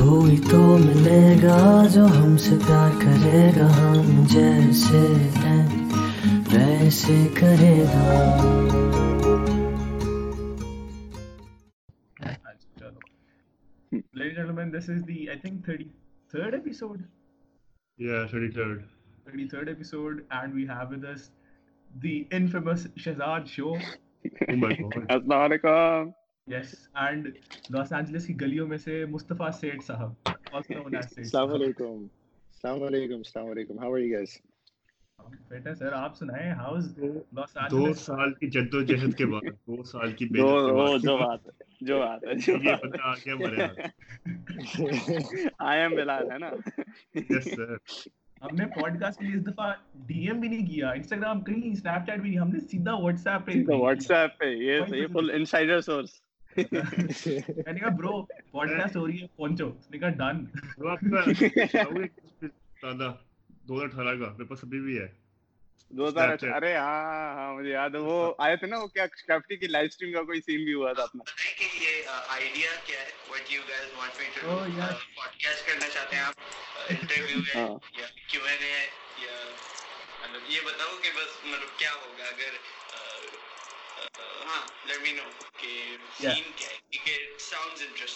کوئی تو ملے گا جو ہم سے پیار کرے گا ہم جیسے ہیں ویسے کرے گا Ladies and gentlemen, this is the, I think, 33rd episode. Yeah, 33rd. 33rd episode, and we have with us the infamous Shazad Show. oh my god. Assalamualaikum. Yes and Los Angeles گلیوں میں سے مصطفیٰ set صاحب السلام علیکم السلام علیکم السلام علیکم ہاؤ آر یو گائز بیٹا سر آپ سنائیں ہاؤز لاس اینجلس دو سال کی جدوجہد کے بعد دو سال کی بے جو جو بات جو بات ہے یہ بندہ آ گیا ہمارے آئی ایم بلال ہے نا؟ یس سر ہم نے پوڈ کاسٹ کے لیے اس دفعہ ڈی ایم بھی نہیں کیا انسٹاگرام کہیں اسنیپ چیٹ بھی ہم نے سیدھا واٹس ایپ پہ واٹس ایپ پہ یہ فل انسائیڈر سورس میں کہا برو پوڈکاسٹ ہو رہی ہے پہنچو اس نے کہا ڈن برو اپ کا دادا 2018 کا میرے پاس ابھی بھی ہے 2018 ارے ہاں ہاں مجھے یاد ہے وہ آئے تھے نا وہ کیا کرافٹی کی لائیو سٹریم کا کوئی سین بھی ہوا تھا اپنا یہ آئیڈیا کیا ہے what you guys want me to او یا پوڈ کاسٹ کرنا چاہتے ہیں اپ انٹرویو ہے یا کیو این اے یا مطلب یہ بتاؤ کہ بس مطلب کیا ہوگا اگر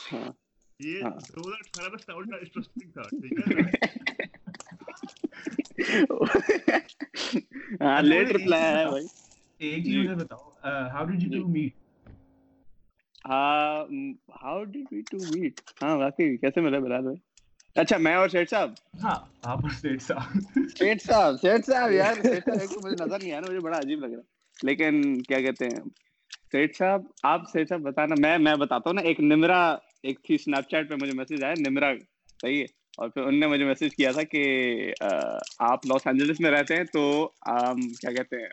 تھا کیسے ملا بھائی اچھا میں اور شیٹ صاحب ہاں آپ اور شیٹ صاحب شیٹ صاحب شیٹ صاحب یار شیٹ صاحب مجھے نظر نہیں آ رہا مجھے بڑا عجیب لگ رہا ہے لیکن کیا کہتے ہیں سیٹ صاحب آپ سیٹ صاحب بتانا میں میں بتاتا ہوں نا ایک نمرا ایک تھی اسنیپ چیٹ پہ مجھے میسج آیا نمرا صحیح ہے۔ اور پھر ان نے مجھے میسج کیا تھا کہ آپ لاس اینجلس میں رہتے ہیں تو کیا کہتے ہیں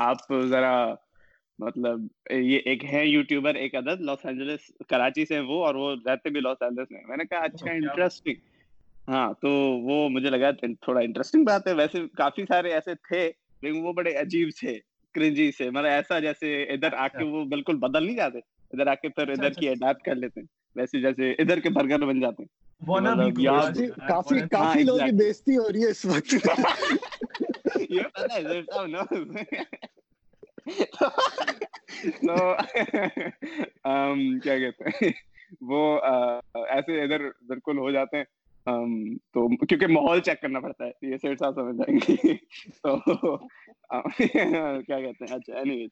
آپ ذرا مطلب یہ ایک ہے یوٹیوبر ایک عدد لاس اینجلس کراچی سے وہ اور وہ رہتے بھی لاس اینجلس میں۔ میں نے کہا اچھا انٹرسٹنگ ہاں تو وہ مجھے لگا تھوڑا انٹرسٹنگ بات ہے۔ ویسے کافی سارے ایسے تھے لیکن وہ بڑے عجیب تھے کرنجی سے مطلب ایسا جیسے ادھر آ کے وہ بالکل بدل نہیں جاتے۔ ادھر آ کے پھر ادھر کی اڈاپٹ کر لیتے ہیں۔ ویسے جیسے ادھر کے برگر بن جاتے ہیں۔ مطلب کافی کافی لوگوں کی بےزتی ہو رہی ہے اس وقت۔ کیا کہتے ہیں؟ وہ ایسے ادھر بالکل ہو جاتے ہیں۔ تو کیونکہ ماحول چیک کرنا پڑتا ہے یہ سیٹ صاحب سمجھ جائیں گے تو کیا کہتے ہیں؟ اچھا اینی ویز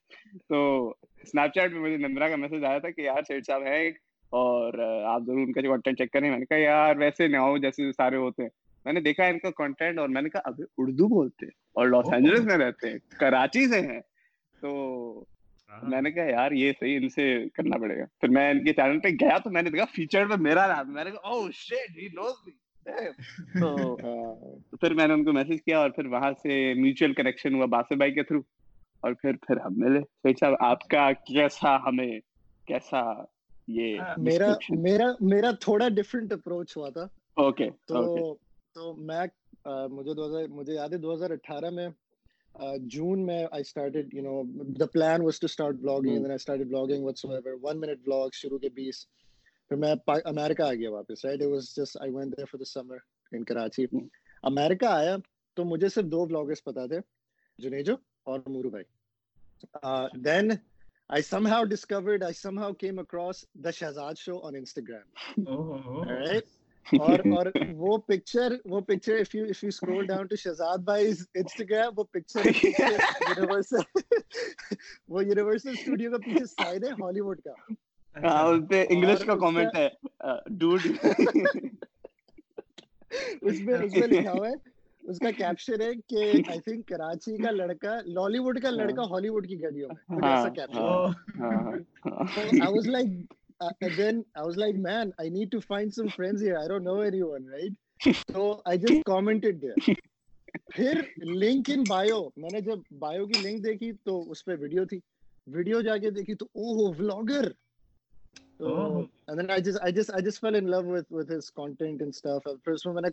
تو اسنیپ چیٹ پہ مجھے نندرا کا میسج آیا تھا کہ یار سیٹ صاحب ہیں اور آپ ضرور ان کا جو کانٹینٹ چیک کریں۔ میں نے کہا یار ویسے نہ ہو جیسے سارے ہوتے ہیں۔ میں نے دیکھا ان کا کانٹینٹ اور میں نے کہا ابھی اردو بولتے ہیں اور لاس اینجلس میں رہتے ہیں کراچی سے ہیں۔ تو میں نے کہا یار یہ صحیح ان سے کرنا پڑے گا۔ پھر میں ان کے چینل پہ گیا تو میں نے دیکھا فیچر پہ میرا نام میں نے کہا او شیٹ ہی نوز می تو پھر میں نے ان کو میسج کیا اور پھر وہاں سے میوچل کنیکشن ہوا باسر بھائی کے تھرو اور پھر پھر ہم ملے۔ شیخ صاحب آپ کا کیسا ہمیں کیسا یہ ہاں، میرا میرا میرا تھوڑا ڈیفرنٹ اپروچ ہوا تھا۔ اوکے تو تو میں مجھے دو ہزار مجھے یاد ہے 2018 میں جون میں I started you know the plan was to start blogging then I started blogging whatsoever one minute blog شروع کے بیس پھر میں امیرکا آ گیا واپس right it was just I went there for the summer in Karachi America آیا تو مجھے صرف دو بلاگرس پتہ تھے جنیجو اور مورو بھائی then I somehow discovered, I somehow came across the Shahzad show on Instagram. Oh, oh, oh. right? اور اور وہ پکچر وہ picture if you if you scroll down to Shahzad بھائی انسٹاگرام وہ پکچر یونیورسل وہ یونیورسل اسٹوڈیو کا پیچھے sign ہے ہالی ووڈ کا. ہاں اس پہ انگلش کا کمنٹ ہے. ڈوڈ اس میں اس میں لکھا ہوا ہے اس کا کیپشن ہے کہ آئی تھنک کراچی کا لڑکا لالی ووڈ کا لڑکا ہالی ووڈ کی گلیوں میں۔ ہاں، ایسا caption I was like and then I was like, man, I need to find some friends here. I don't know anyone, right? So I just commented there. پھر لنک ان بایو میں نے جب bio کی link دیکھی تو اس پہ video تھی video جا کے دیکھی تو اوہ ولاگر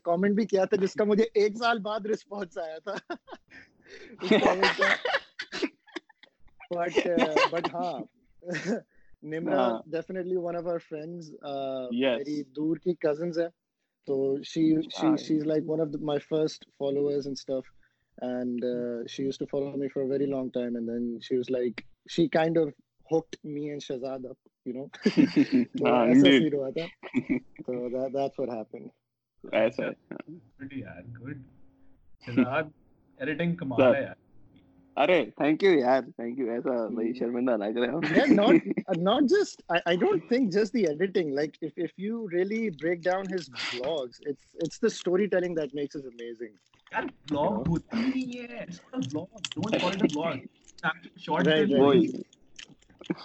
کامنٹ بھی کیا تھا جس کا مجھے ایک سال بعد رسپانس آیا تھا بٹ ہاں Nimra definitely one of our friends میری دور کی کزنز ہیں تو she she she is like one of my first followers and stuff and she used to follow me for a very long time and then she was like she kind of hooked me and Shahzad up you know ہاں ایسا ہی ہوا تھا تو that that's what happened ایسا ہے pretty good Shahzad editing کمال ہے یار ارے تھینک یو یار تھینک یو ایسا hmm. نہیں شرمندہ نہ کرے ہم not not just I don't think just the editing like if if you really break down his blogs it's it's the storytelling that makes is amazing یار blog ہوتی نہیں ہے blog don't call it blog short وہی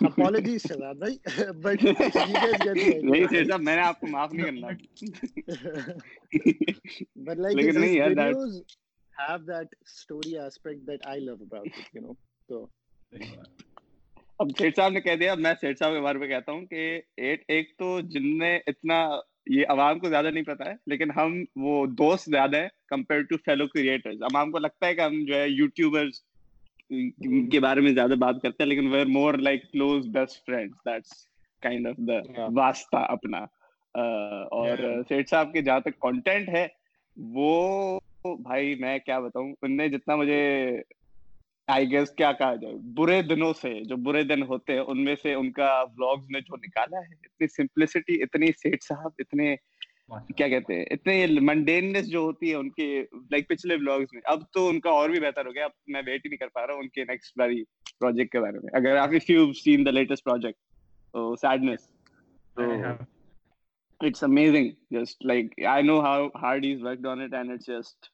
apologies شباب بھائی but you guys get it نہیں سر میں نے آپ کو معاف نہیں کرنا but like لیکن نہیں یار videos have that story aspect that I love about it, you know. So اب سیٹ صاحب نے کہہ دیا میں سیٹ صاحب کے بارے میں کہتا ہوں کہ ایٹ ایک تو جن نے اتنا یہ عوام کو زیادہ نہیں پتا ہے لیکن ہم وہ دوست زیادہ ہیں کمپیئر ٹو فیلو کریٹرز عوام کو لگتا ہے کہ ہم جو ہے یوٹیوبرز کے بارے میں زیادہ بات کرتے ہیں لیکن we are more like close best friends that's kind of the واسطہ اپنا۔ اور سیٹ صاحب کے جہاں تک کنٹینٹ ہے وہ بھائی میں کیا بتاؤں ان نے جتنا مجھے آئی گیس کیا کہا جائے برے دنوں سے جو برے دن ہوتے ہیں ان میں سے ان کا بلاگز نے جو نکالا ہے اتنی سمپلسٹی اتنی سیٹ صاحب اتنے کیا کہتے ہیں اتنے منڈینس جو ہوتی ہے ان کے لائک پچھلے بلاگز میں۔ اب تو ان کا اور بھی بہتر ہو گیا اب میں ویٹ ہی نہیں کر پا رہا ہوں ان کے نیکسٹ باری پروجیکٹ کے بارے میں۔ اگر آپ if you seen the latest project تو سیڈنس تو it's amazing. Just like i know how hard he's worked on it and it's just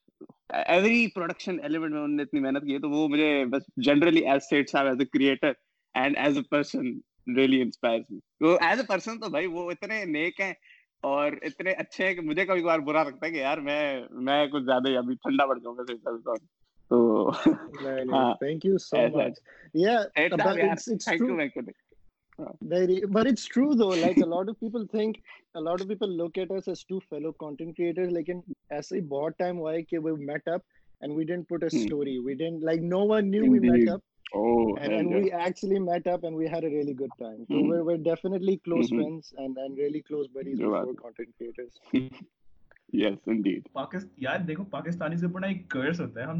every production element میں نے اتنی محنت کی ہے تو وہ مجھے بس جنرلی ایز سیٹ صاحب as a creator and as a person really inspires me تو ایز اے پرسن تو بھائی وہ اتنے نیک ہیں اور اتنے اچھے ہیں کہ مجھے کبھی کبھار برا لگتا ہے کہ یار میں میں کچھ زیادہ ہی ابھی ٹھنڈا پڑ جاؤں گا سیٹ صاحب تو تھینک یو سو مچ یا اٹس ہم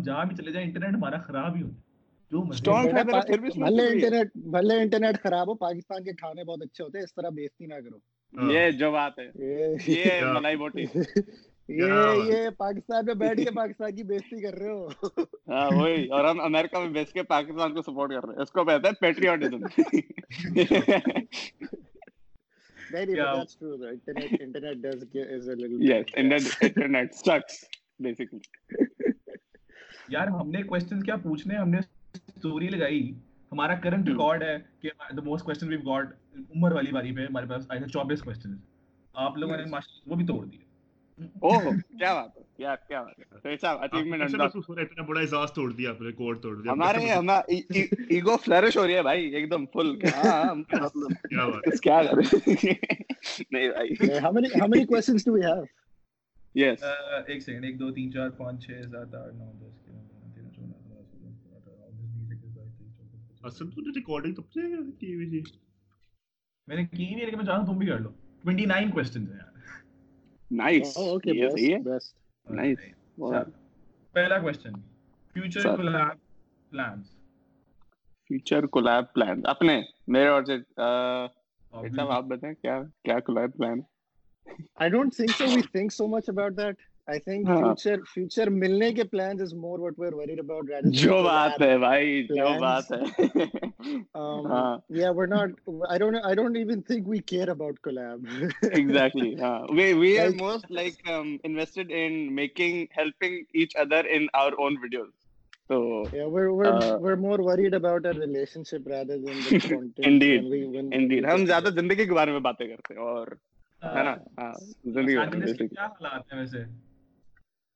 جہاں بھی چلے جائیں خراب بھلے انٹرنیٹ خراب ہو پاکستان کے کھانے بہت اچھے ہوتے اس طرح نہ کرو۔ ہاں۔ یہ جو بات ہے۔ یہ ملائی بوٹی یہ پاکستان میں بیٹھ کے پاکستان کی کر رہے ہو۔ ہاں وہی۔ اور ہم امریکہ میں کے پاکستان کو سپورٹ کر رہے ہیں۔ اس کو کہتے ہیں پیٹریوٹزم یار ہم نے کیا؟ پوچھنے ہم نے اسٹوری لگائی۔ ہمارا کرنٹ ریکارڈ ہے کہ the most question we've got عمر والی باری پہ ہمارے پاس آئے تھے چوبیس کوشچن آپ لوگوں نے وہ بھی توڑ دیے دیا ایک ایک اصل تو ریکارڈنگ تب سے کی ہوئی تھی۔ میں نے کی نہیں لیکن میں چاہتا ہوں تم بھی کر لو۔ 29 کوسچنز ہیں یار۔ نائس اوکے صحیح ہے؟ بیسٹ نائس پہلا question future collab plans future collab plans اپنے میرے اور سے صاحب آپ بتائیں کیا کیا کولاب پلان ہے؟ I don't think so we think so much about that ہم زیادہ زندگی کے بارے میں باتیں کرتے ہیں اور ہے نا زندگی کے بارے میں کیا حالات ہیں ویسے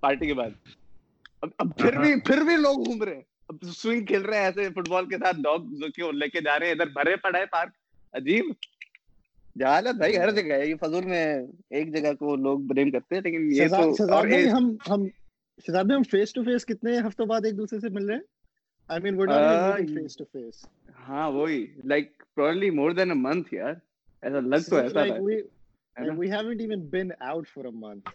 پارٹی کے بعد۔ اب اچھا۔ پھر بھی پھر بھی لوگ گھوم رہے ہیں۔ سوئنگ کھیل رہے ہیں ایسے فٹ بال کے ساتھ ڈاگ لے کے جا رہے ہیں ادھر بھرے پڑا ہے پارک۔ عجیب۔ بھائی ہر جگہ ہے۔ یہ فضول میں ایک جگہ کو لوگ کرتے ہیں لیکن یہ تو ہم ہم شہزاد ہم فیس ٹو فیس کتنے ہفتوں بعد ایک دوسرے سے مل رہے ہیں؟ I mean what are face to face ہاں وہی۔ Like probably more than month یار۔ ایسا لگ تو ایسا ہے we haven't even been out for month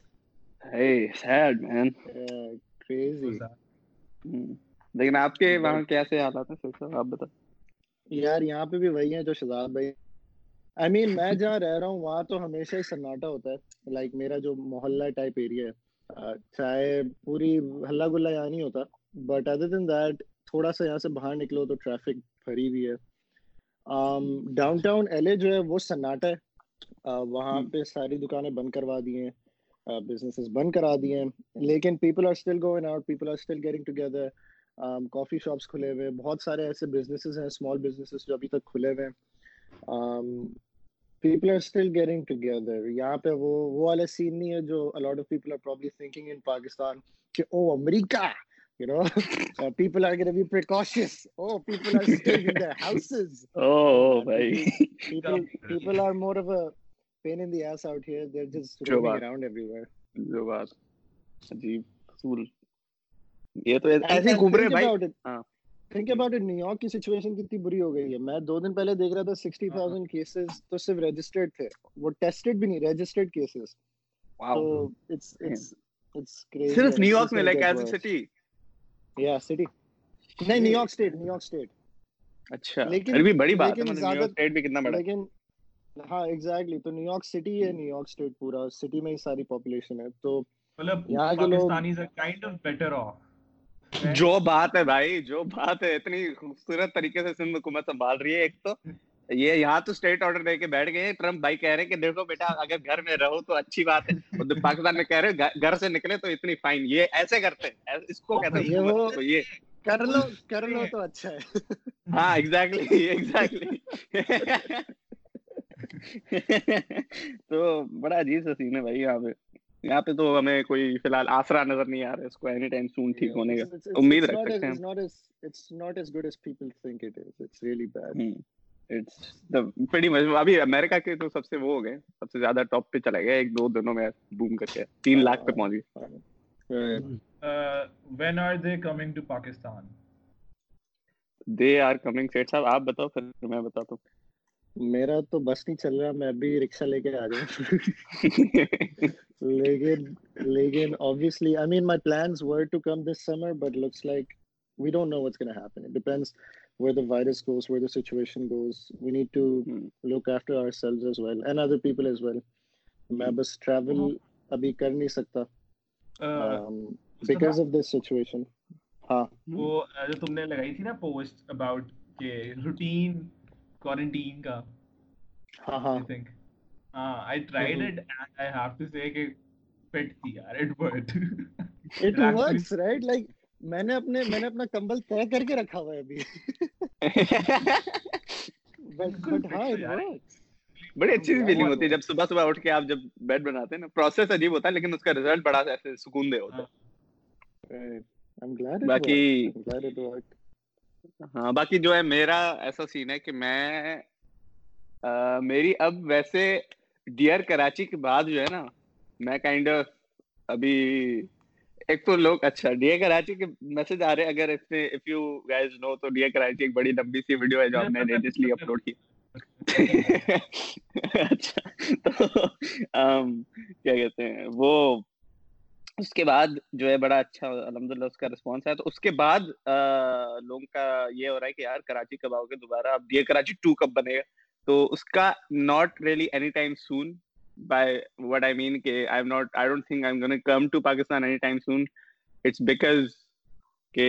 Hey, sad man. Yeah, crazy. لیکن آپ کے وہاں کیسے حالات ہیں صاحب آپ یار یہاں پہ بھی وہی ہیں جو شہزاد بھائی آئی مین میں جہاں رہ رہا ہوں وہاں تو ہمیشہ ہی سناٹا ہوتا ہے لائک میرا جو محلہ ٹائپ ایریا ہے چاہے پوری ہلا گلا یہاں نہیں ہوتا بٹ ادر دین دیٹ تھوڑا سا یہاں سے باہر نکلو تو ٹریفک بھری ہوئی ہے ڈاؤن ٹاؤن ایل اے جو ہے وہ سناٹا ہے وہاں پہ ساری دکانیں بند کروا دی ہیں بزنسز بند کرا دیے۔ ہیں لیکن people are still going out people are still getting together coffee shops کھلے ہوئے۔ بہت سارے ایسے بزنسز ہیں اسمال بزنسز جو ابھی تک کھلے ہوئے۔ ہیں people are still getting together یہاں پہ وہ وہ والا سین نہیں ہے جو a lot of people are probably thinking in Pakistan کہ oh America! You know? uh, people pain in the ass out here. They're just roaming around everywhere. جو بات عجیب اصول۔ یہ تو ایسے ہی گھوم رہے بھائی ہاں۔ Think about it New York situation کتنی بری ہو گئی ہے۔ میں دو دن پہلے دیکھ رہا تھا سکسٹی تھاؤزینڈ کیسز تو صرف رجسٹرڈ تھے۔ وہ ٹیسٹڈ بھی نہیں رجسٹرڈ کیسز صرف نیو یارک میں لائک ایز اے سٹی یا سٹی نہیں New York state New York state اچھا۔ لیکن بڑی بات ہے نیو یارک اسٹیٹ بھی کتنا بڑا لیکن ہاں ایگزیکٹلی تو نیو یارک سٹی ہے نیو یارک اسٹیٹ پورا سٹی میں ہی ساری پاپولیشن ہے۔ تو مطلب یہاں کے کائنڈ آف بیٹر آف جو بات ہے بھائی جو بات ہے اتنی خوبصورت طریقے سے سندھ حکومت سنبھال رہی ہے۔ ایک تو یہ یہاں تو اسٹیٹ آرڈر دے کے بیٹھ گئے۔ ٹرمپ بھائی کہہ رہے ہیں کہ دیکھو بیٹا اگر گھر میں رہو تو اچھی بات ہے۔ پاکستان میں کہہ رہے گھر سے نکلے تو اتنی فائن یہ ایسے کرتے اس کو کہتے ہیں یہ کر لو کر لو تو اچھا ہے۔ ہاں ایگزیکٹلی ایگزیکٹلی تو بڑا عجیب سا سین ہے بھائی یہاں پہ۔ یہاں پہ تو ہمیں کوئی فی الحال آسرا نظر نہیں آ رہا اس کو اینی ٹائم سون ٹھیک ہونے کا۔ امید رکھ سکتے ہیں it's not as good as people think it is it's really bad it's the pretty much ابھی امریکہ کے تو سب سے وہ ہو گئے سب سے زیادہ ٹاپ پہ چلے گئے ایک دو دنوں میں بوم کر کے 3 لاکھ پہ پہنچ گئے۔ uh, When are they coming to pakistan? They are coming سیٹ صاحب آپ بتاؤ پھر میں بتاتا ہوں۔ میرا تو بس نہیں چل رہا میں ابھی رکشا لے کے آ جاؤں لیکن لیکن obviously I mean my plans were to come this summer but looks like we don't know what's going to happen it depends where the virus goes where the situation goes we need to hmm. look after ourselves as well and other people as well میں بس travel ابھی کر نہیں سکتا because of this situation ہاں وہ جو تم نے لگائی تھی نا پوسٹ اباؤٹ کہ روٹین کوارنٹین کا ہاں ہاں I tried it and I have to say کہ فٹ تھی یار it worked it works right like میں نے اپنے میں نے اپنا کمبل طے کر کے رکھا ہوا ہے ابھی بٹ ہاں اٹ ورکس بڑی اچھی سی فیلنگ ہوتی ہے جب صبح صبح اٹھ کے آپ جب بیڈ بناتے ہیں نا پروسیس عجیب ہوتا ہے لیکن اس کا ریزلٹ بڑا ایسے سکون دے ہوتا ہے باقی ہاں باقی جو ہے میرا ایسا سین ہے کہ میں میری اب ویسے ڈیئر کراچی کے بعد جو ہے نا، میں کائنڈ آف ابھی ایک تو لوگ اچھا ڈیئر کراچی کے میسج آ رہے اگر اس میں اف یو گائز نو تو ڈیئر کراچی ایک بڑی لمبی سی ویڈیو ہے جو ہم نے لیٹسٹلی اپلوڈ کی۔ اچھا تو کیا کہتے ہیں، وہ اس کے بعد جو ہے بڑا اچھا الحمد للہ اس کا رسپانس ہے تو اس کے بعد لوگوں کا یہ ہو رہا ہے کہ یار کراچی کب آؤ گے دوبارہ؟ اب یہ کراچی ٹو کب بنے گا؟ تو اس کا not really any time soon by what I mean کہ I am not I don't think I am come to Pakistan any time soon it's because کہ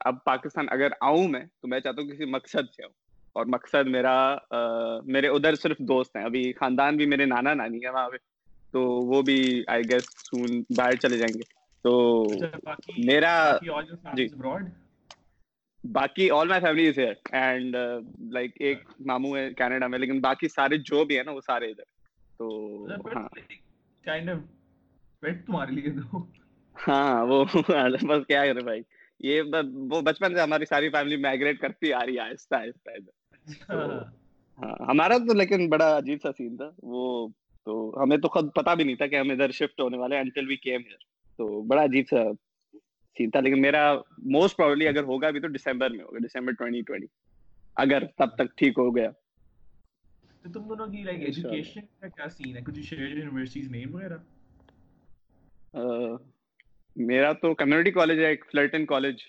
اب پاکستان اگر آؤں میں، تو میں چاہتا ہوں کسی مقصد سے آؤں۔ اور مقصد میرا میرے ادھر صرف دوست ہیں۔ ابھی خاندان بھی میرے نانا نانی ہے وہاں پہ۔ تو وہ بھی آئی گیس سون باہر چلے جائیں گے۔ تو میرا جی۔ باقی all my family is here and like ایک ماموں ہے کینیڈا میں لیکن باقی سارے جو بھی ہیں نا وہ سارے ادھر۔ تو ہاں۔ ہمارا تو لیکن بڑا عجیب سا سین تھا۔ وہ تو ہمیں تو خود پتا بھی نہیں تھا کہ ہم ادھر شفٹ ہونے والے انٹل وی کیم ہیئر تو بڑا عجیب سا سین تھا لیکن میرا موسٹ پرابلی اگر ہوگا بھی تو ڈسمبر میں ہوگا ڈسمبر 2020 اگر تب تک ٹھیک ہو گیا۔ تو تم دونوں کی لائک ایجوکیشن اچھا۔ کا کیا سین ہے؟ کچھ شیئر یونیورسٹیز نیم وغیرہ؟ میرا تو کمیونٹی کالج ہے ایک فلرٹن کالج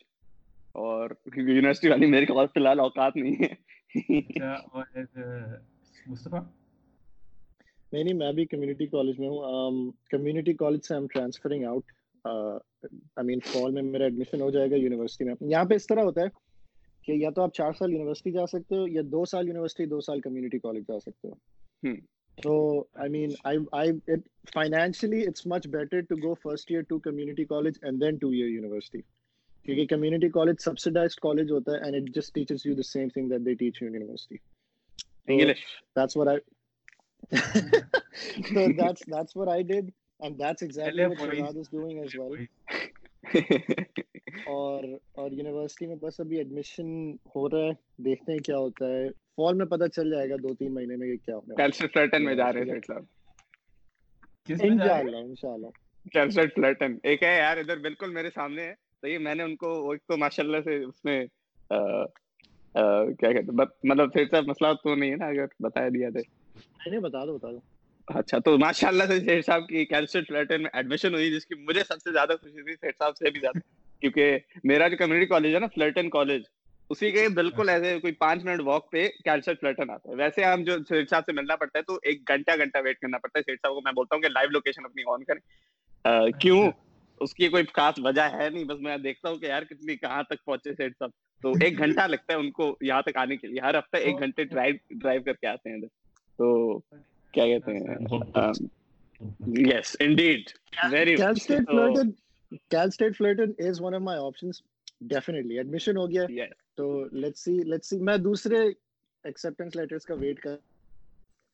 اور یونیورسٹی والی میرے پاس فی الحال اوقات نہیں ہے اچھا، مصطفیٰ؟ نہیں نہیں میں بھی کمیونٹی کالج میں ہوں۔ um, کمیونٹی کالج سے ہم transferring out I mean fall میں میرا ایڈمیشن ہو جائے گا یونیورسٹی میں۔ یہاں پہ اس طرح ہوتا ہے کہ یا تو آپ چار سال یونیورسٹی جا سکتے ہو یا دو سال یونیورسٹی دو سال کمیونٹی کالج جا سکتے ہو۔ تو I mean financially it's much better to go first year to community college and then two year university کیونکہ کمیونٹی کالج سبسڈائز کالج ہوتا ہے and it just teaches you the same thing that they teach university English that's what I so that's that's what I did, and that's exactly what Shahzad is doing as well. اور اور university میں بس ابھی admission ہو رہا ہے دیکھتے ہیں کیا ہوتا ہے فال میں پتہ چل جائے گا دو تین مہینے میں کیا ہوگا کیلسٹر فلٹن میں جا رہے تھے مطلب انشاءاللہ انشاءاللہ کیلسٹر فلٹن ایک ہے یار ادھر بالکل میرے سامنے ہے. تو میں نے ان کو ایک تو ماشاءاللہ سے اس میں کیا کہتے مطلب پھر مسئلہ تو نہیں ہے نا اگر بتایا دیا تھا نہیں بتا دو بتا دو۔ اچھا تو ماشاء اللہ سے سیٹ صاحب کی کیلسٹ فلیٹن میں ایڈمیشن ہوئی جس کی مجھے سب سے زیادہ خوشی تھی سیٹ صاحب سے بھی زیادہ۔ کیونکہ میرا جو کمیونٹی کالج ہے نا فلیٹن کالج اسی کے بالکل ایسے کوئی پانچ منٹ واک پہ کیلسٹ فلیٹن آتا ہے۔ ویسے ہم جو سیٹ صاحب سے ملنا پڑتا ہے تو ایک گھنٹہ گھنٹہ ویٹ کرنا پڑتا ہے۔ سیٹ صاحب کو میں بولتا ہوں کہ لائیو لوکیشن اپنی آن کریں۔ کیوں؟ اس کی کوئی خاص وجہ ہے نہیں بس میں دیکھتا ہوں کہ یار کتنی کہاں تک پہنچے سیٹ صاحب۔ تو ایک گھنٹہ لگتا ہے ان کو یہاں تک آنے کے لیے۔ ہر ہفتہ ایک گھنٹے ڈرائیو کر کے آتے ہیں ادھر۔ تو کیا کہتے ہیں؟ Yes indeed very Cal State is one my options definitely admission ہو گیا تو لیٹس سی لیٹس سی میں دوسرے ایکسیپٹنس لیٹرز کا ویٹ کر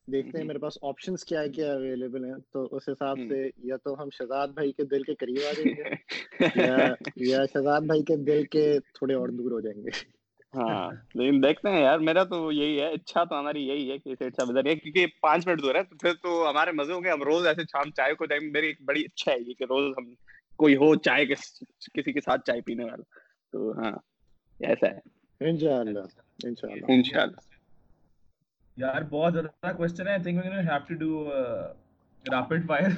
دیکھتے ہیں جی۔ میرے پاس کیا کیا اویلیبل ہیں؟ تو اس حساب سے یا تو ہم شہزاد بھائی کے دل کے قریب آ جائیں گے یا شہزاد بھائی کے دل کے تھوڑے اور دور ہو جائیں گے۔ ہاں لیکن دیکھتے ہیں یار میرا تو یہی ہے اچھا تو ہماری یہی ہے کہ اسے اچھا ہے کیونکہ پانچ منٹ دور ہے تو پھر تو ہمارے مزے ہوں گے ہم روز ایسے شام چائے کو میری ایک بڑی اچھا ہے یہ کہ روز ہم کوئی ہو چائے کسی کے ساتھ چائے پینے والا تو ہاں ایسا ہے۔ انشاءاللہ انشاءاللہ۔ یار بہت زیادہ ہے think we have to do rapid fire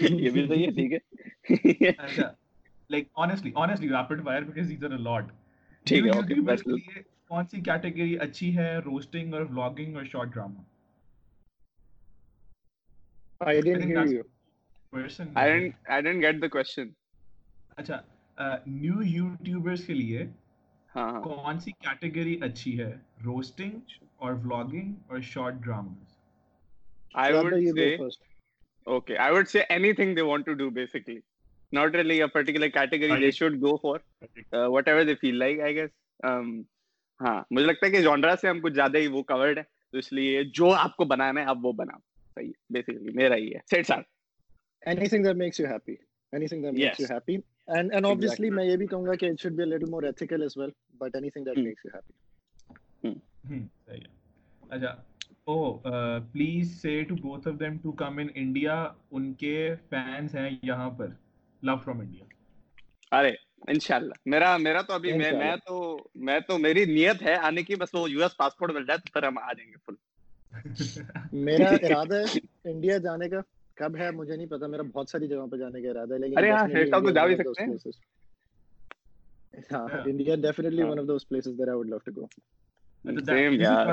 یہ بھی صحیح ہے ٹھیک ہے۔ اچھا لائک ٹھیک ہے کون سی کیٹیگری اچھی ہے روسٹنگ اور ولاگنگ اور شارٹ ڈراما I didn't اچھا نیو یوٹیوبرز کے لیے کون سی کیٹیگری اچھی ہے روسٹنگ اور ولاگنگ اور short not really a particular category they should go for uh, whatever they feel like i guess. Um ہاں مجھے لگتا ہے کہ جانرا سے ہم کچھ زیادہ ہی وہ کورڈ ہے تو اس لیے جو آپ کو بنانا ہے آپ وہ بناؤ صحیح بیسیکلی میرا ہی ہے سیٹ سار anything that makes you happy anything that makes you obviously میں یہ بھی کہوں گا کہ it should be a little more ethical as well but anything that hmm. makes you happy. ہم صحیح ہے اچھا please say to both of them to come in India ان کے فینس ہیں یہاں پر لو فرام انڈیا ارے انشاءاللہ۔ میرا میرا تو ابھی میں میں تو میں تو میری نیت ہے آنے کی بس وہ یو ایس پاسپورٹ مل جائے تو پھر ہم آ جائیں گے فل میرا ارادہ ہے انڈیا جانے کا۔ کب ہے مجھے نہیں پتا میرا بہت ساری جگہوں پہ جانے کا ارادہ ہے لیکن ارے ہاں ہیڈ ٹاؤن تو جا بھی سکتے ہیں۔ ہاں India definitely one of those places that I would love to go same یار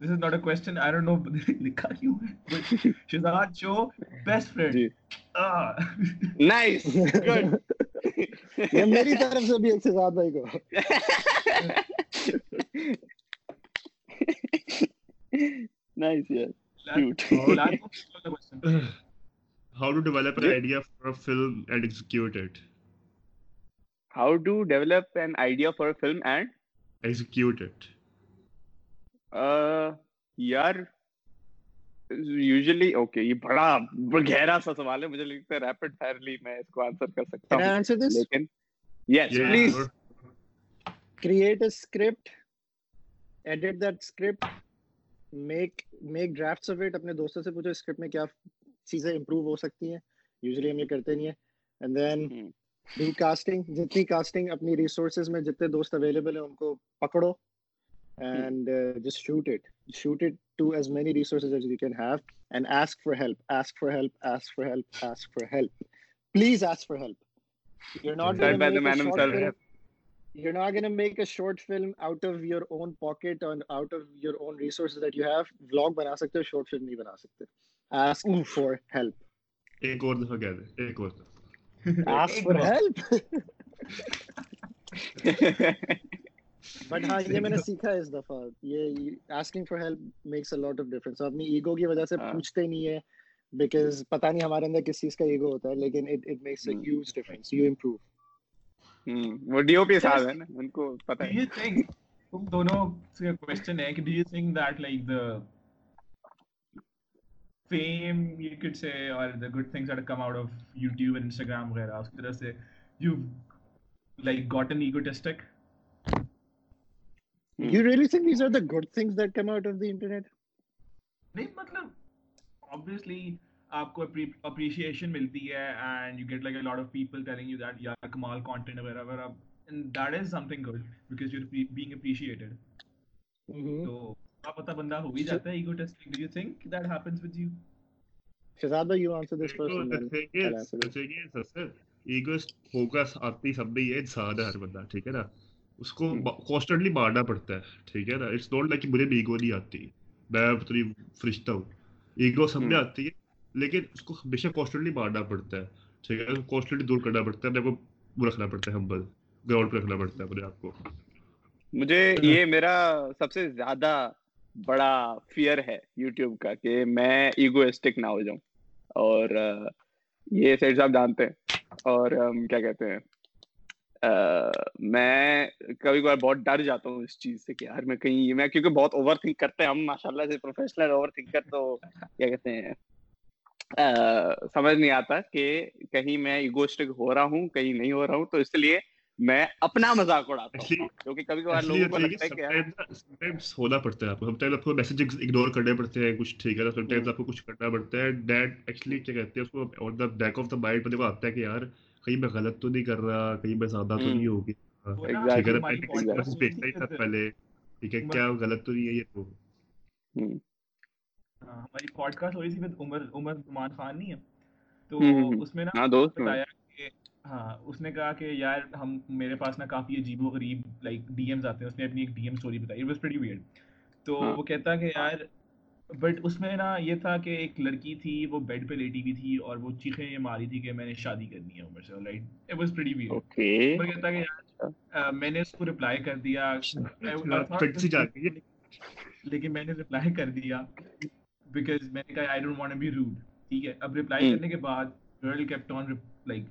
this is not a question i don't know likha kyun hai shahzad cho best friend ji ah nice good ye meri taraf se bhi ek se zyada bhai ko nice yeah cute how to develop an idea for a film and execute it how to develop an idea for a film and execute it یار usually okay یہ بڑا گہرا سا سوال ہے مجھے لگتا ہے ریپڈ فائرلی میں اس کو آنسر کر سکتا ہوں۔ لیکن yes please create a script edit that script make make drafts it اپنے دوستوں سے پوچھو اسکرپٹ میں کیا چیزیں امپروو ہو سکتی ہیں؟ یوزلی ہم یہ کرتے نہیں ہیں۔ اینڈ دین ری کاسٹنگ جتنی کاسٹنگ اپنی ریسورسز میں جتنے دوست اویلیبل ہیں ان کو پکڑو۔ and uh, just shoot it shoot it to as many resources as you can have and ask for help ask for help ask for help ask for help please ask for help you're not going by the man himself you're not going to make a short film out of your own pocket and out of your own resources that you have vlog bana sakte short film bana sakte ask Oof. for help ek aur dafa kehte ek aur ask for help but ہاں یہ میں نے سیکھا ہے اس دفعہ یہ asking for help makes a lot of difference اپنی ایگو کی وجہ سے پوچھتے نہیں ہے بیکاز پتہ نہیں ہمارے اندر کس چیز کا ایگو ہوتا ہے لیکن it it makes a huge difference you improve ہم وہ ڈی پی صاحب ہیں ان کو پتہ ہے یہ تھنک تم دونوں سے کوسچن ہے کہ do you think that like the fame you could say اور the good things that come out of YouTube and Instagram وغیرہ اس طرح سے you like got an egotistic you really think these are the good things that come out of the internet نہیں مطلب obviously آپ کو appreciation ملتی ہے and you get like a lot of people telling you that یا کمال content وغیرہ وغیرہ and that is something good because you being appreciated تو کیا پتہ بندہ ہو ہی جاتا ہے ego testing do you think that happens with you Shahzad بھائی you answer this person then ٹھیک ہے ٹھیک ہے سر ایگو فوکس آتی سب بھی ہے زیادہ ہر بندہ ٹھیک ہے نا اس کو کانسٹنٹلی مارنا پڑتا ہے ٹھیک ہے نا؟ اٹس ناٹ لائک مجھے بھی ایگو نہیں آتی۔ میں اتنی فرشتہ ہوں۔ ایگو سب میں آتی ہے لیکن اس کو ہمیشہ کانسٹنٹلی مارنا پڑتا ہے۔ ٹھیک ہے کانسٹنٹلی دور کرنا پڑتا ہے میرے کو رکھنا پڑتا ہے ہمبل گراؤنڈ پہ رکھنا پڑتا ہے اپنے آپ کو۔ مجھے یہ میرا سب سے زیادہ بڑا فیئر ہے یوٹیوب کا کہ میں ایگوئسٹک نہ ہو جاؤں۔ اور یہ سیٹ صاحب جانتے ہیں۔ اور کیا کہتے ہیں؟ میں کبھی کبھار بہت ڈر جاتا ہوں اس چیز سے کہ یار میں کہیں میں کیونکہ بہت اوور تھنک کرتے ہیں ہم ماشاء اللہ سے پروفیشنل اوور تھنکر تو کیا کہتے ہیں سمجھ نہیں آتا کہ کہیں میں ایگوسٹک ہو رہا ہوں کہیں نہیں ہو رہا ہوں تو اس لیے میں اپنا مذاق اڑاتا ہوں کیونکہ کبھی کبھار لوگوں کو لگتا ہے کہ ہونا پڑتا ہے آپ کو آپ کو میسیجز اگنور کرنے پڑتے ہیں کچھ ٹھیک ہے آپ کو کچھ کرنا پڑتا ہے ایکچولی کیا کہتے ہیں اس کو دا بیک دا مائنڈ دیکھو آتا ہے کہ یار کہیں پہ غلط تو نہیں کر رہا کہیں پہ زیادہ تو نہیں ہوگی۔ ہی تھا پہلے ٹھیک ہے کیا غلط تو نہیں ہے یہ ہاں، ہماری پوڈ کاسٹ تھی عمر عمر عمان خان نہیں ہے۔ تو اس میں نا بتایا کہ ہاں اس نے کہا کہ یار ہم میرے پاس نا کافی عجیب و غریب لائک ڈی ایمز آتے ہیں۔ اس نے اپنی ایک ڈی ایم اسٹوری بتائی واز ویئرڈ تو وہ کہتا کہ یار بٹ اس میں نا یہ تھا کہ ایک لڑکی تھی وہ بیڈ پہ لیٹی ہوئی تھی اور وہ چیخیں یہ ماری تھی کہ میں نے شادی کرنی ہے عمر سے light it was pretty weird okay میں کہتا کہ میں نے اس کو ریپلائی کر دیا۔ اچھا، پھٹ سے جاتی ہے لیکن میں نے ریپلائی کر دیا بیکاز میں نے کہا I don't want to be rude ٹھیک ہے؟ اب ریپلائی hmm. کرنے کے بعد girl kept on like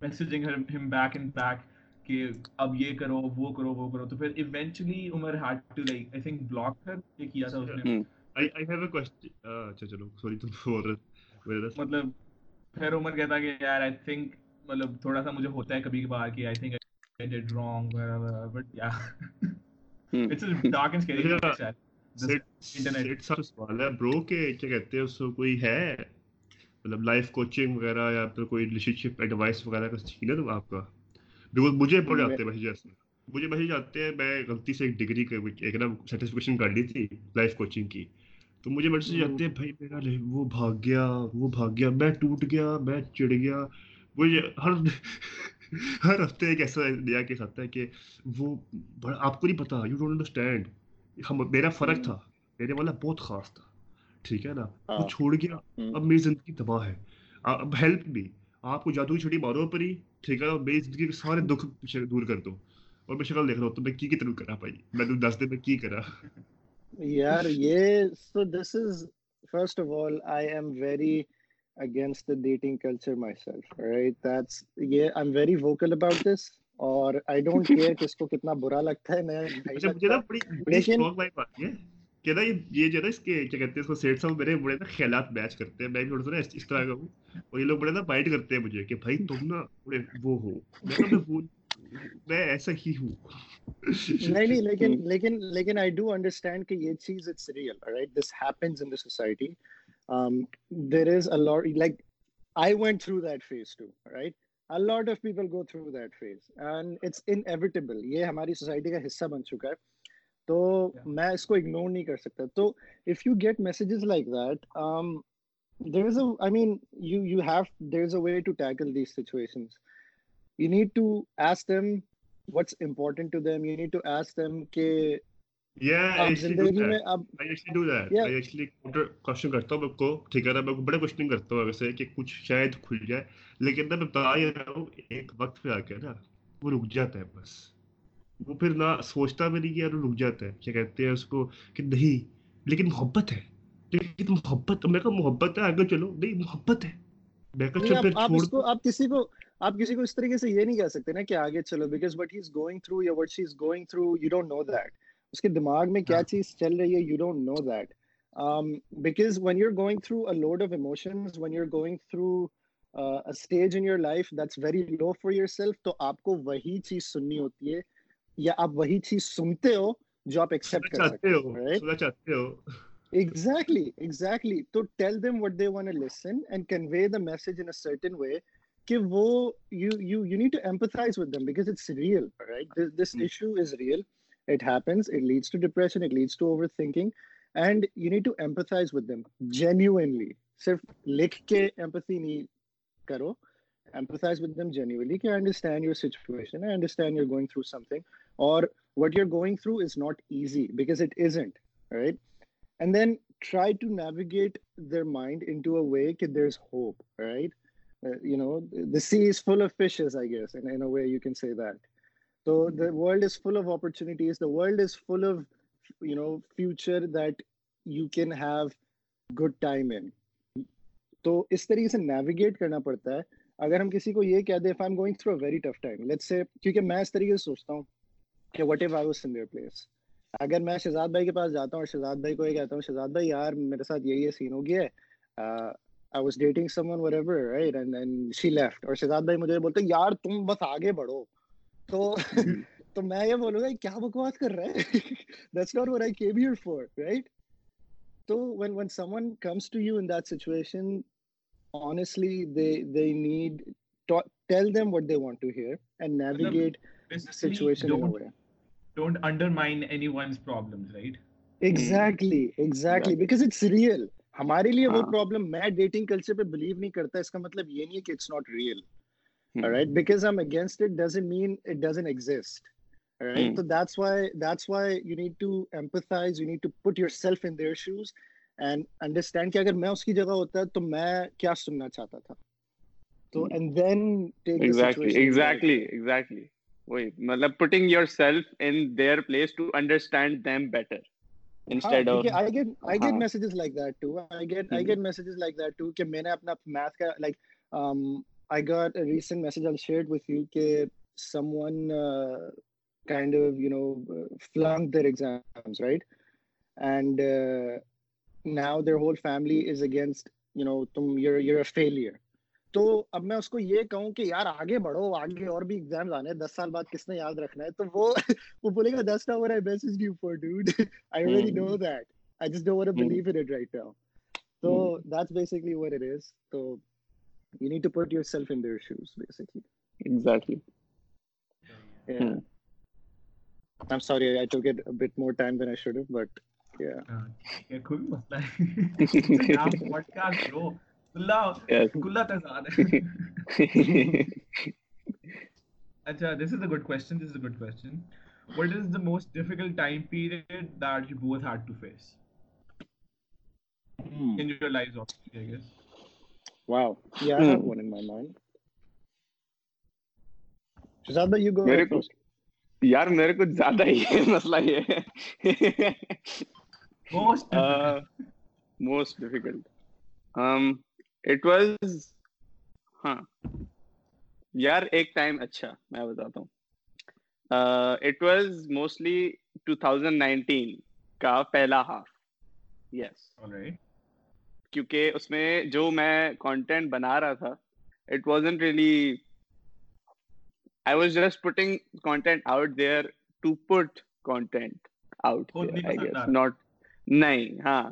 messaging ہم بیک اینڈ بیک کہ اب یہ کرو وہ کرو وہ کرو۔ تو پھر eventually Umar hard to like I think block کر یہ کیا تھا اس نے۔ hmm. مطلب پھر عمر کہتا کہ یار آئی تھنک مطلب تھوڑا سا مجھے ہوتا ہے کبھی کبھار کہ آئی تھنک آئی بٹ یا it's dark and scary internet sir سوال ہے برو کیا کہتے ہیں اس کو کوئی ہے مطلب لائف کوچنگ وغیرہ یا پھر کوئی ایڈوائس وغیرہ تو آپ کا بیکاز مجھے ہیں بھائی جیسے مجھے بھائی جاتے ہیں میں غلطی سے ایک ڈگری ایک نا سرٹیفکیشن کر لی تھی لائف کوچنگ کی تو مجھے میڈیسن جاتے ہیں بھائی میرا لے وہ بھاگ گیا وہ بھاگ گیا میں ٹوٹ گیا میں چڑ گیا۔ وہ یہ ہر ہر ہفتے ایک ایسا دیا کیس آتا ہے کہ وہ بڑا آپ کو نہیں پتا یو ڈونٹ انڈرسٹینڈ ہم میرا فرق تھا میرے والا بہت خاص تھا ٹھیک ہے نا؟ ہاں۔ وہ چھوڑ گیا اب میری زندگی تباہ ہے۔ اب ہیلپ بھی آپ کو جادو کی چھٹی مارو پر ہی ٹھیک ہے میری زندگی کے سارے دکھ دور کر دو۔ اور میں شکل دیکھ رہا ہوں تو میں کی کتنا کرا بھائی؟ میں نے دس دن میں کی کرا یار یہ so this is first of all I am very against the dating culture myself right that's یہ I am very vocal about this اور آئی ڈونٹ کیئر کس کو کتنا برا لگتا ہے میں یہ جو ہے اس کے کیا کہتے ہیں وہ میں ایسا ہی ہوں۔ نہیں نہیں لیکن لیکن لیکن آئی ڈو انڈرسٹینڈ کہ یہ چیز it's real right this in the society there is a like I went through that too right یہ ہماری سوسائٹی کا حصہ بن چکا ہے۔ تو میں اس کو اگنور نہیں کر سکتا۔ تو if you get messages like that there is a a I you you you have there is a way to tackle you need to ask them what's important to them you need to ask them کہ سوچتا بھی نہیں کہتے ہیں اس کو کہ نہیں لیکن محبت ہے لیکن محبت میں کہا محبت ہے آگے چلو نہیں محبت ہے میں کہا آپ کسی کو اس طریقے سے یہ نہیں کہہ سکتے نا کہ آگے چلو because what he is going through یا what she is going through you don't know that اس کے دماغ میں کیا چیز چل رہی ہے you don't know that because when you are going through a load of emotions when you are going through stage in your life that's very low for yourself تو آپ کو وہی چیز سننی ہوتی ہے یا آپ وہی چیز سنتے ہو جو آپ ایکسیپٹ کر سکتے ہو ایگزیکٹلی ایگزیکٹلی تو tell them what they want listen and convey the message in certain way کہ وہ you you you need to empathize with them because it's real right this issue is real it happens it leads to depression it leads to over thinking and you need to empathize with them genuinely صرف لکھ کے empathy نہیں کرو empathise with them genuinely کہ I understand your situation I understand your going through something اور what you are going through is not easy because it isn't right and then try to navigate their mind into a way کہ there is hope right Uh, you know the sea is full of fishes i guess and in a way you can say that. So the world is full of opportunities. The world is full of you know future that you can have good time in. تو اس طریقے سے navigate کرنا پڑتا ہے. اگر ہم کسی کو یہ کہہ دیں if I am going through a very tough time late سے کیونکہ میں اس طریقے سے سوچتا ہوں کہ what if I was in their place اگر میں شہزاد بھائی کے پاس جاتا ہوں اور شہزاد بھائی کو یہ کہتا ہوں، شہزاد بھائی، یار، میرے ساتھ یہ یہ سین ہو گیا ہے۔ I was dating someone Varur right and then she left اور شہزاد بھائی مجھے بولتے یار تم بس آگے بڑھو. تو تو میں یہ بولوں گا کیا بکواس کر رہا ہے? That's not what I came here for right تو when when someone comes to you in that situation honestly they they need tell them what they want to hear and navigate situation don't undermine anyone's problems right exactly exactly because it's real ہمارے لیے وہ problem میں dating culture پہ believe نہیں کرتا اس کا مطلب یہ نہیں ہے کہ it's not real right because am against it doesn't mean it doesn't exist right تو that's why that's why you need to you need to put yourself in their shoes and understand کہ اگر میں اس کی جگہ ہوتا تو میں کیا سننا چاہتا تھا۔ تو and then take exactly exactly exactly وہی مطلب putting yourself in their place to understand them better instead of I get I get messages like that too I get I get messages like that too کہ میں نے اپنا math کا like um I got a recent message I shared with you کہ someone kind of you know failing their exams right and now their whole family is against you know تم you are you are a failure تو اب میں اس کو یہ کہوں کہ یار آگے بڑھو آگے اور بھی ایگزامز آنے دس سال بعد کس نے یاد رکھنا ہے؟ تو وہ وہ بولے گا دس ٹاور یو ڈوڈ تو تو I'm sorry, I took it a bit more time than I should have, but yeah. کوئی مسئلہ ہے اچھا this is a good question this is a good question what is the most difficult time period that you both had to face in your life if I guess wow یا have one in my mind Shahzad بھائی you گو میرے زیادہ یار میرے کو زیادہ مسئلہ یہ اٹ واز ہاں. یار ایک ٹائم اچھا میں بتاتا ہوں. اٹ واز موسٹلی 2019 کا پہلا ہاف یس کیونکہ اس میں جو میں کانٹینٹ بنا رہا تھا it really I was just putting content out there to put content out not نہیں ہاں.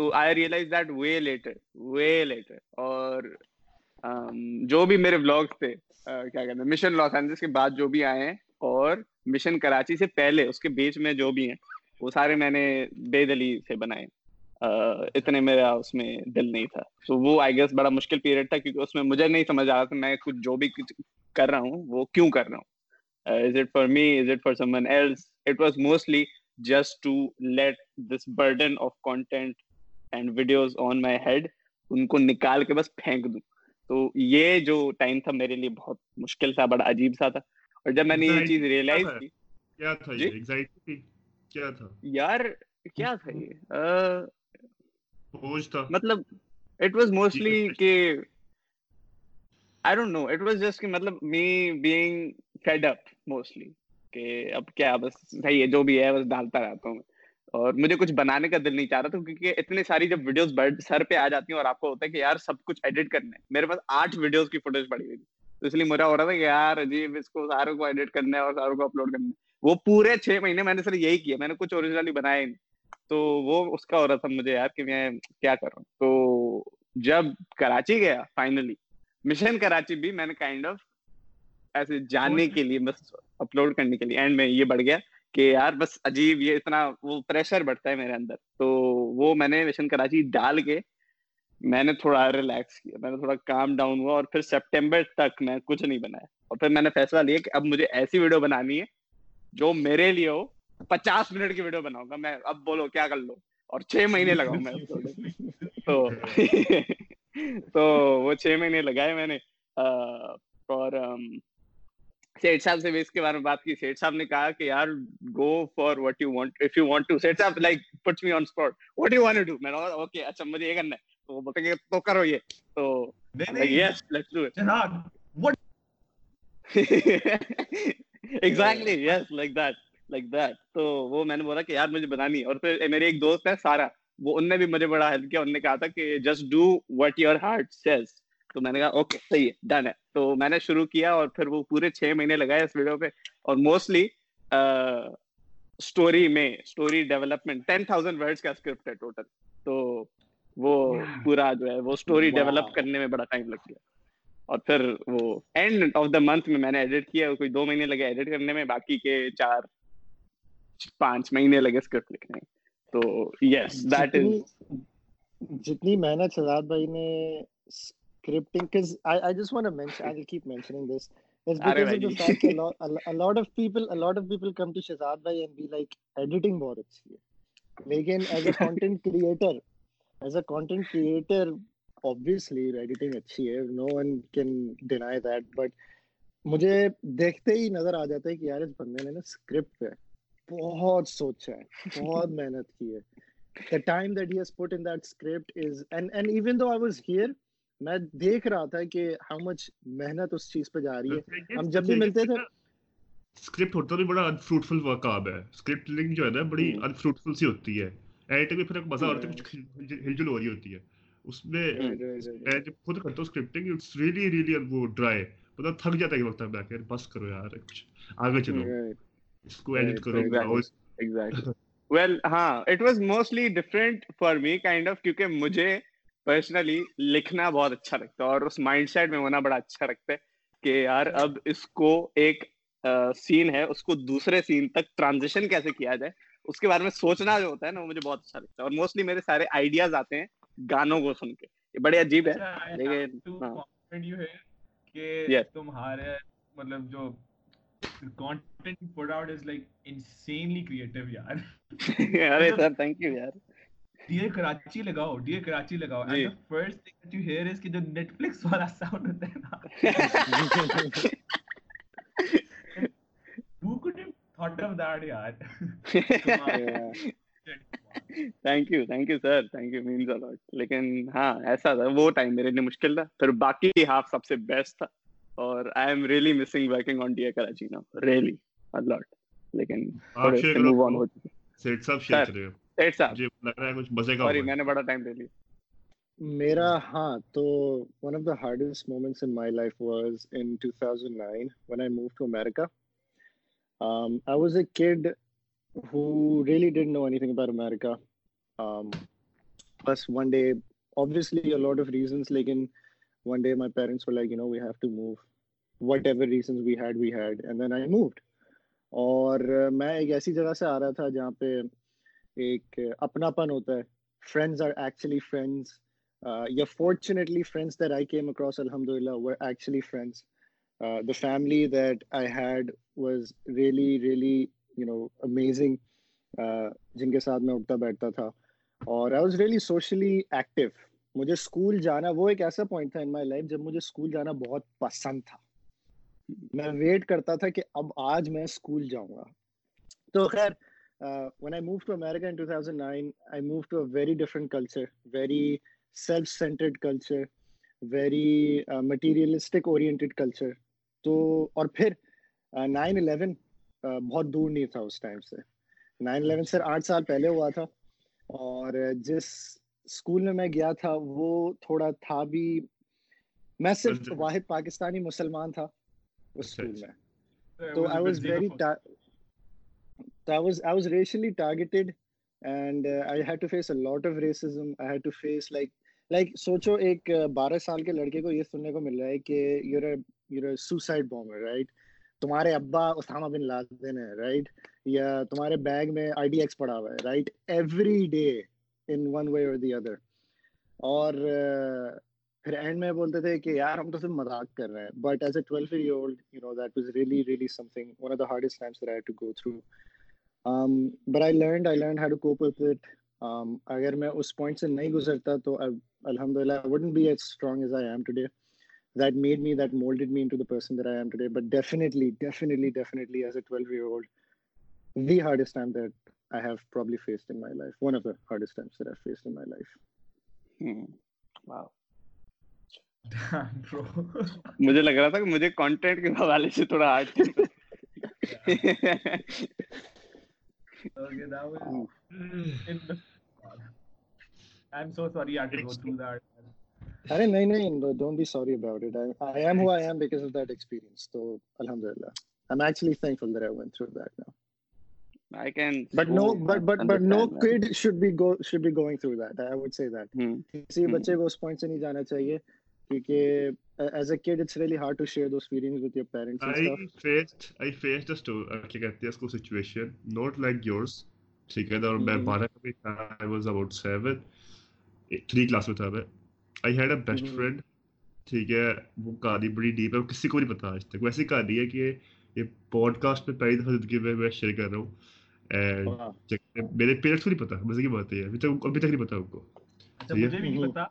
تو I realize that way later way later اور um, جو بھی میرے بلاگس تھے کیا کہتے ہیں مشن لاس اینجلس کے بعد جو بھی آئے ہیں، اور مشن کراچی سے پہلے، اس کے بیچ میں جو بھی ہیں، وہ سارے میں نے بے دلی سے بنائے اتنے میرا اس میں دل نہیں تھا۔ سو وہ آئی گیس بڑا مشکل پیریڈ تھا، کیونکہ اس میں مجھے نہیں سمجھ آ رہا تھا میں کچھ جو بھی کر رہا ہوں، وہ کیوں کر رہا ہوں۔ Is it for me is it for someone else it was mostly just to let this burden of content and videos on my head ان کو نکال کے بس پھینک دوں تو یہ جو ٹائم تھا میرے لیے بہت مشکل تھا بڑا عجیب سا تھا۔ اور جب میں نے یہ چیز ریئلائز کی کیا تھا یہ؟ جی؟ کیا تھا؟ یار کیا تھا یہ؟ بوجھ تھا۔ مطلب اٹ واز موسٹلی کہ I don't know it was just کہ مطلب me being fed up mostly کہ اب کیا بس صحیح ہے جو بھی ہے بس ڈالتا رہتا ہوں میں۔ اور مجھے کچھ بنانے کا دل نہیں چاہ رہا تھا کیونکہ اتنے ساری جب ویڈیوز سر پہ آ جاتی ہیں اور آپ کو ہوتا ہے کہ یار سب کچھ ایڈٹ کرنا ہے میرے پاس آٹھ ویڈیوز کی فوٹیج پڑی ہوئی تھی۔ تو اس لیے مجھے ہو رہا تھا کہ یار عجیب اس کو ساروں کو ایڈٹ کرنا ہے اور ساروں کو اپلوڈ کرنا ہے۔ وہ پورے چھ مہینے میں نے سر یہی کیا میں نے کچھ اوریجنلی بنایا نہیں۔ تو وہ اس کا ہو رہا تھا مجھے یار کہ میں کیا کروں۔ تو جب کراچی گیا فائنلی مشن کراچی بھی میں نے کائنڈ آف ایسے جاننے کے لیے بس اپلوڈ کرنے کے لیے اینڈ میں یہ بڑھ گیا۔ کہ یار بس عجیب یہ اتنا وہ پریشر بڑھتا ہے میرے اندر۔ تو وہ میں نے مشن کراچی ڈال کے میں نے تھوڑا ریلیکس کیا، میں نے تھوڑا کام ڈاؤن ہوا اور پھر سپٹیمبر تک میں کچھ نہیں بنایا۔ اور پھر میں نے فیصلہ لیا کہ اب مجھے ایسی ویڈیو بنانی ہے جو میرے لیے ہو۔ پچاس منٹ کی ویڈیو بناؤں گا۔ میں اب بولو کیا کر لو؟ اور چھ مہینے لگاؤں میں تو تو وہ چھ مہینے لگائے میں نے۔ اور صاحب سے بھی اس کے بارے میں بات کی۔ صاحب نے کہا کہ یار go for you want if you want to صاحب like puts me on spot you want to میں نے اوکے اچھا مجھے یہ کرنا ہے۔ تو وہ تو کرو یہ۔ تو یس لیٹس ڈو اٹ جناب exactly yes like that like that تو وہ میں نے بولا کہ یار مجھے بنانی ہے۔ اور پھر میرے ایک دوست ہے سارا وہ ان نے بھی مجھے بڑا ہیلپ کیا۔ نے کہا تھا کہ just do what your heart says تو میں نے کہا اوکے صحیح ہے ڈن ہے. تو میں نے شروع کیا اور پھر وہ پورے چھ مہینے لگائے اس ویڈیو پہ اور موسٹلی اسٹوری میں story development ten thousand words کا اسکرپٹ ہے ٹوٹل تو وہ پورا جو ہے وہ اسٹوری ڈیولپ کرنے میں بڑا ٹائم لگ گیا. اور پھر وہ اینڈ آف دا منتھ میں میں نے ایڈٹ کیا کوئی دو مہینے لگے ایڈٹ کرنے میں باقی کے چار پانچ مہینے لگے اسکرپٹ لکھنے میں. تو یس دیٹ از جتنی محنت شہزاد بھائی نے scripting because I, I just want to mention i'll keep mentioning this it's because of the fact a, lot, a, a lot of people a lot of people come to shazad bhai and be like editing boris here megan as a content creator as a content creator obviously editing it here no one can deny that but مجھے دیکھتے ہی نظر آ جاتا ہے کہ یار اس بندے نے نا اسکرپٹ پہ بہت سوچا ہے بہت محنت کی ہے the time that he has put in that script is and and even though i was here میں دیکھ رہا تھا کہ ہاؤ مچ محنت اس چیز پہ جا رہی ہے۔ ہم جب بھی ملتے تھے اسکرپٹ ہوتا بڑا انفروٹفل ہے۔ اسکرپٹ لنک جو ہے نا بڑی انفروٹفل سی ہوتی ہے۔ ایڈیٹنگ میں پھر ایک مزہ ہے کچھ ہو رہی ہوتی ہے۔ اس میں میں جب خود کرتا ہوں اسکرپٹنگ اٹس ریلی ریلی وہ ڈرائی تھک جاتا ہے وقت میں کہ بس کرو یار کچھ آگے چلو۔ اس کو ایڈٹ کرو ایگزیکٹلی ویل ہاں it was mostly for me kind کیونکہ مجھے پرسنلی لکھنا بہت اچھا لگتا ہے اور اس مائنڈ سیٹ میں ہونا بڑا اچھا لگتا ہے کہ یار اب اس کو ایک سین ہے اس کو دوسرے سین تک ٹرانزیشن کیسے کیا جائے؟ اس کے بارے میں سوچنا جو ہوتا ہے نا وہ مجھے بہت اچھا لگتا ہے اور موسٹلی میرے سارے آئیڈیاز آتے ہیں گانوں کو سن کے۔ یہ بڑے عجیب ہے اچھا، لیکن ہاں۔ تمہارے مطلب جو content you put out is like insanely creative yaar arey sir مطلب thank you ڈیئر کراچی لگاؤ ڈیئر کراچی لگاؤ and the first thing that you hear is کہ جو Netflix والا ساؤنڈ ہوتا ہے نا۔ Who could have thought of that یار thank you thank you sir thank you means a lot لیکن ہاں ایسا تھا وہ ٹائم میرے لیے مشکل تھا پھر باقی ہاف سب سے بیسٹ تھا اور I am really missing working on dear Karachi نا ریئلی الاٹ لیکن موو آن ہو چکی سیٹ سب شیئر کرے میں ایک ایسی جگہ سے آ رہا تھا جہاں پہ ایک اپنا پن ہوتا ہے۔ فرینڈز آر ایکچولی فرینڈز یا fortunately friends that I came across الحمد للہ were actually friends the family that I had was really really you know amazing جن کے ساتھ میں اٹھتا بیٹھتا تھا۔ اور I was really socially active مجھے اسکول جانا، وہ ایک ایسا پوائنٹ تھا ان مائی لائف جب مجھے اسکول جانا بہت پسند تھا۔ میں ویٹ کرتا تھا کہ اب آج میں اسکول جاؤں گا۔ تو خیر when I moved to America in 2009, I moved to a very different culture, very self centered culture, very uh, materialistic oriented culture. تو اور پھر نائن الیون بہت دور نہیں تھا اس ٹائم سے نائن الیون سر آٹھ سال پہلے ہوا تھا اور جس اسکول میں میں گیا تھا وہ تھوڑا تھا بھی میں صرف واحد پاکستانی مسلمان تھا اس اسکول میں تو I was very I was I was racially targeted, and uh, I had to face a lot of racism. I had to face like like سوچو ایک بارہ سال کے لڑکے کو یہ سننے کو مل رہا ہے کہ you're a suicide bomber right تمہارے ابا اسامہ بن لادن ہے رائٹ یا تمہارے بیگ میں آئی ڈی ایکس پڑا ہوا ہے right every day in one way the other اور پھر اینڈ میں بولتے تھے کہ یار ہم تو صرف مذاق کر رہے ہیں but as a twelve year old you know that was really really something one of the hardest times to go through but I learned I learn how to cope with اگر میں اس پوائنٹ سے نہیں گزرتا تو الحمد للہ I wouldn't be as strong as I am today that made me that moulded me into the person that I am today but definitely definitely definitely as a twelve year old the hardest time that I have probably faced in my life one of the hardest times that I faced in my life مجھے لگ رہا تھا کہ مجھے content کے حوالے سے تھوڑا hard Okay, that was. I'm so sorry I had to go through that. ارے نہیں نہیں don't be sorry about it I am who I am because that experience تو الحمدللہ. I am actually thankful that I through that now I can but no but but but no kid should be go should be going through that I say that کسی بچے کو اس point سے نہیں جانا چاہیے کیونکہ as a kid it's really hard to share those feelings with your parents I faced I faced a کیا کہتے ہیں اس کو سچویشن ناٹ لائک یورز ٹھیک ہے اور میں بارہ کا بھی تھا I was about seven three class میں تھا میں I had a best friend ٹھیک ہے وہ کہانی بڑی ڈیپ ہے کسی کو نہیں پتا آج تک ویسی کہانی ہے کہ یہ پوڈ کاسٹ میں پہلی دفعہ زندگی میں میں شیئر کر رہا ہوں میرے پیرنٹس کو نہیں پتا مزے کی بات ہے ابھی تک ابھی تک نہیں پتا ان کو مجھے بھی نہیں پتہ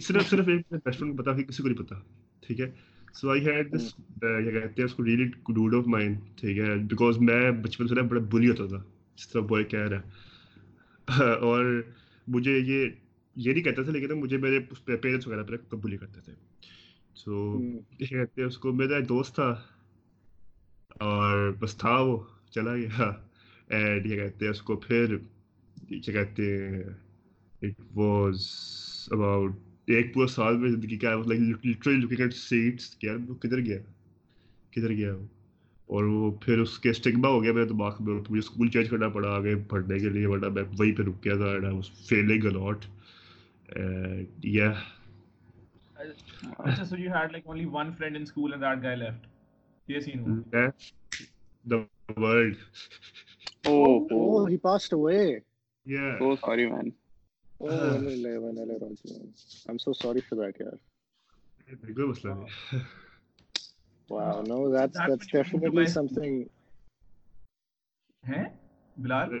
صرف صرف ایک پتا کسی کو نہیں پتا ٹھیک ہے سو آئی ہیڈ دس کیا کہتے ہیں اس کو ریلی ڈوڈ آف مائنڈ ٹھیک ہے بیکاز میں بچپن سے بڑا بلی ہوتا تھا جس طرح بوائے کہہ رہا ہے اور مجھے یہ یہ نہیں کہتا تھا لیکن مجھے میرے پیرنٹس وغیرہ میرا قبول کرتے تھے سو یہ کہتے ہیں اس کو میرا دوست تھا اور بس تھا وہ چلا گیا اینڈ یہ کہتے ہیں اس کو پھر کیا کہتے ہیں it was about ایک پورا سال میں زندگی کیا ہے۔ Like literally looking at sets کیا؟ وہ کدھر گیا؟ کدھر گیا وہ؟ اور وہ پھر اس کے اسٹگما ہو گیا میرے دماغ میں تو مجھے اسکول چینج کرنا پڑا آگے پڑھنے کے لیے ورنہ میں وہیں پہ رک گیا تھا and I was feeling a lot and یا اچھا so you had like only one friend in school and that guy left یہ سین the world oh oh he passed away یا او sorry man I'm so sorry for that, yeah. Wow, no, that's that that's definitely something. Hey, Bilal.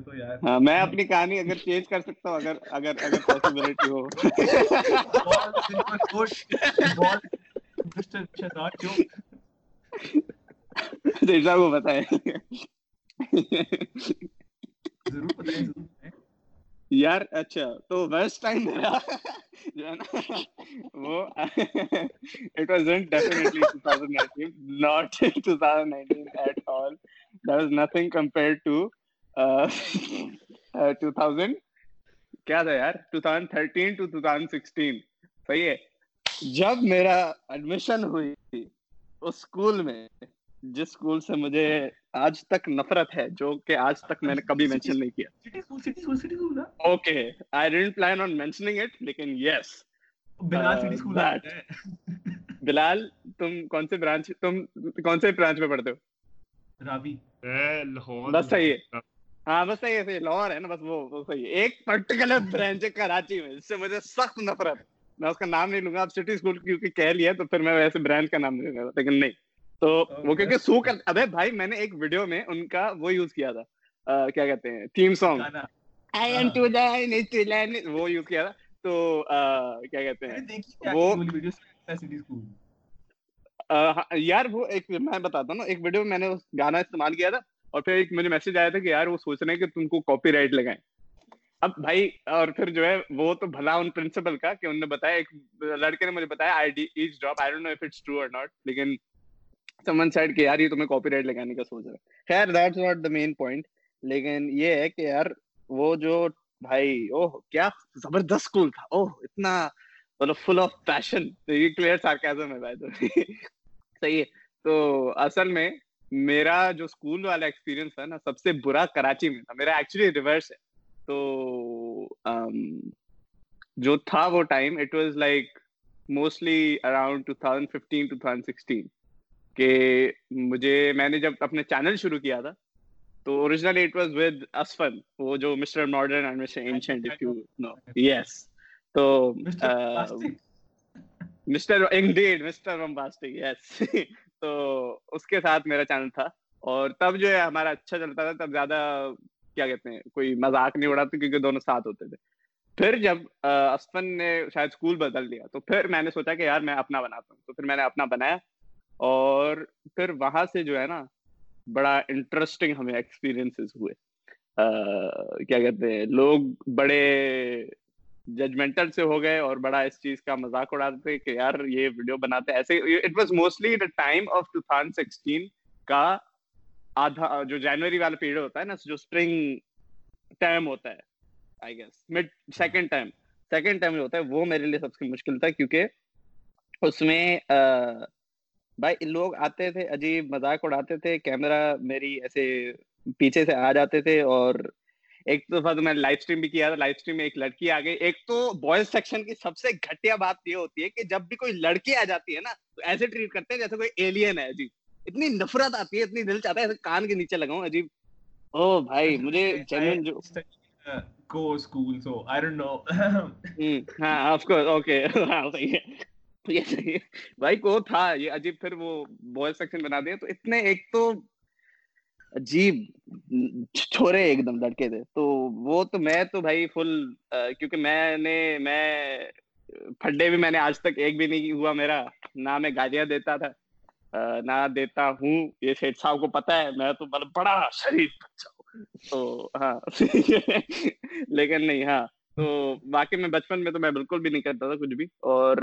تو یار میں اپنی کہانی اگر change کر سکتا ہوں اگر اگر اگر پاسبلٹی ہو ریٹا کو یار اچھا تو ویسٹ ٹائم میرا جو ہے نا وہ it was definitely 2019 not 2019 at nothing compare to 2000 کیا تھا یار 2013 ٹو 2016 صحیح ہے جب میرا ایڈمیشن ہوئی اس اسکول میں جس اسکول سے مجھے آج تک نفرت ہے جو کہ آج تک میں نے کبھی مینشن نہیں کیا۔ Okay I didn't plan on mentioning it لیکن یس uh, بلال تم کون سے برانچ تم کون سے برانچ میں پڑھتے ہو؟ لاہور۔ بس صحیح ہے۔ ہاں بس صحیح ہے لاہور ہے نا بس وہ صحیح ایک پرٹیکولر برانچ ہے کراچی میں جس سے مجھے سخت نفرت۔ ہے میں اس کا نام نہیں لوں گا آپ سٹی اسکول کیونکہ کہہ لیا تو پھر میں ویسے برانڈ کا نام نہیں لوں گا لیکن نہیں۔ تو وہ کیونکہ سو کر ابے بھائی میں نے ایک ویڈیو میں ان کا وہ یوز کیا تھا۔ کیا کہتے ہیں؟ تھیم سانگ ہاں۔ وہ یوز کیا تھا۔ تو کیا کہتے ہیں؟ وہ ہاں، یار وہ ایک میں بتاتا ہوں ایک ویڈیو میں نے گانا استعمال کیا تھا اور پھر ایک مجھے میسج آیا تھا کہ یار وہ سوچ رہے ہیں کہ تم کو کاپی رائٹ لگائیں۔ اب بھائی، اور پھر جو ہے، وہ تو بھلا ان پرنسپل کا کہ انہوں نے بتایا، ایک لڑکے نے مجھے بتایا I D H drop I don't know if it's true اور ناٹ لیکن سمن سائڈ کہ یار، یہ تمہیں کاپی رائٹ لگانے کا سوچ رہا ہے خیر that's not the main point لیکن یہ ہے کہ یار، وہ جو بھائی او کیا زبردست سکول تھا۔ او اتنا مطلب فل آف پیشن یہ کلیئر سارکیزم ہے بھائی تو صحیح ہے۔ تو اصل میں میرا جو اسکول والا ایکسپیرینس تھا نا، سب سے برا کراچی میں تھا۔ میرا ایکچولی ریورس ہے۔ تو جو تھا وہ time it was like mostly around two thousand fifteen two thousand sixteen کہ مجھے میں نے جب اپنے چینل شروع کیا تھا تو اوریجنلی اٹ واز ود اسفن وہ جو mister modern and mister ancient of you know yes تو mister indeed mister bombastic yes تو اس کے ساتھ میرا چینل تھا اور تب جو ہے ہمارا اچھا چلتا تھا تب زیادہ کیا کہتے ہیں، کوئی مذاق نہیں اڑاتے کیونکہ دونوں ساتھ ہوتے تھے۔ پھر جب اسفن نے شاید اسکول بدل لیا، تو پھر میں نے سوچا کہ یار میں اپنا بناتا ہوں۔ تو پھر میں نے اپنا بنایا اور پھر وہاں سے جو ہے نا، بڑا انٹرسٹنگ ہمیں ایکسپیرینسز ہوئے۔ کیا کہتے ہیں، لوگ بڑے ججمنٹل سے ہو گئے اور بڑا اس چیز کا مذاق اڑاتے تھے کہ یار یہ ویڈیو بناتے۔ ایسے it was mostly the time of two thousand sixteen کا آدھا، جو جنوری والا پیریڈ ہوتا ہے نا، جو اسپرنگ ٹائم ہوتا ہے I guess mid second time second time جو ہوتا ہے، وہ میرے لیے سب سے مشکل تھا، کیونکہ اس میں بھائی، لوگ آتے تھے، عجیب مذاق اڑاتے تھے، کیمرہ میری ایسے پیچھے سے آ جاتے تھے، اور ایک دفعہ تو میں نے لائف اسٹریم بھی کیا تھا لائف اسٹریم میں ایک لڑکی آ گئی۔ ایک تو بوائز سیکشن کی سب سے گھٹیا بات یہ ہوتی ہے کہ جب بھی کوئی لڑکی آ جاتی ہے نا، تو ایسے ٹریٹ کرتے ہیں جیسے کوئی ایلین ہے جی۔ اتنی نفرت آتی ہے اتنی دل چاہتا ہے کان کے نیچے لگاؤں عجیب۔ او بھائی مجھے جنون جو ہاں ہاں صحیح ہے۔ یہ صحیح ہے۔ بھائی کو تھا یہ عجیب پھر وہ بوائز سیکشن بنا دیا تو اتنے ایک تو عجیب چھوڑے ایک دم لڑکے تھے۔ تو وہ تو میں تو بھائی فل کیونکہ میں نے میں پھڈے بھی میں نے آج تک ایک بھی نہیں ہوا میرا نہ میں گالیاں دیتا تھا۔ نہ دیتا ہوں، یہ شیٹ صاحب کو پتا ہے، میں تو مطلب بڑا شریف بچہ ہوں۔ تو ہاں لیکن نہیں ہاں۔ تو واقعی میں بچپن میں تو میں بالکل بھی نہیں کرتا تھا کچھ بھی۔ اور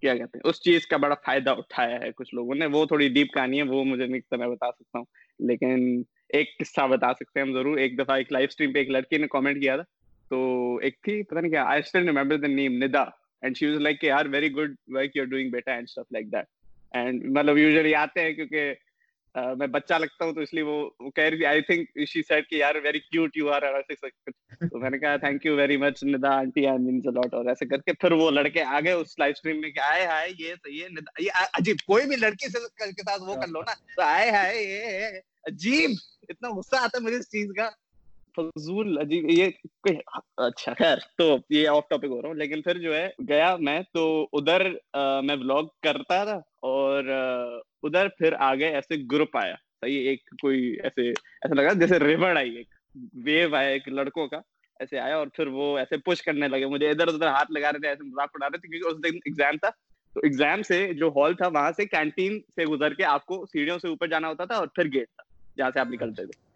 کیا کہتے ہیں، اس چیز کا بڑا فائدہ اٹھایا ہے کچھ لوگوں نے۔ وہ تھوڑی ڈیپ کہانی ہے، وہ مجھے نہیں میں بتا سکتا ہوں۔ لیکن ایک قصہ بتا سکتے ہیں ہم ضرور۔ ایک دفعہ ایک لائف اسٹریم پہ ایک لڑکی نے کامنٹ کیا تھا۔ تو ایک تھی، پتہ نہیں کیا I still remember the name Nida and she was like کہ are very good work you are doing better and stuff like that and مطلب یوزلی آتے ہیں کیونکہ میں بچہ لگتا ہوں تو اس لیے وہ کہہ رہی تھی آئی تھنک شی سیڈ کہ یار ویری کیوٹ یو آر ایسے تو میں نے کہا thank you very much Nida aunty I means lot اور ایسے کر کے پھر وہ لڑکے آ گئے اس لائف سٹریم میں کہ آئے ہائے یہ تو یہ یہ عجیب، کوئی بھی لڑکی سے کے ساتھ وہ کر لو نا۔ تو آئے ہائے یہ، عجیب، اتنا غصہ آتا ہے مجھے اس چیز کا۔ فضول عجیب، یہ اچھا خیر، تو یہ آف ٹاپک ہو رہا ہوں، لیکن پھر جو ہے، گیا میں تو ادھر میں بلاگ کرتا تھا اور ادھر پھر آگے ایسے گروپ آیا۔ صحیح، ایک کوئی ایسے، ایسا لگا جیسے ریور آئی، ایک ویو آیا، ایک لڑکوں کا ایسے آیا اور پھر وہ ایسے پش کرنے لگے۔ مجھے ادھر ادھر ہاتھ لگا رہے تھے، ایسے مذاق اڑا رہے تھے، کیونکہ اس دن ایگزام تھا۔ تو ایگزام سے جو ہال تھا، وہاں سے کینٹین سے گزر کے آپ کو سیڑھیوں سے اوپر جانا ہوتا تھا اور پھر گیٹ تھا، جہاں سے آپ نکلتے تھے۔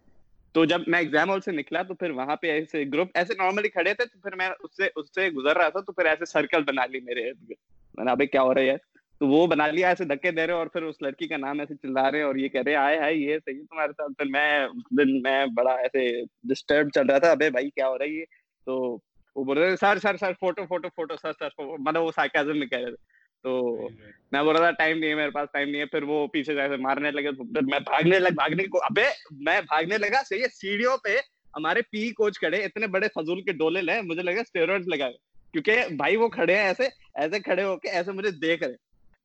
تو جب میں ایگزام ہال سے نکلا تو پھر وہاں پہ ایسے گروپ ایسے نارملی کھڑے تھے تو پھر میں اس سے اس سے گزر رہا تھا تو پھر ایسے سرکل بنا لی میرے ارد گرد۔ میں نے ابھی کیا ہو رہا ہے تو وہ بنا لیا، ایسے دھکے دے رہے اور پھر اس لڑکی کا نام ایسے چلا رہے اور یہ کہہ رہے، آئے ہے یہ صحیح تمہارے ساتھ۔ پھر میں اس دن میں بڑا ایسے ڈسٹرب چل رہا تھا، ابھی بھائی، کیا ہو رہا ہے یہ؟ تو وہ بول رہے، sir sir sir photo photo photo sir sir مطلب وہ سائیکل میں کہہ رہے تھے۔ تو میں بول رہا تھا ٹائم نہیں ہے میرے پاس ٹائم نہیں ہے پھر وہ پیچھے جیسے مارنے لگے۔ پھر میں بھاگنے لگ بھاگنے کو ابے میں بھاگنے لگا صحیح ہے سیڑھیوں پہ ہمارے پی کوچ کھڑے اتنے بڑے فضول کے ڈولے لے مجھے لگا اسٹیرائڈ لگا کیونکہ بھائی وہ کھڑے ہیں ایسے ایسے کھڑے ہو کے ایسے مجھے دیکھ رہے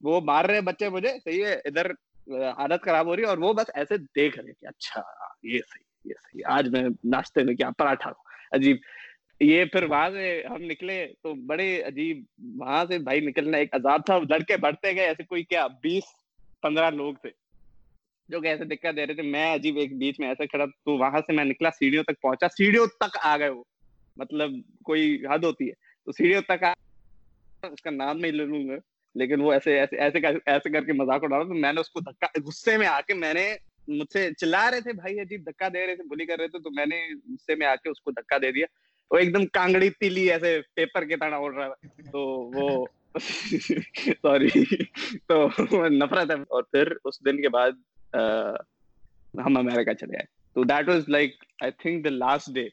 وہ مار رہے بچے مجھے صحیح ہے ادھر حالت خراب ہو رہی ہے اور وہ بس ایسے دیکھ رہے کہ اچھا یہ صحیح یہ صحیح۔ آج میں ناشتے میں کیا پراٹھا عجیب۔ یہ پھر وہاں سے ہم نکلے تو بڑے عجیب وہاں سے بھائی نکلنا ایک عذاب تھا لڑکے بڑھتے گئے ایسے کوئی کیا بیس، پندرہ لوگ تھے، جو کہ ایسے دکھا دے رہے تھے، میں عجیب ایک بیچ میں ایسے کھڑا، تو وہاں سے میں نکلا، سیڑھیوں تک پہنچا، سیڑھیوں تک آ گئے وہ مطلب کوئی حد ہوتی ہے، تو سیڑھیوں تک آ، اس کا نام نہیں لے لوں گا، لیکن وہ ایسے ایسے ایسے ایسے کر کے مذاق اڑا رہا تو میں نے اس کو دھکا، غصے میں آ کے میں نے مجھ سے چلا رہے تھے، بھائی عجیب دھکا دے رہے تھے بلی کر رہے تھے، تو میں نے غصے میں آ کے اس کو دھکا دے دیا وہ ایک دم کانگڑی تیلی ایسے پیپر کے طرح اڑ رہا تھا۔ تو وہ سوری۔ تو نفرت ہے۔ اور پھر اس دن کے بعد ہم امیرکا چلے آئے۔ تو that was like I think the last day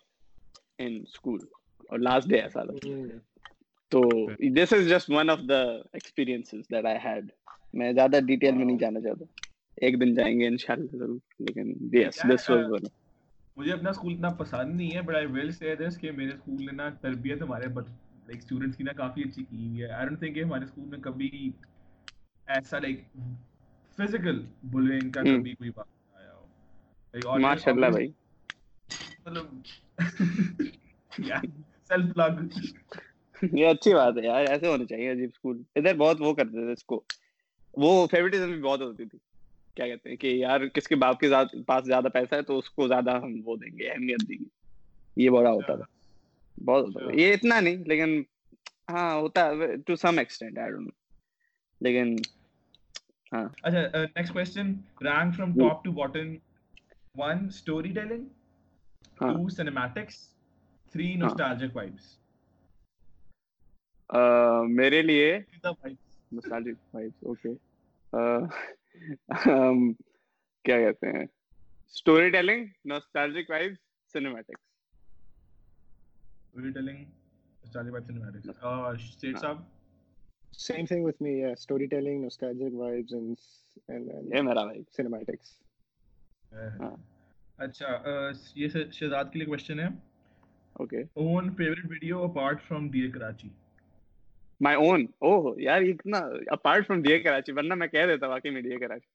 in school اور لاسٹ ڈے ایسا تھا۔ تو this is just one of the experience that I had میں زیادہ ڈیٹیل میں نہیں جانا چاہتا۔ ایک دن جائیں گے انشاءاللہ ضرور لیکن یس دس واز ون مجھے اپنا اسکول اتنا پسند نہیں ہے بٹ آئی ویل سے دس کہ میرے اسکول نے نا تربیت ہمارے لائک اسٹوڈنٹس کی نا کافی اچھی کی ہوئی ہے. آئی ڈونٹ تھنک کہ ہمارے اسکول میں کبھی ایسا لائک فزیکل بلینگ کا کبھی کوئی بات آیا ہو. ماشاء اللہ بھائی. مطلب سیلف پلگ یہ اچھی بات ہے یار ایسے ہونے چاہیے عجیب اسکول ادھر بہت وہ کرتے تھے اس کو. وہ فیوریٹزم بھی بہت ہوتی تھی. کیا کہتے ہیں کہ یار کس کے باپ کے پاس زیادہ پیسہ ہے تو اس کو زیادہ ہم وہ دیں گے اہمیت دیں گے۔ یہ بڑا ہوتا تھا۔ بہت یہ اتنا نہیں لیکن ہاں ہوتا ہے to some extent I don't know لیکن ہاں۔ اچھا next question rank from top to bottom telling nostalgic vibes میرے لیے نوسٹالجک وائبس اوکے کیا کہتے ہیں؟ Story telling nostalgic wise cinematics apart from the Karachi my اون او یار اتنا اپارٹ فرام ڈی کراچی ورنہ میں کہہ دیتا واقعی میں the Karachi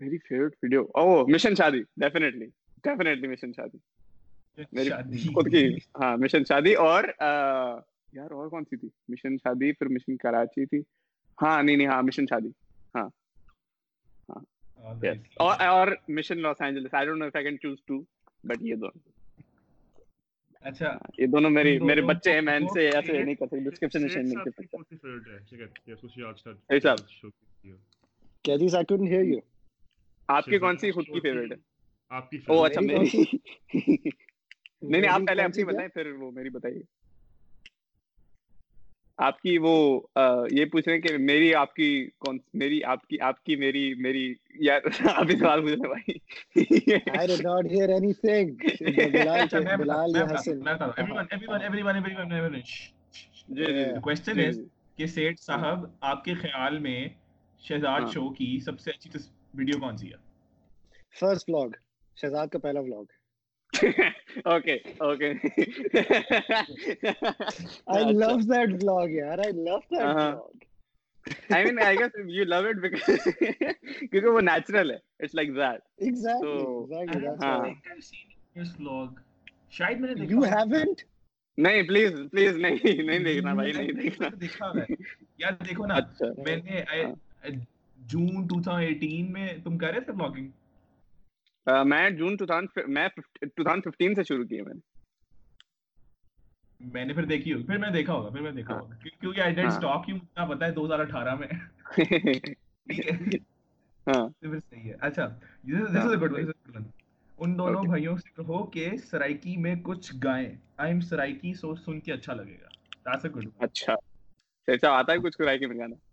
very favourite video oh mission Shaadi definitely definitely mission Shaadi میری خود کی ہاں مشن شادی اور یار اور کون سی تھی مشن شادی پھر مشن کراچی تھی ہاں نہیں نہیں ہاں مشن شادی ہاں اور mission Los Angeles I don't know if I can choose to but یہ دونوں اچھا یہ دونوں میری میرے بچے ہیں میں ان سے ایسے نہیں کر سکتا ڈسکرپشن میں شیئر نہیں کر سکتا۔ اے صاحب کیا جی آئی couldn't hear you آپ کی کون سی خود کی فیورٹ ہے؟ آپ کی او اچھا میری نہیں نہیں آپ پہلے اپنی بتائیں پھر وہ میری بتائیے۔ آپ کی وہ یہ پوچھ رہے ہیں کہ میری آپ کی کون میری آپ کی آپ کی میری میری یار آپ ہی سوال پوچھ رہے بھائی؟ I did not hear anything. Bilal یا Hassan? everyone everyone everyone everyone everyone جی، جی، جی۔ the question is کہ سیٹ صاحب آپ کے خیال میں شہزاد ہاں۔ شو کی سب سے اچھی ویڈیو کون سی ہے؟ فرسٹ ولاگ شہزاد کا پہلا vlog okay okay I love that blog یار I love that blog I mean I guess you love it because کیونکہ وہ نیچرل ہے it's like that exactly exactly blog شاید میں نے یو ہیونٹ نہیں پلیز پلیز نہیں نہیں دیکھنا بھائی نہیں دیکھنا یار دیکھو نا میں نے جون 2018 میں تم کر رہے تھے بلاگنگ میں جون میں 2015 سے شروع کی میں نے۔ میں نے پھر دیکھی ہوگی پھر میں دیکھا ہوگا پھر میں دیکھا ہاں۔ ہوگا۔ کیونکہ آئی ڈیڈ سٹاک ہی مجھے پتا ہے 2018 میں۔ ہاں۔ اچھا سن کے اچھا لگے گا۔ اچھا۔, اچھا۔ آتا ہے کچھ میں گانا۔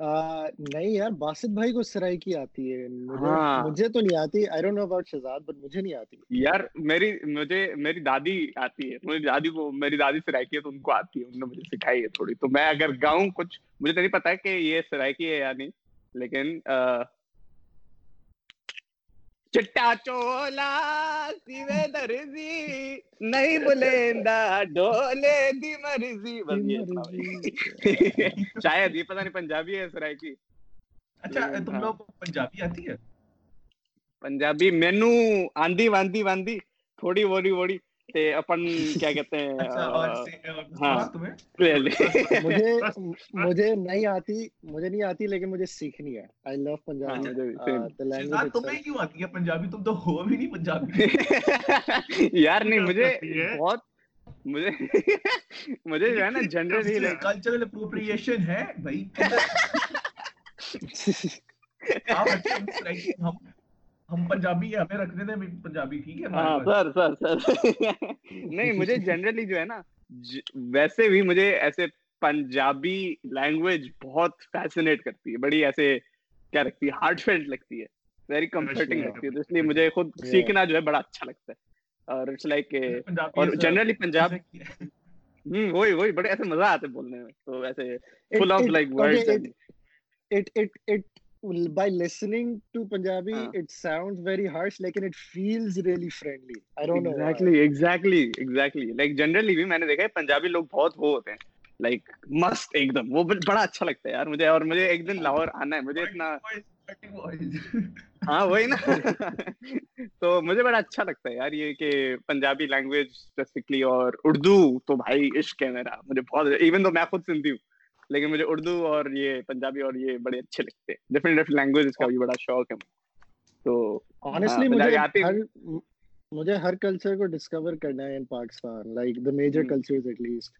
نہیں یار باسط بھائی کو سرائی کی آتی ہے۔ مجھے ہاں۔ تو نہیں آتی۔ I don't know about Shahzad but مجھے نہیں آتی۔ یار میری مجھے میری دادی آتی ہے۔ دادی کو میری دادی سرائی کی ہے تو ان کو آتی ہے انہوں نے مجھے سکھائی ہے تھوڑی۔ تو میں اگر گاؤں کچھ مجھے نہیں پتا کہ یہ سرائی کی ہے یا نہیں لیکن چٹا چولا سیوے درزی نہیں بلیندہ ڈولے دی مرضی شاید یہ پتہ نہیں پنجابی ہے سرائکی اچھا تم لوگ پنجابی آتی ہے پنجابی مینو آندھی واندھی واندھی تھوڑی ووڑی ووڑی تے اپن کیا کہتے ہیں اچھا، ہاں۔ مجھے مجھے نہیں آتی مجھے نہیں آتی لیکن مجھے سیکھنی ہے۔ آئی لو پنجابی تمہیں کیوں آتی ہے پنجابی؟ تم تو ہو بھی نہیں پنجابی۔ یار نہیں مجھے بہت مجھے مجھے جو ہے نا جنرلی کلچرل اپروپریشن ہے؟ بھائی۔ ہم ہم پنجابی ہمیں رکھنے دیں پنجابی ٹھیک ہے ہاں سر سر سر۔ نہیں مجھے جنرلی جو ہے نا ویسے بھی مجھے ایسے پنجابی لینگویج بہت فیسنیٹ کرتی ہے بڑی ایسے کیا رکھتی ہے ہارڈ فیلڈ لگتی ہے ویری کمفرٹنگ لگتی ہے۔ تو اس لیے مجھے خود سیکھنا جو ہے بڑا اچھا لگتا ہے۔ اور اٹس لائک اور جنرلی پنجاب ہم وہی وہی بڑے ایسے مزہ آتے بولنے میں۔ تو ایسے full of like words it it it by listening to punjabi uh, it sound very harsh لیکن it feels really friendly I don't know exactly exactly exactly exactly. Exactly بھی میں نے دیکھا ہے پنجابی لوگ بہت وہ ہوتے ہیں. لائک مست ایک دم. وہ بڑا اچھا لگتا ہے یار مجھے اور مجھے ایک دن لاہور آنا ہے. مجھے اتنا ہاں وہی نا. تو مجھے بڑا اچھا لگتا ہے یار یہ کہ پنجابی لینگویج اسپیسیفکلی اور اردو تو بھائی عشق ہے میرا. مجھے بہت ایون تو میں خود سندھی ہوں. لیکن مجھے اردو اور یہ پنجابی اور یہ بڑے اچھے لگتے ہیں۔ ڈفرینٹ ڈفرینٹ لینگویجز کا بھی بڑا شوق ہے تو آنیسٹلی ہاں، مجھے ہر مجھے ہر کلچر کو ڈسکور کرنا ہے in Pakistan like the major cultures at least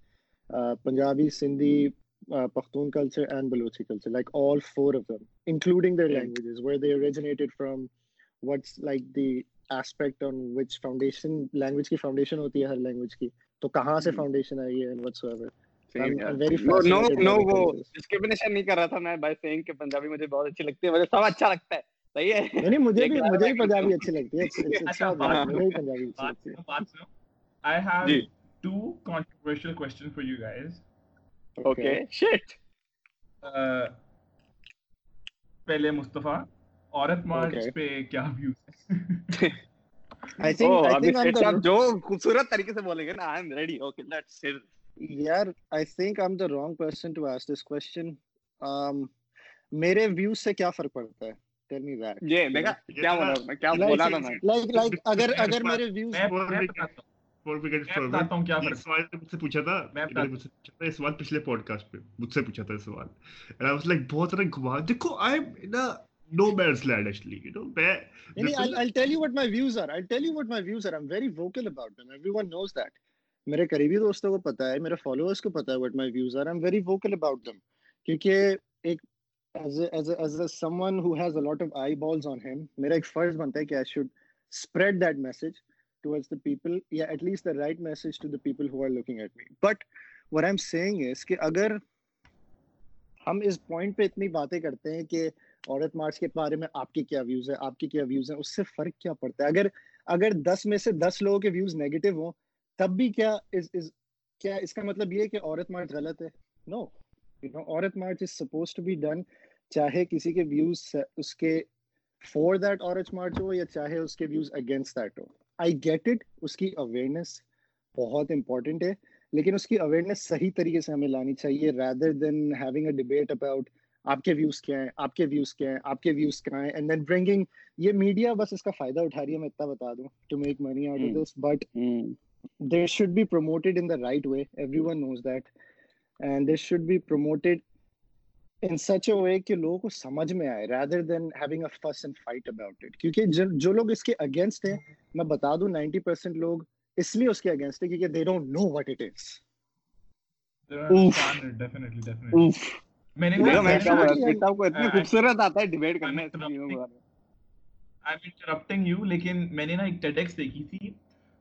Punjabi Sindhi hmm. Pakhtun culture and Balochi culture like all four of them including their languages where they originated from what's like the aspect on which foundation language کی foundation ہوتی ہے ہر language کی تو کہاں سے hmm. Foundation آئی ہے and what's ever پہلے مصطفیٰ عورت مارچ پہ کیا ویوز جو خوبصورت طریقے سے بولیں گے نا I am یار I think I am the wrong person to ask this question میرے ویو سے کیا فرق پڑتا ہے میں میرے قریبی دوستوں کو پتا ہے، میرے فالوورس کو پتا ہے what my views are am very vocal about them کیونکہ ایک as a someone who has a lot of eyeballs on him میرا ایک فرض بنتا ہے کہ I should spread that message towards the people یا at least the right message to the people who are looking at me but what I am seeing is کہ اگر ہم اس پوائنٹ پہ اتنی باتیں کرتے ہیں کہ عورت مارچ کے بارے میں آپ کے کیا ویوز ہیں، آپ کے کیا ویوز ہیں، اس سے فرق کیا پڑتا ہے؟ اگر اگر دس میں سے دس لوگوں کے ویوز نیگیٹو ہوں تب بھی کیا is, is, کیا اس کا مطلب یہ ہے کہ عورت مارچ غلط ہے؟ نو یو نو عورت march is suppose to be done چاہے کسی کے ویوز اس کے فور دیٹ عورت مارچ ہو یا چاہے اس کے ویوز اگینسٹ دیٹ ہو۔ آئی گیٹ اٹ اس کی اویئرنیس بہت امپورٹنٹ ہے لیکن اس کی اویئرنیس صحیح طریقے سے ہمیں لانی چاہیے rather than having a debate about آپ کے ویوز کیا ہیں آپ کے ویوز کیا ہیں آپ کے ویوز کیا ہیں اینڈ دین برنگنگ یہ میڈیا بس اس کا فائدہ اٹھا رہی ہے میں اتنا بتا دوں to make money out of this but they should be promoted in the right way everyone knows that and they should be promoted in such a way کہ لوگوں کو سمجھ میں آئے رادر دین ہیونگ اے فس اینڈ فائٹ اباؤٹ اٹ کیونکہ جو لوگ اس کے اگینسٹ ہیں میں بتا دوں نائنٹی پرسینٹ لوگ اس لیے اس کے اگینسٹ ہیں کیونکہ they don't know what it is میں نے میں نے نا ایک ٹیڈیکس دیکھی تھی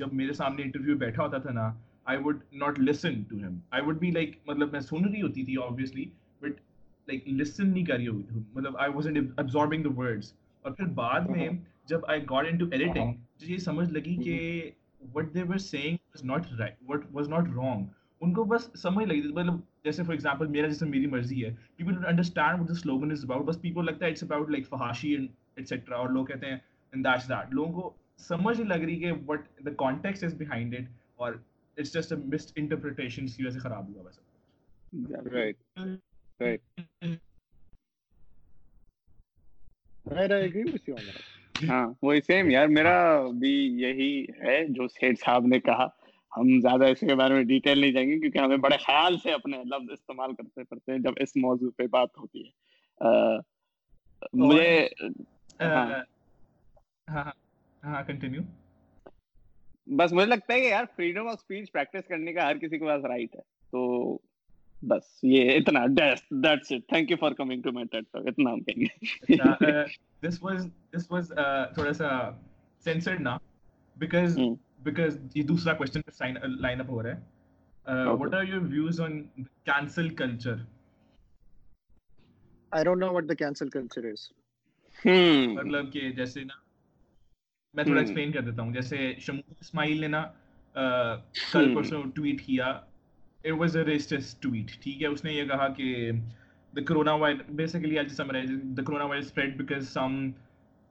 جب میرے سامنے انٹرویو بیٹھا ہوتا تھا نا I would not listen to him I would be like مطلب میں سن رہی ہوتی تھی آبویسلی بٹ لائک لسن نہیں کر رہی ہوتی مطلب آئی واز ابزاربنگ دا ورڈس اور پھر بعد میں جب I got in to editing تو یہ سمجھ لگی کہ what they were saying was not right what was not wrong ان کو بس سمجھ لگی تھی مطلب جیسے فار ایگزامپل میرا جیسے میری مرضی ہے۔ People don't understand what the slogan is about بس پیپل لگتا ہے اٹس اباؤٹ لائک فہاشی اینڈ ایٹسٹرا اور لوگ کہتے ہیں اینڈ لوگوں کو سمجھ نہیں لگ رہی کہ what the context is behind it اور اٹس جسٹ مس انٹرپریٹیشن کی وجہ سے خراب ہوا ویسا رائٹ رائٹ ہاں وہی سیم یار میرا بھی یہی ہے جو سیٹ صاحب نے کہا۔ ہم زیادہ اس کے بارے میں ڈیٹیل نہیں جائیں گے کیونکہ ہمیں بڑے خیال سے اپنے لفظ استعمال کرتے پڑتے ہیں جب اس موضوع پہ بات ہوتی ہے۔ مجھے ہاں۔, ہاں،, ہاں۔ ہاں کنٹینیو بس مجھے لگتا ہے کہ یار فریڈم آف اسپیچ پریکٹس کرنے کا ہر کسی کے پاس رائٹ ہے۔ تو بس یہ اتنا that's it thank you for coming to my TED talk اتنا ہم کہیں گے۔ دس واز دس واز تھوڑا سا سینسرڈ نا۔ بیکاز بیکاز یہ دوسرا کوسچن پہ لائن اپ ہو رہا ہے۔ What are your views cancel culture I don't know what cancel culture is مطلب کہ جیسے نا میں تھوڑا ایکسپلین کر دیتا ہوں۔ جیسے شمول اسماعیل نے نا کل پرسوں ٹویٹ کیا۔ It was a racist tweet ٹھیک ہے؟ اس نے یہ کہا کہ دا کرونا وائرس بیسیکلی آج سمر ہے the coronavirus spread because some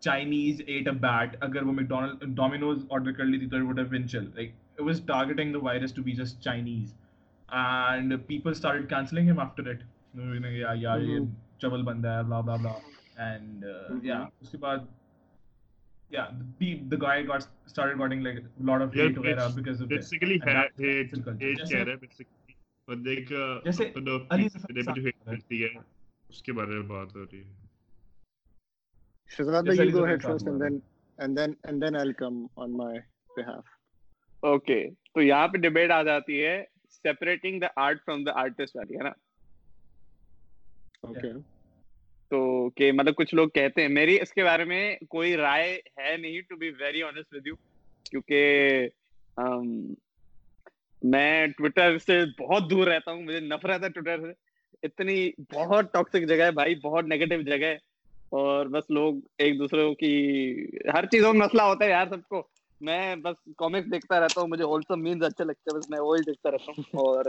Chinese ate a bat اگر وہ میکڈونلڈ ڈومینوز آرڈر کر لی تھی تو it would have been chill like it was targeting the virus to be just Chinese and people start cancelling him after it یار یہ چبل بندہ ہے بلا بلا بلا اینڈ یا اس کے بعد ڈبیٹ آ جاتی ہے آرٹ فروم دا آرٹسٹ والی ہے نا تو کہ مطلب کچھ لوگ کہتے ہیں، میری اس کے بارے میں کوئی رائے ہے نہیں to be very honest with you کیونکہ میں ٹویٹر سے بہت دور رہتا ہوں، مجھے نفرت ہے ٹویٹر سے۔ اتنی بہت ٹاکسک جگہ ہے بھائی، بہت نیگیٹو جگہ ہے۔ اور بس لوگ ایک دوسرے کی، ہر چیزوں میں مسئلہ ہوتا ہے یار سب کو۔ میں بس کامکس دیکھتا رہتا ہوں، مجھے ہولسم مینز اچھے لگتے ہیں، بس میں وہی دیکھتا رہتا ہوں۔ اور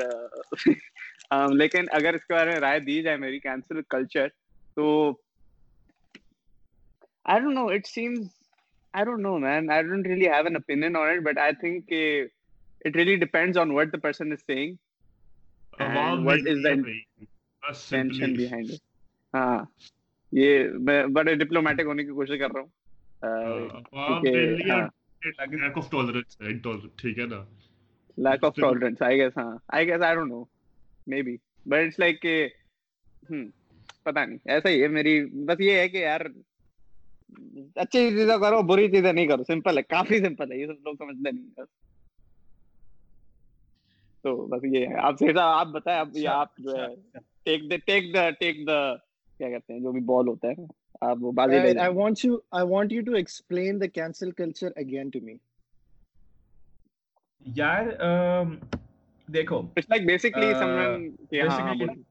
لیکن اگر اس کے بارے میں رائے دی جائے میری کینسل کلچر تو I don't know it seems I don't know man I don't really have an opinion on it but I think کہ it really depends on what the person is saying what is the behind ہاں یہ میں بڑے diplomatic ہونے کی کوشش کر رہا ہوں لیک آف ٹولرنس ٹھیک ہے نا lack of tolerance I guess ہاں I guess I don't know maybe but it's like کہ ہم پتا نہیں ایسا ہی ہے میری بس یہ ہے کہ یار اچھی چیزیں کرو بری چیزیں نہیں کرو سمپل ہے کافی سمپل ہے یہ سب لوگ سمجھتے نہیں تو بس یہ ہے آپ سیدھا آپ بتائیں آپ جو ہے ٹیک دا ٹیک دا ٹیک دا کیا کہتے ہیں جو بھی بال ہوتا ہے آپ وہ بازی لے I want you I want you to explain the cancel culture again to me یار دیکھو it's like basically someone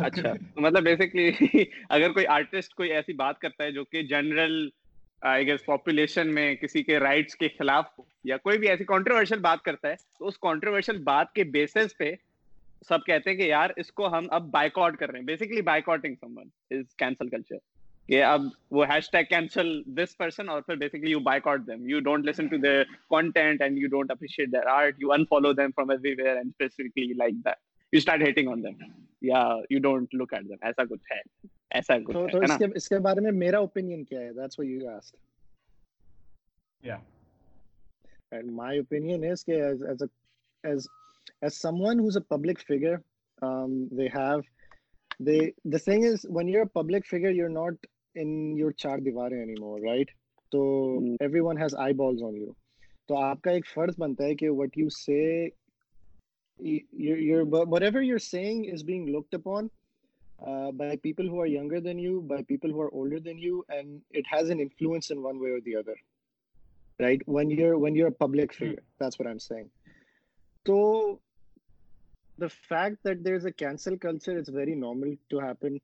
اچھا، مطلب بیسکلی اگر کوئی آرٹسٹ کوئی ایسی بات کرتا ہے جو کہ جنرل پاپولیشن میں کسی کے رائٹس کے خلاف یا کوئی بھی ایسی کانٹروورشل بات کرتا ہے تو اس کانٹروورشل بات کے بیسس پہ سب کہتے ہیں کہ یار اس کو ہم اب بائیکاٹ کر رہے ہیں۔ Basically boycotting someone is cancel culture کہ اب وہ hashtag cancel this person اور پھر basically you boycott them you don't listen to their content and you don't appreciate their art you unfollow them from everywhere and specifically like that you start hating on them یا you don't look at them ایسا کچھ ہے ایسا کچھ ہے تو اس کے بارے میں میرا اوپینین کیا ہے دیٹس واٹ یو آسکڈ یا اینڈ مائی اوپینین از کہ as as as as someone who's a public figure um they have they the thing is when you're a public figure you're not in your چار دیواریں anymore right تو everyone has eyeballs on you تو آپ کا ایک فرض بنتا ہے کہ what you say whatever you're saying is being looked upon by people who are یگر than you by people who are older than you and it has an influence in one way or the other right one your one your public figure that's what I am saying تو the fact that there is a cancel culture is very normal to happen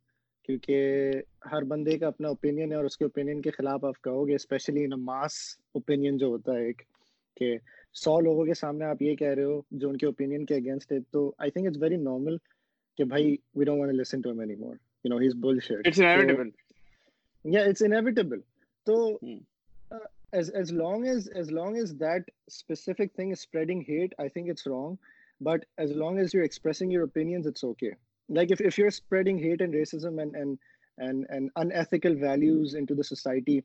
کیونکہ ہر بندے کا اپنا opinion ہے اور اس کے opinion کے خلاف آپ کہو گے اسپیشلی ان ماس اوپینین جو ہوتا ہے ایک کہ سو لوگوں کے سامنے آپ یہ کہہ رہے ہو جو ان کے اوپینین کے اگینسٹ ہے تو I think it's very normal کہ بھائی we don't want listen to him anymore you know he is bullshit it's inevitable یا اٹس انیویٹیبل تو as as long as as long as that specific thing is spreading hate i think it's wrong. But as long as you're expressing your opinions it's okay. like if, if you're spreading hate and racism and and and, and unethical values into the society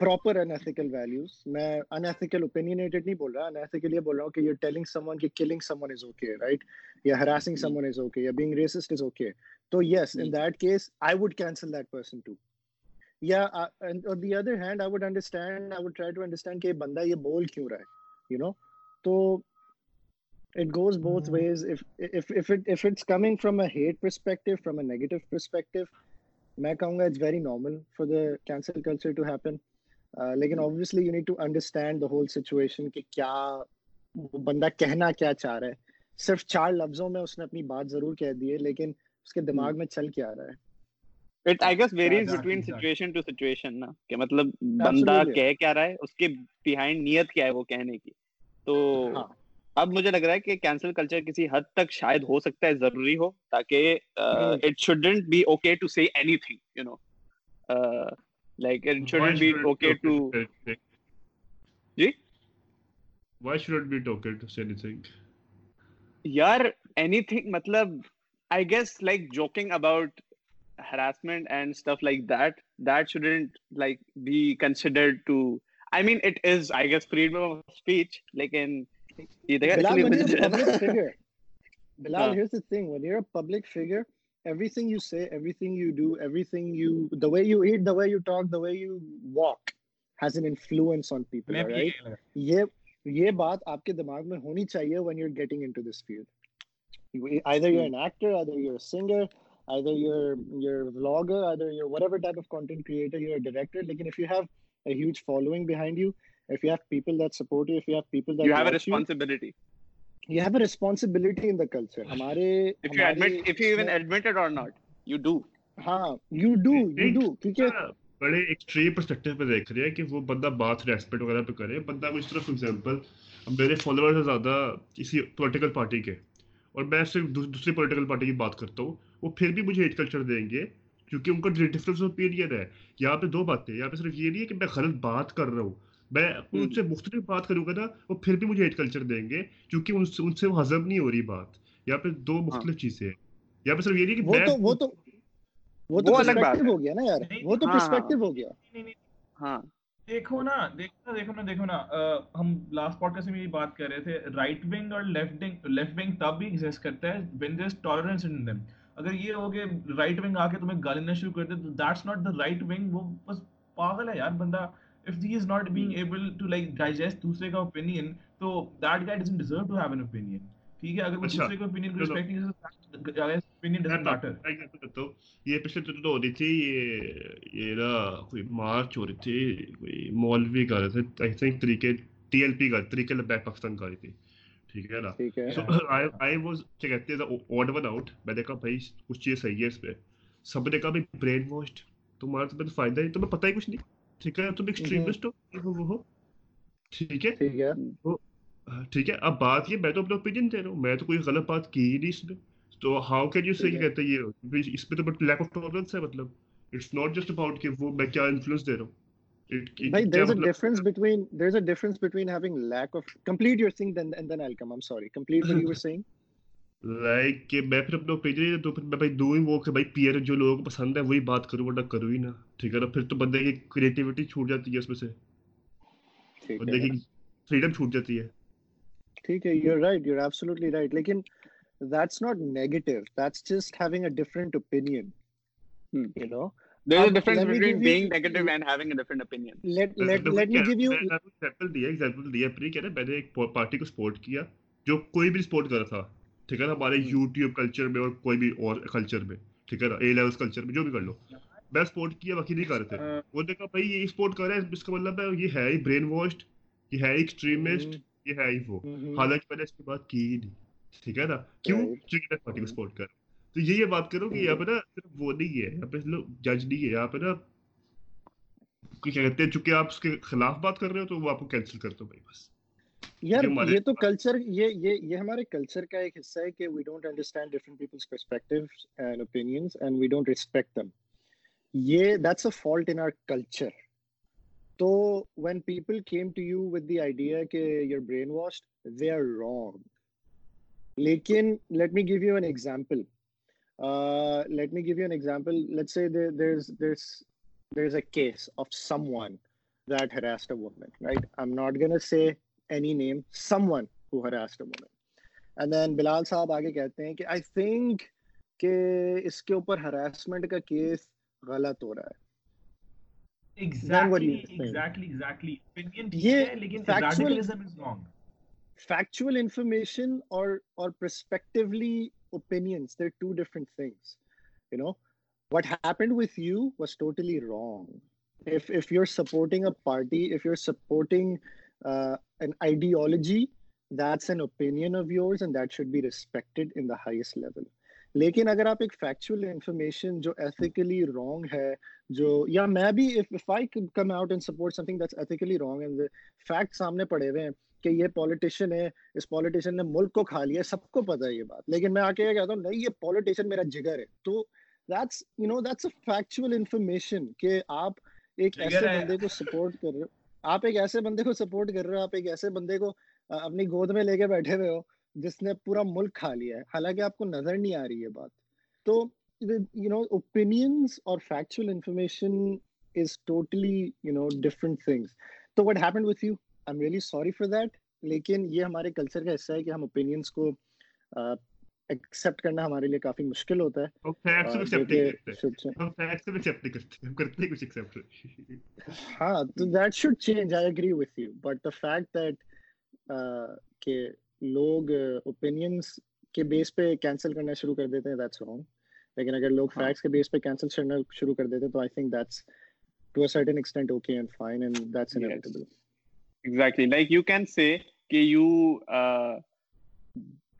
proper unethical values میں ان ethical opinionated نہیں بول رہا ان ethical یہ بول رہا ہوں کہ you telling someone کہ killing someone is okay right یا harassing someone is okay یا بینگ ریسسٹ از اوکے تو yes in that case I would cancel that person too یا on the other hand I would understand I would try to understand کہ یہ بندہ یہ بول کیوں رہا ہے یو نو تو it goes both mm. ways. If if if it if it's coming from a hate perspective from a negative perspective میں کہوں گا it's very normal for the cancel culture to happen لیکن obviously you need to understand the whole situation کہ کیا بندہ کہنا کیا چاہ رہا ہے صرف چار لفظوں میں اس نے اپنی بات ضرور کہہ دی ہے لیکن اس کے دماغ میں چل کیا رہا ہے it I guess varies between situation to situation نا کہ مطلب بندہ کہہ کیا رہا ہے اس کے بیہائنڈ نیت کیا ہے وہ کہنے کی تو اب مجھے لگ رہا ہے کہ کینسل کلچر کسی حد تک شاید ہو سکتا ہے ضروری ہو تاکہ it shouldn't be okay to say anything you know like it shouldn't be okay to G? Why should be okay to say anything یار اینی تھنگ مطلب I guess like joking about harassment and stuff like that that shouldn't like be considered to I mean it is I guess freedom of speech لیکن یہ بات آپ کے دماغ میں ہونی چاہیے if you have people that support you if you have people that you have a responsibility you, you have a responsibility in the culture. ہمارے if you admit if you even admit it or not you do. ہاں you do you do کیونکہ بڑے extreme perspective پہ دیکھ رہے ہیں کہ وہ بندہ بات ریسپیکٹ وغیرہ پہ کرے بندہ کچھ طرح ایگزامپل میرے فالوور سے زیادہ کسی پولیٹیکل پارٹی کے اور میں صرف دوسری پولیٹیکل پارٹی کی بات کرتا ہوں وہ پھر بھی مجھے ہیٹ کلچر دیں گے کیونکہ ان کا ڈفرینس اوپینین ہے یہاں پہ دو باتیں یہاں پہ صرف یہ نہیں ہے کہ میں غلط بات کر رہا ہوں میں ان سے مختلف بات کروں گا نا وہ پھر بھی مجھے ہیٹ کلچر دیں گے کیونکہ ان سے وہ ہضم نہیں ہو رہی بات۔ یا پھر دو مختلف چیزیں ہیں۔ یا پھر صرف یہ نہیں کہ وہ تو وہ تو وہ تو پرسپیکٹو ہو گیا نا یار۔ وہ تو پرسپیکٹو ہو گیا۔ ہاں۔ دیکھو نا دیکھو دیکھو نا دیکھو نا ہم لاسٹ پوڈ کاسٹ میں یہ بات کر رہے تھے۔ رائٹ ونگ اور لیفٹ ونگ لیفٹ ونگ تب بھی ایگزسٹ کرتا ہے وین دیر از ٹالرنس ان اگر یہ ہو کہ رائٹ ونگ آ کے تمہیں گالینا شروع کر دے تو that's not the right wing وہ بس پاگل ہے یار بندہ۔ if he is not being able to like digest دوسرے کا opinion تو that guy doesn't deserve to have an opinion. ٹھیک ہے اگر وہ دوسرے کا opinion کو respect نہیں کرتا opinion doesn't matter. تو یہ پچھلے تو تو ہوتی تھی یہ یہ نا کوئی مارچ ہو رہی تھی کوئی مولوی کر رہے تھے آئی تھنک طریقے ٹی ایل پی کا طریقے لبیک پاکستان کا رہی تھی ٹھیک ہے نا سو آئی واز کیا کہتے ہیں آڈ ون آؤٹ میں نے کہا بھائی کچھ چیز صحیح ہے اس پہ سب نے کہا بھائی برین واشڈ تمہارا تو فائدہ نہیں تمہیں پتہ ہی کچھ نہیں ٹھیک ہے تم ایکسٹریمسٹ ہو وہ۔ ہو ٹھیک ہے۔ ٹھیک ہے۔ ٹھیک ہے۔ اب بات یہ میں تو اپنا اوپین دے رہا ہوں۔ میں تو کوئی غلط بات کی ہی نہیں اس میں۔ تو ہاؤ کین یو سی کہتے یہ؟ اس میں تو بٹ لیک آف ٹالرنس ہے مطلب۔ اٹس ناٹ جسٹ اباؤٹ کہ وہ میں کیا انفلوئنس دے رہا ہوں۔ بھائی Bhai, there's a مطلب؟ difference between there's a difference between having lack of complete your thing then and then I'll come. I'm sorry. Complete what you were saying. Like کہ میں پھر اپنا اوپینین تو پھر میں بھائی وہ کہ بھائی پیئر جو لوگوں کو پسند ہے وہی بات کروں کروں ہی ٹھیک ہے نا؟ پھر تو بندے کی چھوٹ جاتی ہے اس میں سے۔ بندے کی فریڈم چھوٹ جاتی ہے۔ ٹھیک ہے یو رائٹ یو رائٹ لیکن that's not negative that's just having different opinion you know دیا, دیا. پری کہہ رہا ہے, میں نے ایک پارٹی کو سپورٹ کیا جو کوئی بھی سپورٹ کر رہا تھا ٹھیک ہے نا؟ ہمارے یوٹیوب کلچر میں اور کوئی بھی اور کلچر میں ٹھیک ہے نا؟ اے کلچر میں جو بھی کر لو۔ میں کیا باقی نہیں کر رہے تھے۔ نے کہا بھائی یہ کر اس کا مطلب ہے یہ ہے ہی برین واشڈ یہ ہے ایکسٹریمسٹ یہ ہے ہی وہ۔ حالانکہ میں نے اس کی بات کی ہی نہیں ٹھیک ہے نا؟ کیوں؟ میں پارٹی کو سپورٹ کر رہا ہوں۔ تو یہ بات کروں کہ یہاں پہ نا صرف وہ نہیں ہے یہاں پہ جج نہیں ہے یہاں پہ نا کیا کہتے ہیں چونکہ آپ اس کے خلاف بات کر رہے ہو تو وہ آپ کو کینسل کر دو بھائی بس۔ یار یہ تو کلچر یہ یہ یہ ہمارے کلچر کا ایک حصہ ہے کہ we don't understand different people's perspectives and opinions and we don't respect them یہ that's a fault in our culture تو when people came to you with the idea کہ you're brainwashed they are لیکن let me give you an example let me give you an example let say there is there is a case of someone that harassed a woman right I am not gonna say any name someone who harassed a woman and then Bilal Sahab آگے کہتے ہیں کہ I think کہ اس کے اوپر harassment کا case غلط ہو رہا ہے فیکچوئل انفارمیشن اور اور perspectively they're two different things you know what happened with you was totally wrong if if you're supporting a party if you're supporting an ideology that's an opinion of yours and that should be respected in the highest level. لیکن اگر آپ ایک factual information جو ethically wrong ہے جو یا میں بھی if I come out and support something that's ethically wrong and fact سامنے پڑے ہوئے ہیں کہ یہ پالیٹیشین ہے اس پالیٹیشین نے ملک کو کھا لیا ہے سب کو پتہ ہے یہ بات لیکن میں آ کے یہ کہتا ہوں نہیں یہ پالیٹیشین میرا جگر ہے تو that's you know that's a factual information کہ آپ ایک ایسے بندے کو سپورٹ کر رہے ہو آپ ایک ایسے بندے کو سپورٹ کر رہے ہو، آپ ایک ایسے بندے کو اپنی گود میں لے کے بیٹھے ہوئے ہو، جس نے پورا ملک کھا لیا ہے۔ حالانکہ آپ کو نظر نہیں آ رہی ہے بات۔ تو یو نو اوپینینس اور factual information is totally you know different things تو what happen with you I am really sorry for that لیکن یہ ہمارے کلچر کا حصہ ہے کہ ہم اوپینینس کو ایکسیپٹ کرنا ہمارے لیے کافی مشکل ہوتا ہے۔ ہاں تو that should change I agree with you but the fact that کہ لوگ اوپینینس کے بیس پہ کینسل کرنا شروع کر دیتے ہیں دیٹس رانگ لیکن اگر لوگ فیکٹس کے بیس پہ کینسل کرنا شروع کر دیتے ہیں تو I think that's to a certain extent okay and fine and that's inevitable exactly like you can say کہ you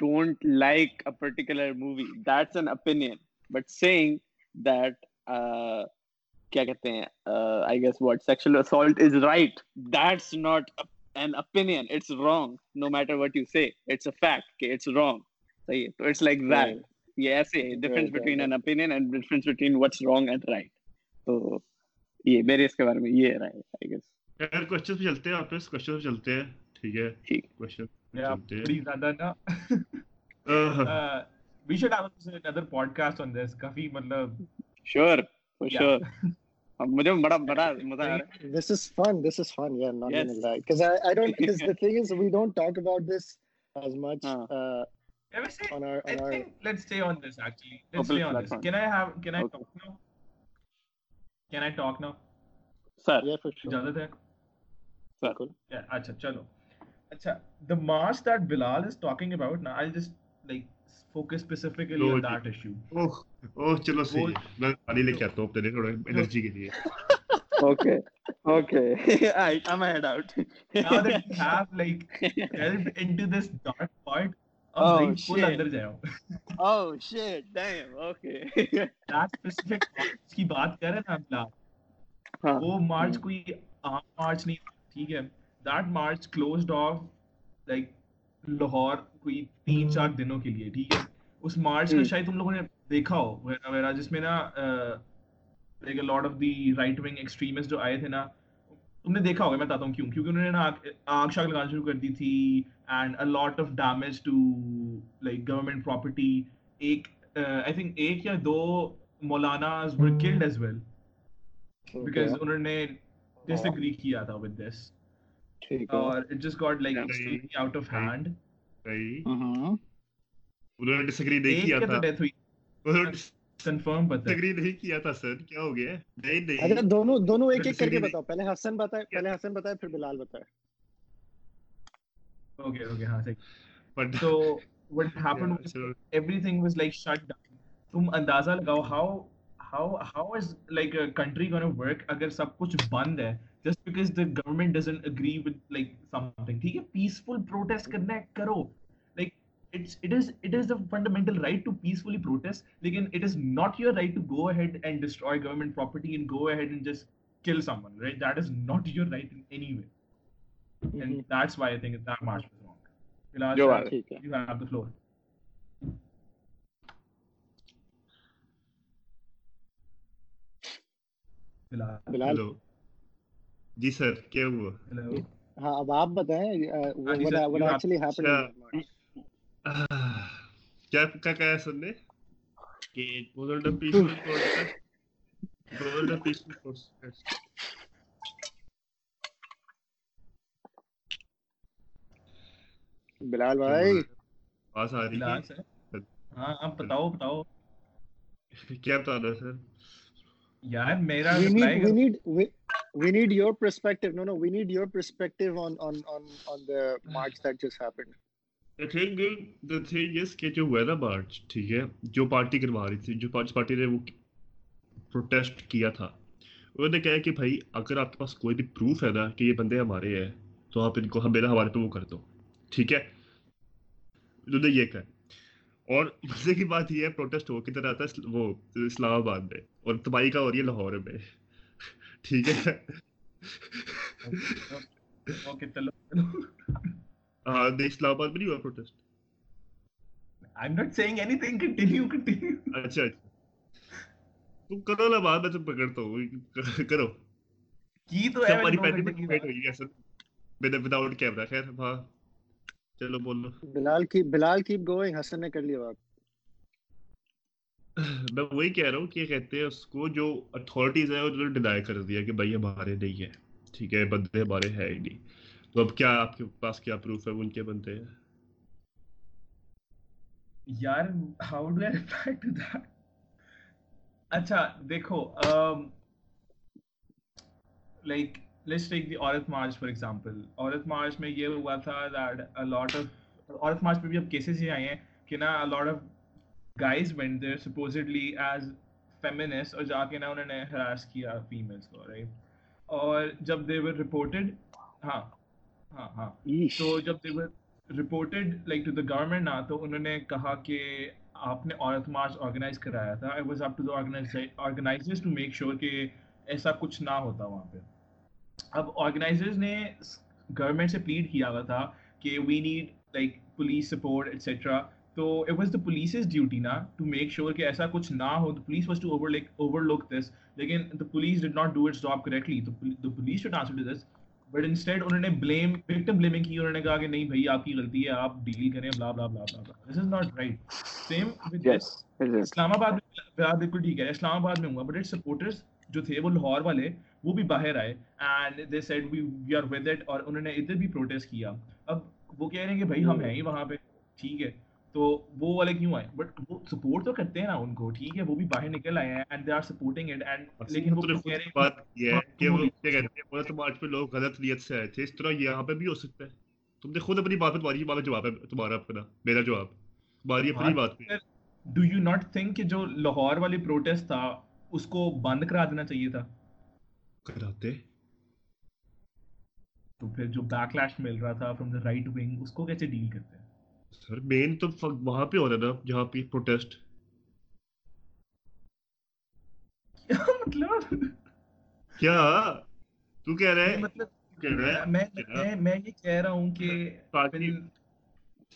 don't like a particular movie. That's an opinion. But saying that uh کیا کہتے ہیں I guess what sexual assault is right that's not an opinion. It's wrong no matter what you say. It's a fact okay it's wrong. So it's like that. Right. یہ ایسے ہے difference between an opinion and difference between what's wrong and right تو یہ میرے اس کے بارے میں یہ رائے آئی گیس خیر کوشچن پہ چلتے ہیں واپس کوشچن پہ چلتے ہیں ٹھیک ہے ٹھیک کوشچن پہ چلتے ہیں بڑی زیادہ نا uh, we should have another podcast on this kafi matlab sure for yeah. sure مجھے بڑا بڑا مزہ آ رہا ہے دس از فن دس از فن یا نان ان like cuz i i don't cuz the thing is we don't talk about this as much uh اچھا چلو اچھا the march that Bilal is talking about نا آئی جسٹ بات کر رہے نا وہ مارچ کوئی ٹھیک ہے that march closed off like Lahore کوئی تین چار دنوں کے لیے ٹھیک ہے؟ اس مارچ کا شاید تم لوگوں نے دیکھا ہو وغیرہ وغیرہ جس میں نا lot of the right wing extremist جو آئے تھے نا تم نے دیکھا ہوگا میں بتاتا ہوں کیوں؟ کیونکہ انہوں نے نا آگ شاگ لگانا شروع کر دی تھی and a lot of damage to like government property ایک آئی تھنک ایک یا دو Maulana killed as well because انہوں نے ڈس ایگری کیا تھا وتھ دس اور صحیح۔ ہاں۔ انہوں نے ڈسگری نہیں کیا تھا۔ ڈیتھ ہوئی? کنفرم پتہ ڈسگری نہیں کیا تھا سر۔ کیا ہو گیا؟ نہیں نہیں۔ اچھا دونوں دونوں ایک ایک کر کے بتاؤ۔ پہلے حسن بتائے پہلے حسن بتائے پھر بلال بتائے۔ اوکے اوکے ہاں بٹ تو تم اندازہ لگاؤ اگر سب کچھ بند ہے؟ Just because the government doesn't agree with like something ٹھیک ہے پیسفل پروٹیسٹ کرنا ہے کرو like it's it is it is the fundamental right to peacefully protest لیکن it is not your right to go ahead and destroy government property and go ahead and just kill someone right that is not your right in any way and that's why I think that march was wrong جو بات ٹھیک ہے you have the floor Bilal hello G sir کیا ہوا؟ ہاں اب آپ بتائیں کیا کہا سر نے؟ بلال بھائی؟ بس آ رہی ہے ہاں آپ بتاؤ بتاؤ۔ کیا بتا رہا سر؟ یار میرا we need your perspective. No, no, we need your perspective on on on on the march that just happened. The thing is, the thing is کہ جو ویدا مارچ ٹھیک ہے جو پارٹی کروا رہی تھی جو پارٹی پارٹی نے وہ پروٹیسٹ کیا نے کہا کہ بھائی اگر آپ کے پاس کوئی بھی پروف ہے نا کہ یہ بندے ہمارے ہیں تو آپ ان کو ہم میرا ہمارے پہ وہ کر دو ٹھیک ہے انہوں نے یہ کہا اور مزے کی بات یہ ہے پروٹیسٹ ہو کی طرح ہے وہ اسلام آباد میں اور تباہی کا ہو رہی ہے لاہور میں ٹھیک ہے۔ ہاں اسلام آباد میں نہیں ہوا protest I'm not saying anything. Continue, continue. اچھا, اچھا۔ تم کرو نا بعد میں تم پکڑتا ہوں۔ کرو۔ کی تو اچھا، ہے ہماری پہلی ڈبیٹ ہوئی ہے اصل ود آؤٹ کیمرہ خیر ہاں۔ چلو بولو۔ بلال کی بلال کیپ گوئنگ حسن نے کر لیا بات میں وہی کہہ رہا ہوں کہ کہتے ہیں اس کو جو اتھارٹیز ہیں انہوں نے ڈینائی کر دیا کہ بھائی ہمارے نہیں ہیں۔ ٹھیک ہے، بندے ہمارے ہیں ہی نہیں۔ تو اب کیا آپ کے پاس کیا پروف ہے ان کے بندے ہیں؟ یار how do I reply to that اچھا دیکھو like let's take the Aurat march for example Aurat march میں یہ ہوا تھا that a lot of Aurat march پہ بھی اب کیسز ہی آئے ہیں کہ نا a lot of guys went there supposedly as feminists اور جا کے نا انہوں نے ہراس کیا فیمیلس کو رائٹ اور جب دے ور رپورٹڈ ہاں ہاں ہاں۔ تو جب they were reported like to the government نا تو انہوں نے کہا کہ آپ نے عورت مارچ آرگنائز کرایا تھا۔ I was up to the organizers to make sure کہ ایسا کچھ نہ ہوتا وہاں پہ۔ اب آرگنائزرز نے گورنمنٹ سے پلیڈ کیا ہوا تھا کہ we need like police support etcetera تو it was the police's duty نا ٹو میک شیور کہ ایسا کچھ نہ ہو. The police was to overlook overlook this لیکن the police did not do its job correctly the police should answer to this but instead انہوں نے blame victim blaming کی. انہوں نے کہا کہ نہیں بھائی آپ کی غلطی ہے. آپ ڈیل کریں. Blah blah blah blah this is not right same Islamabad میں بالکل ٹھیک ہے. اسلام آباد میں ہوا. بٹ اٹ سپورٹرز جو تھے وہ لاہور والے وہ بھی باہر آئے. And they said we we are with it اور انہوں نے ادھر بھی پروٹیسٹ کیا. اب وہ کہہ رہے ہیں کہ بھائی ہم hmm. ہیں ہی وہاں پہ. ٹھیک ہے. تو وہ والے کیوں آئے؟ بٹ وہ سپورٹ تو کرتے ہیں نا ان کو ٹھیک ہے وہ بھی باہر نکل آئے ہیں and they are supporting it and لیکن وہ کہہ رہے ہیں بات یہ ہے کہ وہ کیا کہتے ہیں بولا تم آج پہ لوگ غلط نیت سے آئے تھے اس طرح یہاں پہ بھی ہو سکتا ہے۔ تم نے خود اپنی بات پہ تمہاری بات جواب ہے تمہارا اپنا میرا جواب۔ تمہاری اپنی بات پہ ڈو یو ناٹ تھنک کہ جو لاہور والی پروٹیسٹ تھا اس کو بند کرا دینا چاہیے تھا؟ کراتے۔ تو پھر جو بیک لیش مل رہا تھا فرام دا رائٹ ونگ اس کو کیسے ڈیل کرتے؟ سر مین تو وہاں پہ ہوتا ہے نا جہاں پہ پروٹیسٹ کیا مطلب؟ کیا؟ تو کہہ رہا ہے مطلب رہا میں یہ کہہ رہا ہوں کہ party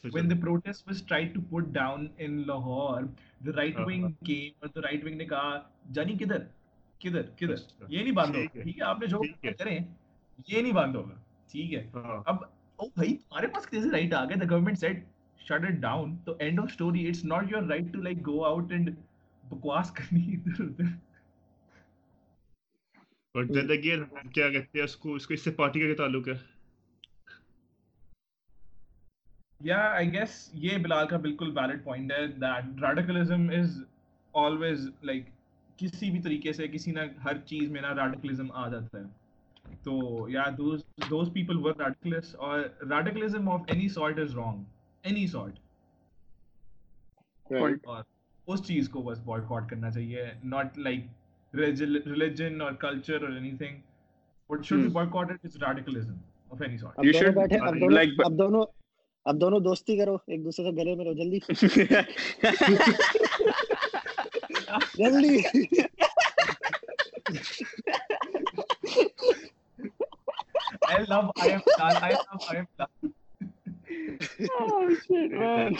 when the protest was tried to put down in Lahore, the right wing Uh-huh. came the right wing نے کہا جانی کدھر؟ کدھر؟ کدھر؟ اچھا، یہ نہیں بند ٹھیک ہے، آپ نے جو۔ کریں یہ نہیں ہوگا ٹھیک ہے۔ ہاں۔ اب او بھائی تمہارے پاس کیسے رائٹ آ گیا the government said shut it down تو end of story it's not your right to like go out and بکواس کرنی ادھر ادھر بٹ دین اگین کیا کہتے ہیں اس کو اس کو اس سے پارٹی کا کیا تعلق ہے یا آئی گیس یہ بلال کا بالکل ویلڈ پوائنٹ ہے that radicalism is always like کسی بھی طریقے سے کسی نہ ہر چیز میں نا ریڈیکلزم آ جاتا ہے تو یا those those people were radicals اور radicalism of any sort is wrong any sort. اور اس چیز کو بس بوائے کاٹ کرنا چاہیے ناٹ لائک ریلیجن اور کلچر اور anything what should be boycotted is radicalism of any sort بیٹھے uh, اب دونوں like- اب دونوں اب دونوں دوستی کرو ایک دوسرے سے گلے میں رہو جلدی جلدی I love I am. I love I am. Oh shit man.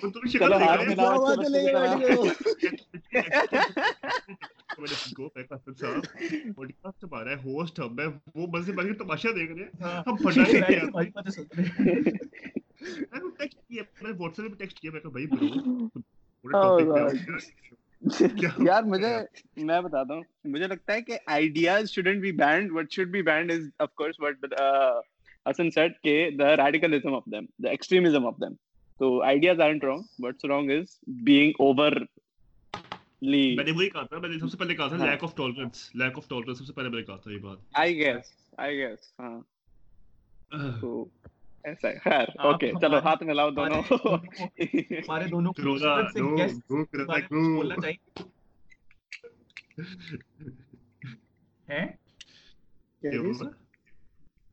تم شکل رہے ہمارا ہے ہوسٹ ہم ہے وہ مزے مزے تماشا دیکھ رہے ہیں ہم پڑھنا ہی نہیں تمہاری باتیں سن رہے ہیں. میں نے ٹیکسٹ کیا میں واٹس ایپ پہ ٹیکسٹ کیا میں کہا بھائی برو یار مجھے میں بتاتا ہوں مجھے لگتا ہے کہ ideas shouldn't be banned what should be banned is of course what Hassan said کہ the radicalism of them the extremism of them تو ideas aren't wrong what's wrong is being over میں نے وہی کہا تھا میں نے سب سے پہلے کہا تھا. Lack of tolerance lack of tolerance سب سے پہلے میں نے کہا تھا یہ بات آئی گیس آئی گیس ہاں تو ایسا ہے خیر اوکے چلو ہاتھ ملاؤ دونوں ہمارے دونوں کرونا میں بولنا چاہیے ہیں کیا؟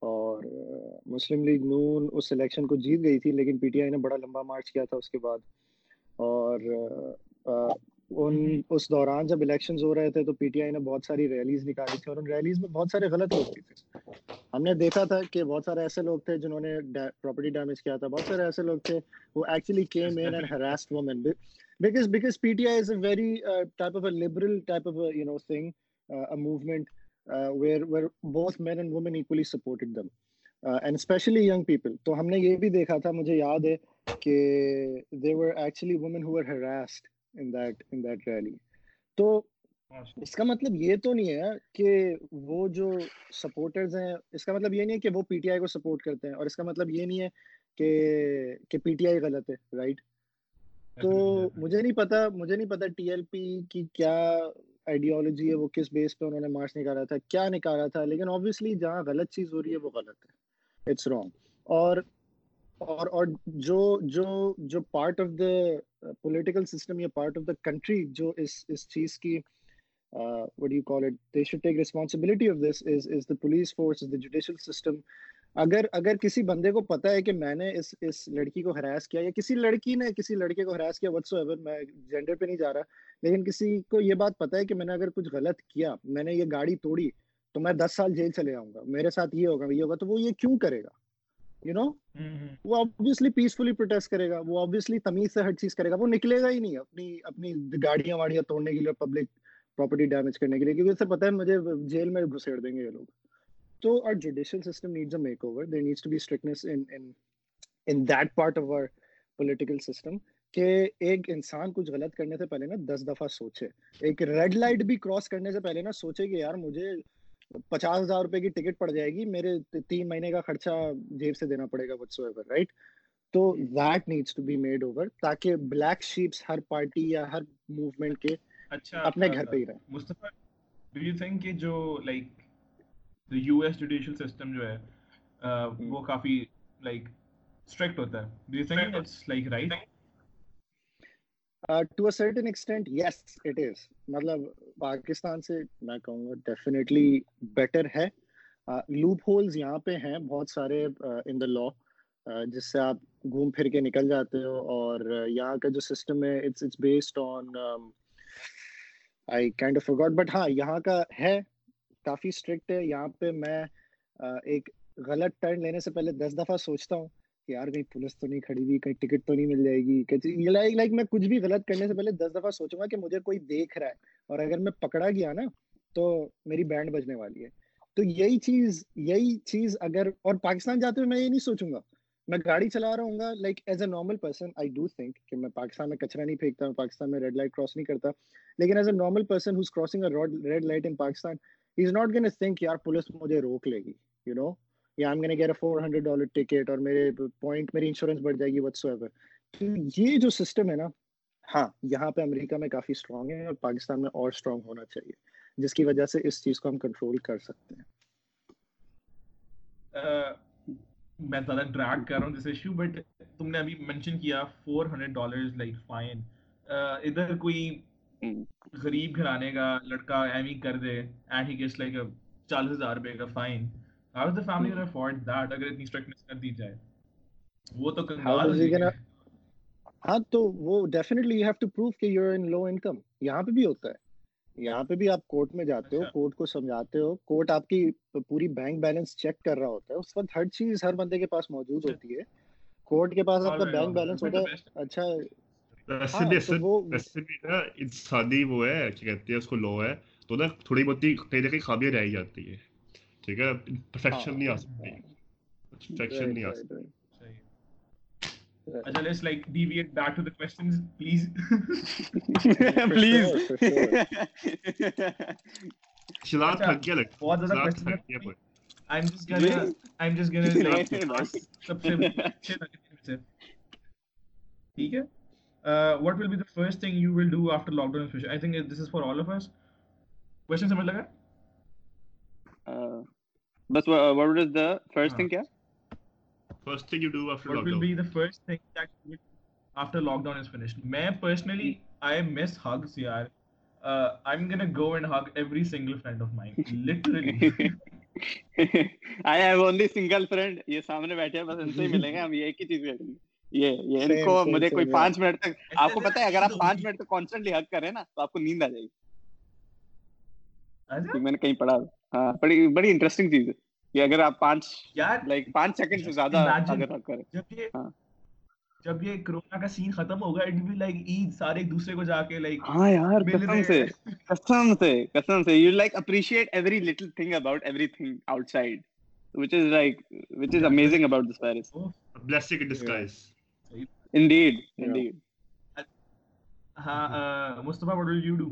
اور مسلم لیگ نون اس الیکشن کو جیت گئی تھی لیکن پی ٹی آئی نے بڑا لمبا مارچ کیا تھا اس کے بعد۔ اور ان اس دوران جب الیکشنز ہو رہے تھے تو پی ٹی آئی نے بہت ساری ریلیز نکالی تھی اور ان ریلیز میں بہت سارے غلط لوگ بھی تھے۔ ہم نے دیکھا تھا کہ بہت سارے ایسے لوگ تھے جنہوں نے پراپرٹی ڈیمیج کیا تھا۔ بہت سارے ایسے لوگ تھے وہ actually came in and harassed women because because PTI is a very uh, type of a liberal type of a you know thing, uh, uh, where both men and women equally supported them, uh, and especially young people. تو ہم نے یہ بھی دیکھا تھا مجھے یاد ہے کہ there were actually women who were harassed in that in that rally. تو اس کا مطلب یہ تو نہیں ہے کہ وہ جو سپورٹرز ہیں اس کا مطلب یہ نہیں ہے کہ وہ پی ٹی آئی کو سپورٹ کرتے ہیں اور اس کا مطلب یہ نہیں ہے کہ کہ پی ٹی آئی غلط ہے رائٹ تو مجھے نہیں پتا مجھے نہیں پتا ٹی ایل پی کی کیا آئیڈیالوجی ہے وہ کس بیس پہ انہوں نے مارچ نکالا تھا، کیا نکالا تھا، لیکن آبویسلی جہاں غلط چیز ہو رہی ہے وہ غلط ہے اٹس رانگ اور اور اور جو جو جو part of the political system یا پارٹ آف دا کنٹری جو اس اس چیز کی what you call it they should take responsibility of this is is the police force is the judicial system اگر اگر کسی بندے کو پتا ہے کہ میں نے اس اس لڑکی کو ہراس کیا یا کسی لڑکی نے کسی لڑکے کو ہراس کیا وٹس ایور میں جینڈر پہ نہیں جا رہا لیکن کسی کو یہ بات پتا ہے کہ میں نے اگر کچھ غلط کیا میں نے یہ گاڑی توڑی تو میں دس سال جیل چلے آؤں گا میرے ساتھ یہ ہوگا یہ ہوگا تو وہ یہ کیوں کرے گا یو نو وہ آبویسلی پیسفلی پروٹیسٹ کرے گا وہ آبویسلی تمیز سے ہر چیز کرے گا وہ نکلے گا ہی نہیں اپنی اپنی گاڑیاں واڑیاں توڑنے کے لیے پبلک پراپرٹی ڈیمیج کرنے کے لیے کیونکہ اسے پتا ہے مجھے جیل میں گھسیڑ دیں گے یہ لوگ۔ So our judicial system needs a makeover. There needs to be strictness in in in that part of our political system. کہ ایک انسان کچھ غلط کرنے سے پہلے نا دس دفعہ سوچے ایک ریڈ لائٹ بھی کراس کرنے سے پہلے نا سوچے کہ یار مجھے پچاس ہزار روپے کی ٹکٹ پڑ جائے گی میرے تین مہینے کا خرچہ جیب سے دینا پڑے گا وٹس ایور رائٹ تو that needs to be made over تاکہ بلیک شیپس ہر پارٹی یا ہر موومنٹ کے اچھا اپنے گھر پہ ہی رہیں مصطفیٰ ڈو یو تھنک کہ جو like U S judicial system جو ہے وہ کافی لائک اسٹرکٹ ہوتا ہے. Do you think it's like right to a certain extent yes it is مطلب پاکستان سے میں کہوں گا ڈیفینیٹلی بیٹر ہے. لوپ ہولز یہاں پہ ہیں بہت سارے ان دا لا جس سے آپ گھوم پھر کے نکل جاتے ہو اور یہاں کا جو سسٹم ہے it's it's based on I kind of forgot but ہاں یہاں کا ہے کافی اسٹرکٹ ہے۔ یہاں پہ میں ایک غلط ٹرن لینے سے پہلے دس دفعہ سوچتا ہوں کہ یار کہیں پولیس تو نہیں کھڑی ہوئی، کہیں ٹکٹ تو نہیں مل جائے گی لائک لائک میں کچھ بھی غلط کرنے سے پہلے دس دفعہ سوچوں گا کہ مجھے کوئی دیکھ رہا ہے۔ اور اگر میں پکڑا گیا نا، تو میری بینڈ بجنے والی ہے۔ تو یہی چیز یہی چیز اگر اور پاکستان جاتے ہوئے میں یہ نہیں سوچوں گا۔ میں گاڑی چلا رہا ہوں گا like as a normal person I do think کہ میں پاکستان میں کچرا نہیں پھینکتا ہوں پاکستان میں ریڈ لائٹ کراس نہیں کرتا۔ لیکن as a normal person who's crossing red light in Pakistan is not gonna think یار پولیس مجھے روک لے گی یو نو یا I'm gonna get a four hundred dollar ticket اور میرے پوائنٹ میری انشورنس بڑھ جائے گی وٹس ایور تو یہ جو سسٹم ہے نا ہاں یہاں پہ امریکہ میں کافی اسٹرانگ ہے اور پاکستان میں اور اسٹرانگ ہونا چاہیے جس کی وجہ سے اس چیز کو ہم کنٹرول کر سکتے ہیں میں زیادہ ڈریگ کر رہا ہوں دس ایشو بٹ تم نے ابھی مینشن کیا four hundred dollar like fine ادھر کوئی غریب گھرانے کا لڑکا ایم ہی کر دے اینڈ ہی گیٹس لائک چالیس ہزار روپے کا fine is the family going to afford that اگر اتنی strictness کر دی جائے؟ وہ تو کنگال ہاں تو وہ definitely you have to proof کہ یو ان لو انکم یہاں پہ بھی ہوتا ہے۔ یہاں پہ بھی آپ کورٹ میں جاتے ہو کورٹ کو سمجھاتے ہو۔ کورٹ آپ کی پوری بینک بیلنس چیک کر رہا ہوتا ہے۔ اس وقت ہر چیز ہر بندے کے پاس موجود ہوتی ہے۔ کورٹ کے پاس آپ کا بینک بیلنس ہوتا ہے۔ اچھا۔ انسانی وہ ہے کیا کہتے ہیں اس کو لو ہے تو نا تھوڑی بہت کہیں نہ کہیں خامیاں رہ جاتی ہے ٹھیک ہے پرفیکشن نہیں آ سکتی پرفیکشن نہیں آ سکتی اچھا let's like deviate back to the questions please please شلال تھک گیا لگتا بہت زیادہ کوسچن ہے I'm just gonna I'm just gonna like سب سے اچھے سے ٹھیک ہے uh, what will be the first thing you will do after lockdown especially I think this is for all of us question سمجھ لگا بس what is the first thing kya first thing you do after what lockdown will be the first thing that you will after lockdown is finished میں personally I miss hugs yaar uh, I'm gonna go and hug every single friend of mine literally I have only single friend یہ سامنے بیٹھے ہیں بس ان سے ہی ملیں گے ہم یہ ایک ہی چیز کریں گے یہ یہ ان کو مجھے کوئی پانچ منٹ تک آپ کو پتا ہے اگر آپ پانچ منٹ تک کانسٹنٹلی حق کریں نا تو آپ کو نیند آ جائے گی۔ میں نے کہیں پڑھا ہاں بڑی بڑی انٹرسٹنگ چیز ہے کہ اگر آپ پانچ لائک پانچ سیکنڈ سے زیادہ اگر حق کریں۔ جب یہ جب یہ کرونا کا سین ختم ہوگا اٹ بی لائک عید سارے ایک دوسرے کو جا کے لائک ہاں یار قسم سے قسم سے قسم سے۔ You like appreciate every little thing about everything outside which is like which is amazing about this virus. A blessing in disguise. Indeed indeed ha uh, mustafa what will you do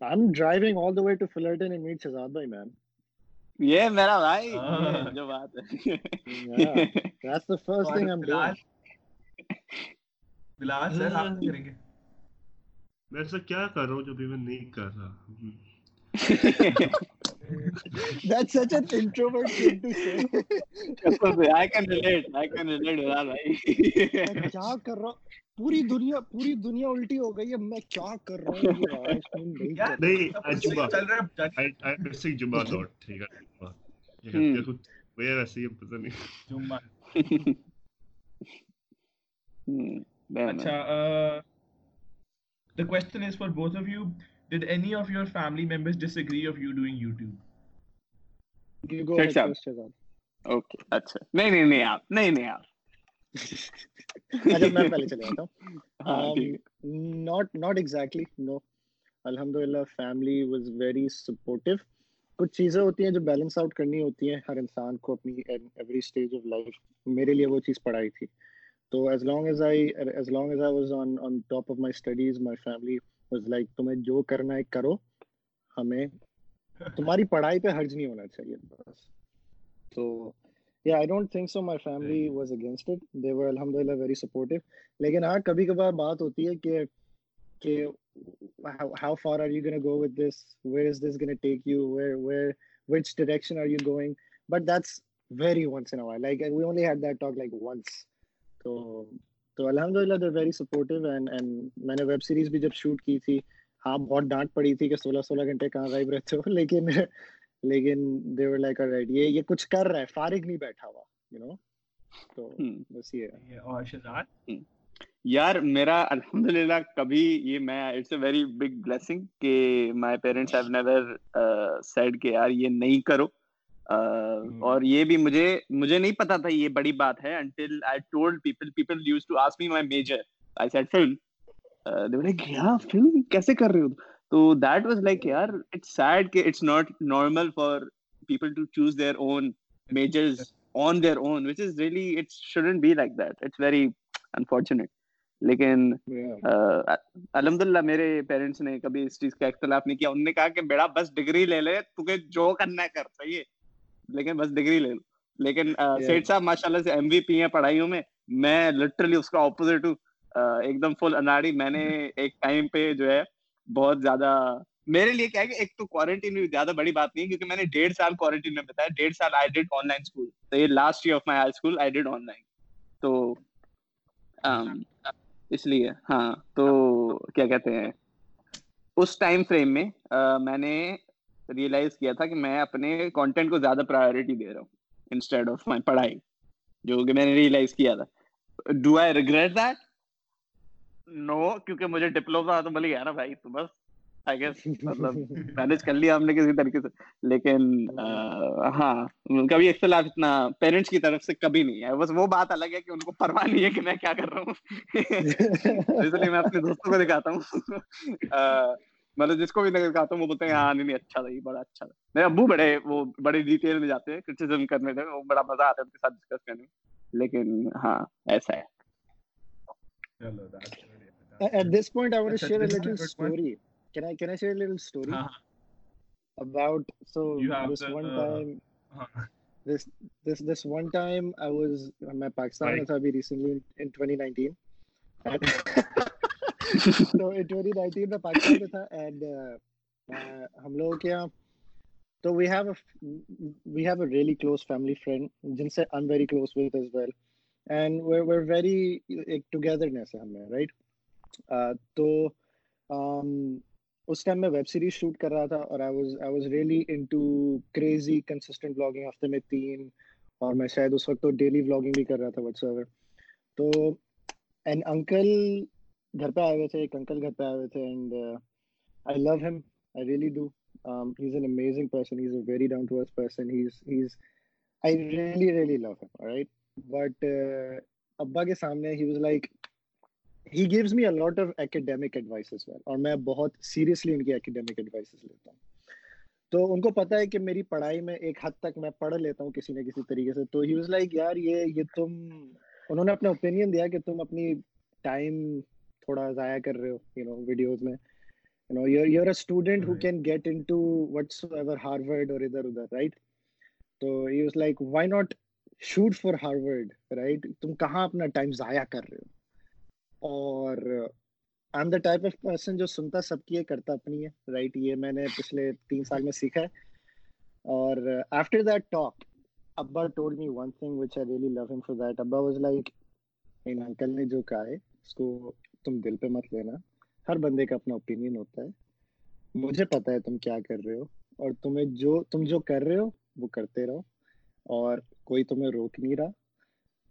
i'm driving all the way to fullerton and meet shazad bhai man یہ میرا بھائی جو بات ہے that's the first thing i'm doing بلال سر آپ کریں گے میں ایسا کیا کر رہا ہوں جو بھی میں نہیں کر رہا That's such an introvert thing to say. I can relate. I can relate اچھا the question is for both of you. Did any of your family members disagree of you doing YouTube? You go جو balance out کرنی ہوتی ہیں ہر انسان کو اپنی میرے لیے وہ چیز پڑھائی تھی تو as long as I as long as I was on top of my studies my family was like تمہیں جو کرنا ہے کرو ہمیں تمہاری پڑھائی پہ حرج نہیں ہونا چاہیے بس تو یا I don't think so my family was against it they were الحمد للہ ویری سپورٹو لیکن ہاں کبھی کبھار بات ہوتی ہے کہ کہ how far are you gonna go with this where is this gonna take you where where which direction are you going but that's very once in like we only had that talk like once تو تو الحمد للہ they very supportive and and میں نے web series بھی جب shoot کی تھی ہاں بہت ڈانٹ پڑی تھی کہ سولہ سولہ گھنٹے کہاں غائب رہتے ہو لیکن لیکن دے ور لائک رائٹ یہ یہ کچھ کر رہا ہے فارغ نہیں بیٹھا ہوا یو نو تو بس یہ۔ اور شہزاد؟ یار میرا الحمد للہ کبھی یہ میں it's a very big blessing کہ my parents have never said کہ یار یہ نہیں کرو۔ اور یہ بھی مجھے مجھے نہیں پتا تھا یہ بڑی بات ہے until I told people people used to ask me my major I said film film کیسے کر رہے ہو؟ تو دیٹ واز لائک یار اٹس سیڈ کہ it's not normal for people to choose their own majors on their own which is really shouldn't be like that it's very unfortunate لیکن الحمد للہ میرے پیرنٹس نے کبھی اس چیز کا اختلاف نہیں کیا۔ انہوں نے کہا کہ بیڑا بس ڈگری لے لے تو جو کرنا ہے کر صحیح ہے؟ لیکن بس ڈگری لے لو۔ لیکن سیٹ صاحب ماشاء اللہ سے ایم وی پی ہیں پڑھائیوں میں۔ میں لٹرلی اس کا اپوزٹ ہوں۔ ایک دم فل اناڑی۔ میں نے ایک ٹائم پہ جو ہے بہت زیادہ میرے لیے کیا ہے کہ ایک تو کوارنٹین زیادہ بڑی بات نہیں ہے کیونکہ میں نے ڈیڑھ سال کوارنٹین میں بتایا۔ ڈیڑھ سال I did online school تو یہ last year of my high school I did online تو اس لیے ہاں۔ تو کیا کہتے ہیں؟ اس ٹائم فریم میں میں نے ریئلائز کیا تھا کہ میں اپنے کانٹینٹ کو زیادہ پرائیورٹی دے رہا ہوں انسٹیڈ آف مائی پڑھائی، جو کہ میں نے ریئلائز کیا تھا۔ Do I regret that no کیونکہ مجھے ڈپلوما تو مل گیا نا بھائی، تو بس آئی گیس مطلب مینج کر لیا ہم نے کسی طریقے سے۔ لیکن ہاں کبھی اختلاف اتنا پیرنٹس کی طرف سے کبھی نہیں ہے۔ بس وہ بات الگ ہے کہ ان کو پرواہ نہیں ہے کہ میں کیا کر رہا ہوں۔ اس لیے میں اپنے دوستوں کو دکھاتا ہوں۔ مطلب جس کو بھی نگر کہتا ہوں وہ بولتے ہیں ہاں نہیں اچھا تھا یہ بڑا اچھا تھا میرے ابو بڑے وہ بڑے ڈیٹیل میں جاتے ہیں کرٹیسزم کرنے میں وہ بڑا مزہ آتا ہے ان کے ساتھ ڈسکس کرنے میں لیکن ہاں ایسا ہے At this point, I want to share a little story. Can I can I share a little story uh-huh. about so this the, one time uh-huh. this this this one time I was in my Pakistan right. recently in, in 2019. Okay. تو twenty nineteen میں پاکستان میں تھا and ہم لوگوں کے یہاں، تو we have we have a really close family friend جن سے I very close with as well and where very ایک ٹوگیدرنیس ہے ہمیں رائٹ تو اس ٹائم میں ویب سیریز شوٹ کر رہا تھا اور I was I was really into crazy consistent vlogging ہفتے میں تین، اور میں شاید اس وقت تو ڈیلی بلاگنگ بھی کر رہا تھا واٹس ایور تو اینڈ انکل گھر پہ آئے ہوئے تھے، ایک انکل گھر پہ آئے ہوئے تھے and I love him I really do he is an amazing person he is a very down to earth person he is I really really love him right but ابا کے سامنے he was like he gives me a lot of academic advices well اور میں بہت seriously ان کی academic advices لیتا ہوں۔ تو ان کو پتا ہے کہ میری پڑھائی میں ایک حد تک میں پڑھ لیتا ہوں کسی نہ کسی طریقے سے۔ تو ہی واز لائک یار، یہ یہ تم، انہوں نے اپنا اوپینین دیا کہ تم اپنی ٹائم تھوڑا ضائع کر رہے ہو یو نو ویڈیوز میں. You know you you are a student who can get into whatsoever Harvard اور ادھر ادھر رائٹ تو you is like why not shoot for Harvard right تم کہاں اپنا ٹائم ضائع کر رہے ہو؟ اور I am the type of person جو سنتا سب کی ہے کرتا اپنی ہے رائٹ یہ میں نے پچھلے تین سال میں سیکھا ہے. اور آفٹر دیٹ ٹاک ابا told me one thing which I really love him for that ابا واز لائک ان انکل نے جو کہا ہے اس کو تم دل پہ مت لینا۔ ہر بندے کا اپنا اوپینین ہوتا ہے۔ مجھے پتا ہے تم کیا کر رہے ہو۔ اور تمہیں جو تم جو کر رہے ہو وہ کرتے رہو۔ اور کوئی تمہیں روک نہیں رہا۔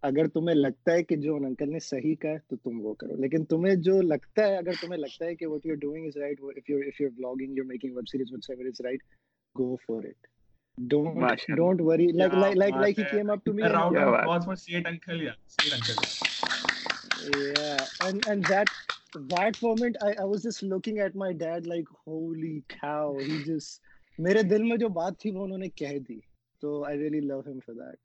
اگر تمہیں لگتا ہے کہ جو ان انکل نے صحیح کہا ہے تو تم وہ کرو۔ لیکن تمہیں جو لگتا ہے اگر تمہیں لگتا ہے کہ what you doing is right if you if you vlogging you making web series whatever is right go for it don't don't worry like like like he came up to me round of applause for State Uncle yeah State Uncle yeah and and that that moment i i was just looking at my dad like holy cow he just mere dil mein jo baat thi wo unhone keh di so i really love him for that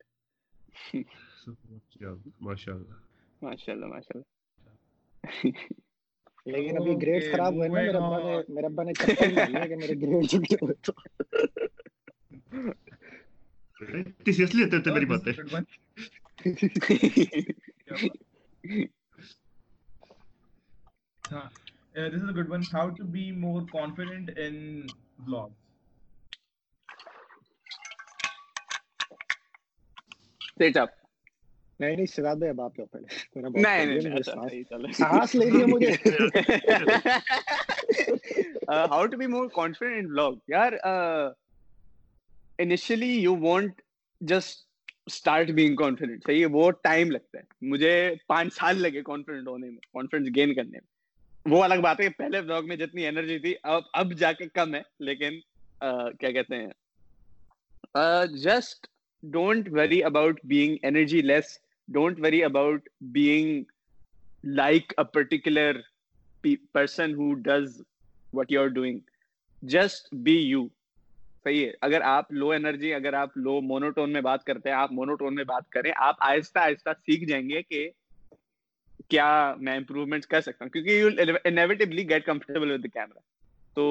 mashallah mashallah mashallah لیکن ابھی grade خراب ہوئے نا میرے ابا نے میرے ابا نے چپل لیا کہ میرے گریڈ جھک گئے تو ٹیسیس لیتے تھے میری باتیں this is a good one how to be more confident in vlog اپ نہیں نہیں اب آپ لوگ پہلے۔ نہیں نہیں سانس لے مجھے۔ How to be more confident in vlog یار initially you want just start being confident صحیح ہے وہ ٹائم لگتا ہے۔ مجھے پانچ سال لگے کانفیڈنٹ ہونے میں کانفیڈنس گین کرنے میں۔ وہ الگ بات ہے پہلے بلاگ میں جتنی انرجی تھی، اب اب جا کے کم ہے، لیکن کیا کہتے ہیں؟ Just don't worry about being energy less don't worry about being like a particular person who does what you are doing just be you صحیح ہے۔ اگر آپ لو انرجی اگر آپ لو مونوٹون میں بات کرتے ہیں، آپ مونوٹون میں بات کریں، آپ آہستہ آہستہ سیکھ جائیں گے کہ کیا میں امپروومنٹ کر سکتا ہوں؟ کیونکہ گیٹ کمفرٹیبل ود کیمرا تو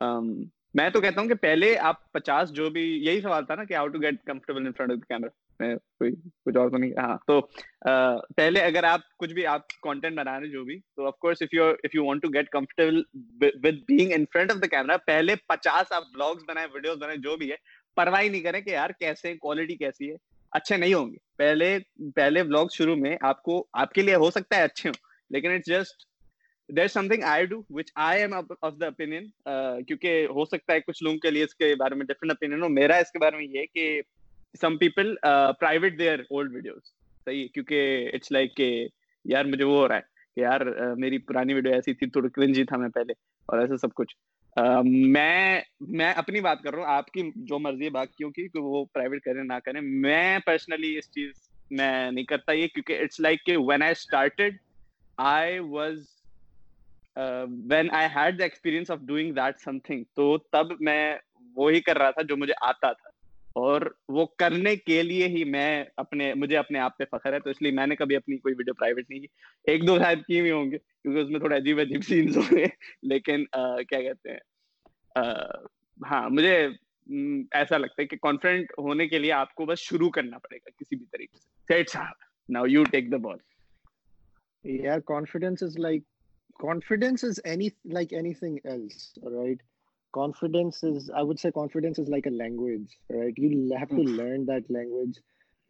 um, میں تو کہتا ہوں کہ پہلے آپ پچاس جو بھی، یہی سوال تھا نا کہ how to get comfortable in front of the camera میں کوئی، کچھ اور تو نہیں ہاں تو پہلے اگر آپ کچھ بھی، آپ کانٹینٹ بنا رہے جو بھی، تو of course if you if you want to get comfortable with being in front of the camera پہلے پچاس آپ بلاگس بنائیں ویڈیوز بنائیں، جو بھی ہے، پرواہ نہیں کریں کہ یار کیسے کوالٹی کیسی ہے اچھے نہیں ہوں گے۔ پہلے پہلے بلاگ شروع میں آپ کو، آپ کے لیے ہو سکتا ہے اچھے ہوں، لیکن it's just there something I do which I am of the opinion کیونکہ ہو سکتا ہے کچھ لوگوں کے لیے اس کے بارے میں ڈفرنٹ اوپین ہو۔ میرا اس کے بارے میں یہ کہ some people private their old videos صحیح؟ کیونکہ اٹس لائک کہ یار مجھے وہ ہو رہا ہے کہ یار میری پرانی ویڈیو ایسی تھی تو کرنجی تھا میں پہلے اور ایسا سب کچھ۔ میں میں اپنی بات کر رہا ہوں، آپ کی جو مرضی ہے بات کیوں کی وہ پرائیویٹ کریں، نہ کریں، میں پرسنلی اس چیز میں نہیں کرتا یہ، کیونکہ اٹس لائک کہ when I started I was when I had the experience of doing that something تو تب میں وہی کر رہا تھا جو مجھے آتا تھا۔ اور وہ کرنے کے لیے ہی میں اپنے، مجھے اپنے آپ پہ فخر ہے، تو اس لیے میں نے کبھی اپنی کوئی ویڈیو پرائیویٹ نہیں کی۔ ایک دو شاید کی بھی ہوں گے کیونکہ اس میں تھوڑے عجیب عجیب سینس ہوں گے۔ لیکن کیا کہتے ہیں؟ ہاں مجھے ایسا لگتا ہے کہ کانفیڈنٹ ہونے کے لیے آپ کو بس شروع کرنا پڑے گا کسی بھی طریقے سے۔ سیٹ صاحب now you take the ball یار confidence is like confidence is any like anything else right confidence is i would say confidence is like a language right? You have to hmm. learn that language.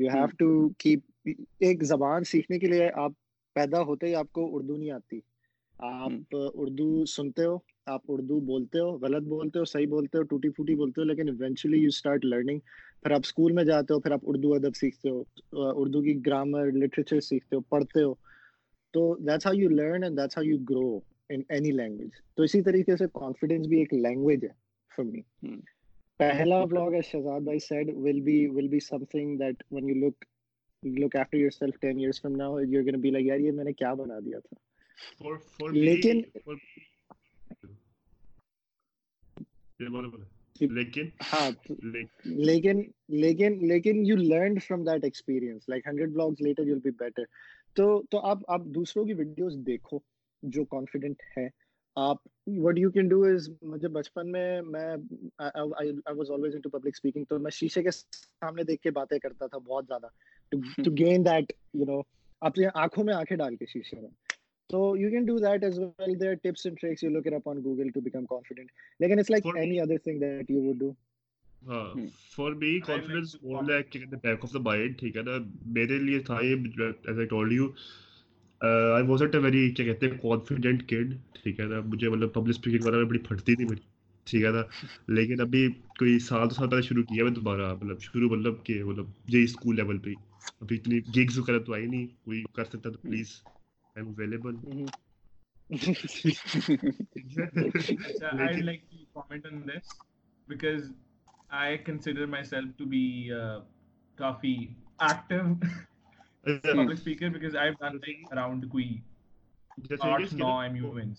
You have to keep ایک زبان سیکھنے کے لیے آپ پیدا ہوتے ہی آپ کو اردو نہیں آتی آپ اردو سنتے ہو آپ اردو بولتے ہو غلط بولتے ہو صحیح بولتے ہو ٹوٹی پھوٹی بولتے ہو لیکن ایونچولی یو اسٹارٹ لرننگ پھر آپ اسکول میں جاتے ہو پھر آپ اردو ادب سیکھتے ہو اردو کی گرامر لٹریچر سیکھتے ہو پڑھتے ہو تو that's how you learn and that's how you grow in any language تو اسی طریقے سے کانفیڈینس بھی ایک لینگویج ہے فار می پہلا بلاگ ہے شہزاد بھائی said will be will be something that one you look look after yourself ten years from now you gonna be like یار یہ میں نے کیا بنا دیا تھا لیکن لیکن لیکن لیکن لیکن you learn from that experience like hundred vlogs later تو آپ آپ دوسروں کی ویڈیوز دیکھو. جو کانفیڈنٹ ہے۔ آپ what you can do is مجھے بچپن میں میں was always into public speaking تو میں شیشے کے سامنے دیکھ کے باتیں کرتا تھا بہت زیادہ۔ To gain that you know آپ نے آنکھوں میں آنکھیں ڈال کے شیشے میں۔ تو you can do that as well there tips and tricks you look it up on Google to become confident لیکن it's like any other thing that you would do for me confidence back of the mind ٹھیک ہے نا؟ میرے لیے تھا یہ as I told you I was at a very کیا کہتے ہیں کانفیڈنٹ کڈ ٹھیک ہے نا مجھے مطلب پبلک اسپیکنگ وغیرہ میں بڑی پھٹتی تھی میری ٹھیک ہے نا لیکن ابھی کوئی سال دو سال پہلے شروع کیا میں دوبارہ مطلب شروع مطلب کہ مطلب یہ اسکول لیول پہ ابھی اتنی گیگز وغیرہ تو آئی نہیں کوئی کر سکتا تو please I am available because I consider myself to be coffee active Hmm. public speaker? Because I've done things around the Queen. Just not now I'm humans.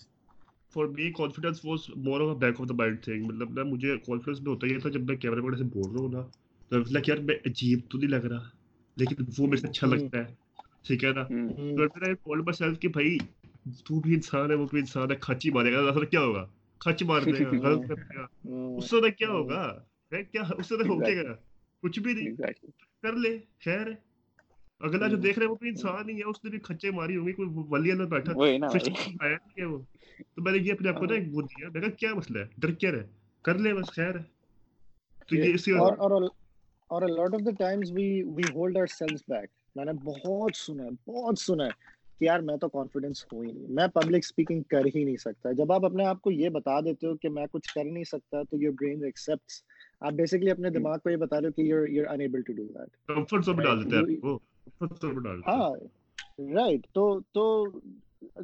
For me confidence was more of back of the mind thing مطلب نا مجھے confidence میں ہوتا یہ تھا جب میں کیمرے میں سے بول رہا ہوں نا تو لائک یار میں عجیب تو نہیں لگ رہا لیکن وہ میرے سے اچھا لگتا ہے۔ ٹھیک ہے نا؟ hmm. تو میں ٹولڈ مائی سیلف کہ بھائی تو بھی انسان ہے وہ بھی انسان ہے کھچی مارے گا۔ اصل کیا ہوگا؟ کھچ مار دے گا غلط کر دے گا۔ hmm. اس سے کیا ہوگا؟ کیا؟ اس سے ہو کے گا۔ کچھ بھی نہیں۔ کر لے خیر۔ ہے اگلا جو دیکھ رہے وہ بھی انسان ہی ہے اس نے بھی کھچے ماری ہوں گی کوئی ولی اللہ بیٹھا آیا ہے وہ تو میں نے یہ اپنے آپ کو نا ایک وہ دیا میں کہا کیا مسئلہ ہے ڈر کیا رہے کر لے بس خیر ہے تو یہ اسی اور اور اور a lot of the times we we hold ourselves back میں نے بہت سنا ہے بہت سنا ہے کہ یار میں تو کانفیڈنس ہو ہی نہیں میں پبلک اسپیکنگ کر ہی نہیں سکتا جب آپ اپنے آپ کو یہ بتا دیتے ہو کہ میں کچھ کر نہیں سکتا تو یور برین ایکسیپٹس آپ بیسیکلی اپنے دماغ کو یہ بتا رہے ہو کہ you you unable to do that comfort zone ڈال دیتے ہیں وہ رائٹ تو تو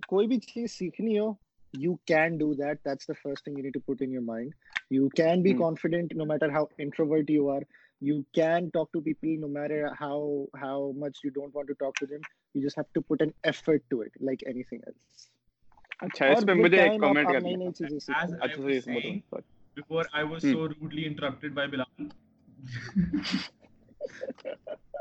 کوئی بھی چیز سیکھنی ہو you can do that that's the first thing you need to put in your mind you can be confident no matter how introvert you are you can talk to people no matter how how much you don't want to talk to them you just have to put an effort to it like anything else اچھا اس پہ مجھے ایک comment کرنی ہے اچھا صحیح سمجھ before I was so rudely interrupted by Bilal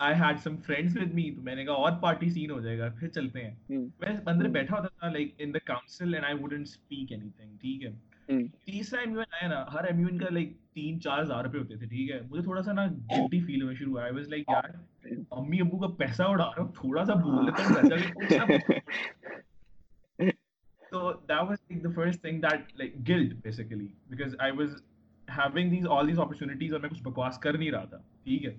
I had some friends with me تو میں نے کہا اور پارٹی سین ہو جائے گا پھر چلتے ہیں۔ میں اندر بیٹھا ہوتا تھا like in the council and I wouldn't speak anything ٹھیک ہے۔ تیسرا ایم یو آیا نا ہر ایم یو ان کا لائک تین چار ہزار روپے ہوتے تھے ٹھیک ہے۔ مجھے تھوڑا سا نا گلٹی فیل ہونا شروع ہوا۔ واز لائک یار امی ابو کا پیسہ اڑا رہا ہوں تھوڑا سا بول لیتا ہوں تو that was like the first thing that like guilt basically because I was having these all these opportunities اور میں کچھ بکواس کر نہیں رہا تھا ٹھیک ہے۔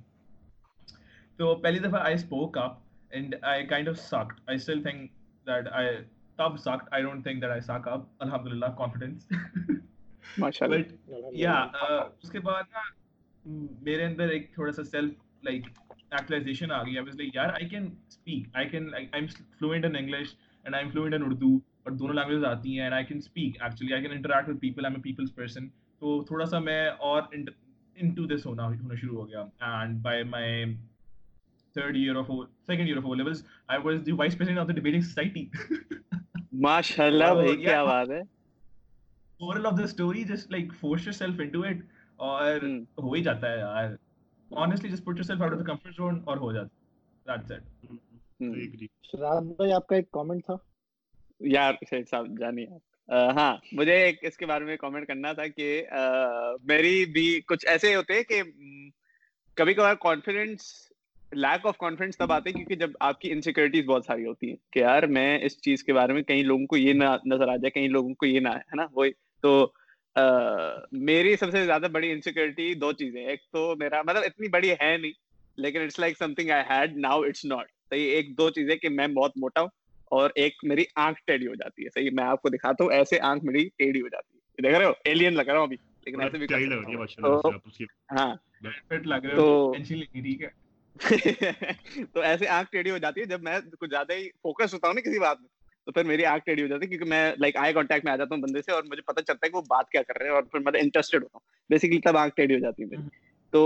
تو پہلی دفعہ I spoke up and I kind of sucked I still think that I تب sucked I don't think that I suck up الحمد للہ کانفیڈینس بٹ یا اس کے بعد نا میرے اندر ایک تھوڑا سا سیلف لائک ایکچولائزیشن آ گئی. آئی لائک یار I can speak I can I am fluent in English and I am fluent in Urdu اور دونوں لینگویجز آتی ہیں and I can speak actually I can interact with people I am a people's person تو تھوڑا سا میں اور ان to this ہونا ہونا شروع ہو گیا. And by my third year of second year of O levels I was the vice president of the debating society ماشاءاللہ بھائی کیا بات ہے moral of the story just like force yourself into it اور ہو ہی جاتا honestly just put yourself out of the comfort zone اور ہو جاتا that's it. یار صاحب آپ ہاں مجھے اس کے بارے میں کامنٹ کرنا تھا کہ میری بھی کچھ ایسے ہوتے کہ کبھی کبھار کانفیڈینس لیک آف کانفیڈینس تب آتے ہیں کیونکہ جب آپ کی انسیکیورٹیز بہت ساری ہوتی ہیں کہ یار میں اس چیز کے بارے میں کئی لوگوں کو یہ نہ نظر آ جائے کئی لوگوں کو یہ نہ ہے نا؟ وہی تو میری سب سے زیادہ بڑی انسیکیورٹی دو چیزیں ایک تو میرا مطلب اتنی بڑی ہے نہیں لیکن it's like something I had now it's not صحیح ایک دو چیزیں کہ میں بہت موٹا ہوں اور ایک میری آنکھ ٹیڑھی ہو جاتی ہے۔ صحیح میں آپ کو دکھاتا ہوں ایسے آنکھ میری ٹیڑھی ہو جاتی ہے۔ دیکھ رہے ہو؟ ایلین لگ رہا ہوں ابھی لیکن ایسے بھی ہاں۔ تو تو ایسے آنکھ ٹیڑھی ہو جاتی ہے جب میں کچھ زیادہ ہی فوکس ہوتا ہوں نا کسی بات میں، تو پھر میری آنکھ ٹیڑھی ہو جاتی ہے کیونکہ میں لائک آئی کانٹیکٹ میں آ جاتا ہوں بندے سے اور مجھے پتا چلتا ہے کہ وہ بات کیا کر رہے ہیں اور پھر میں انٹرسٹیڈ ہوتا ہوں۔ بیسکلی تب آنکھ ٹیڑھی ہو جاتی ہے میری۔ تو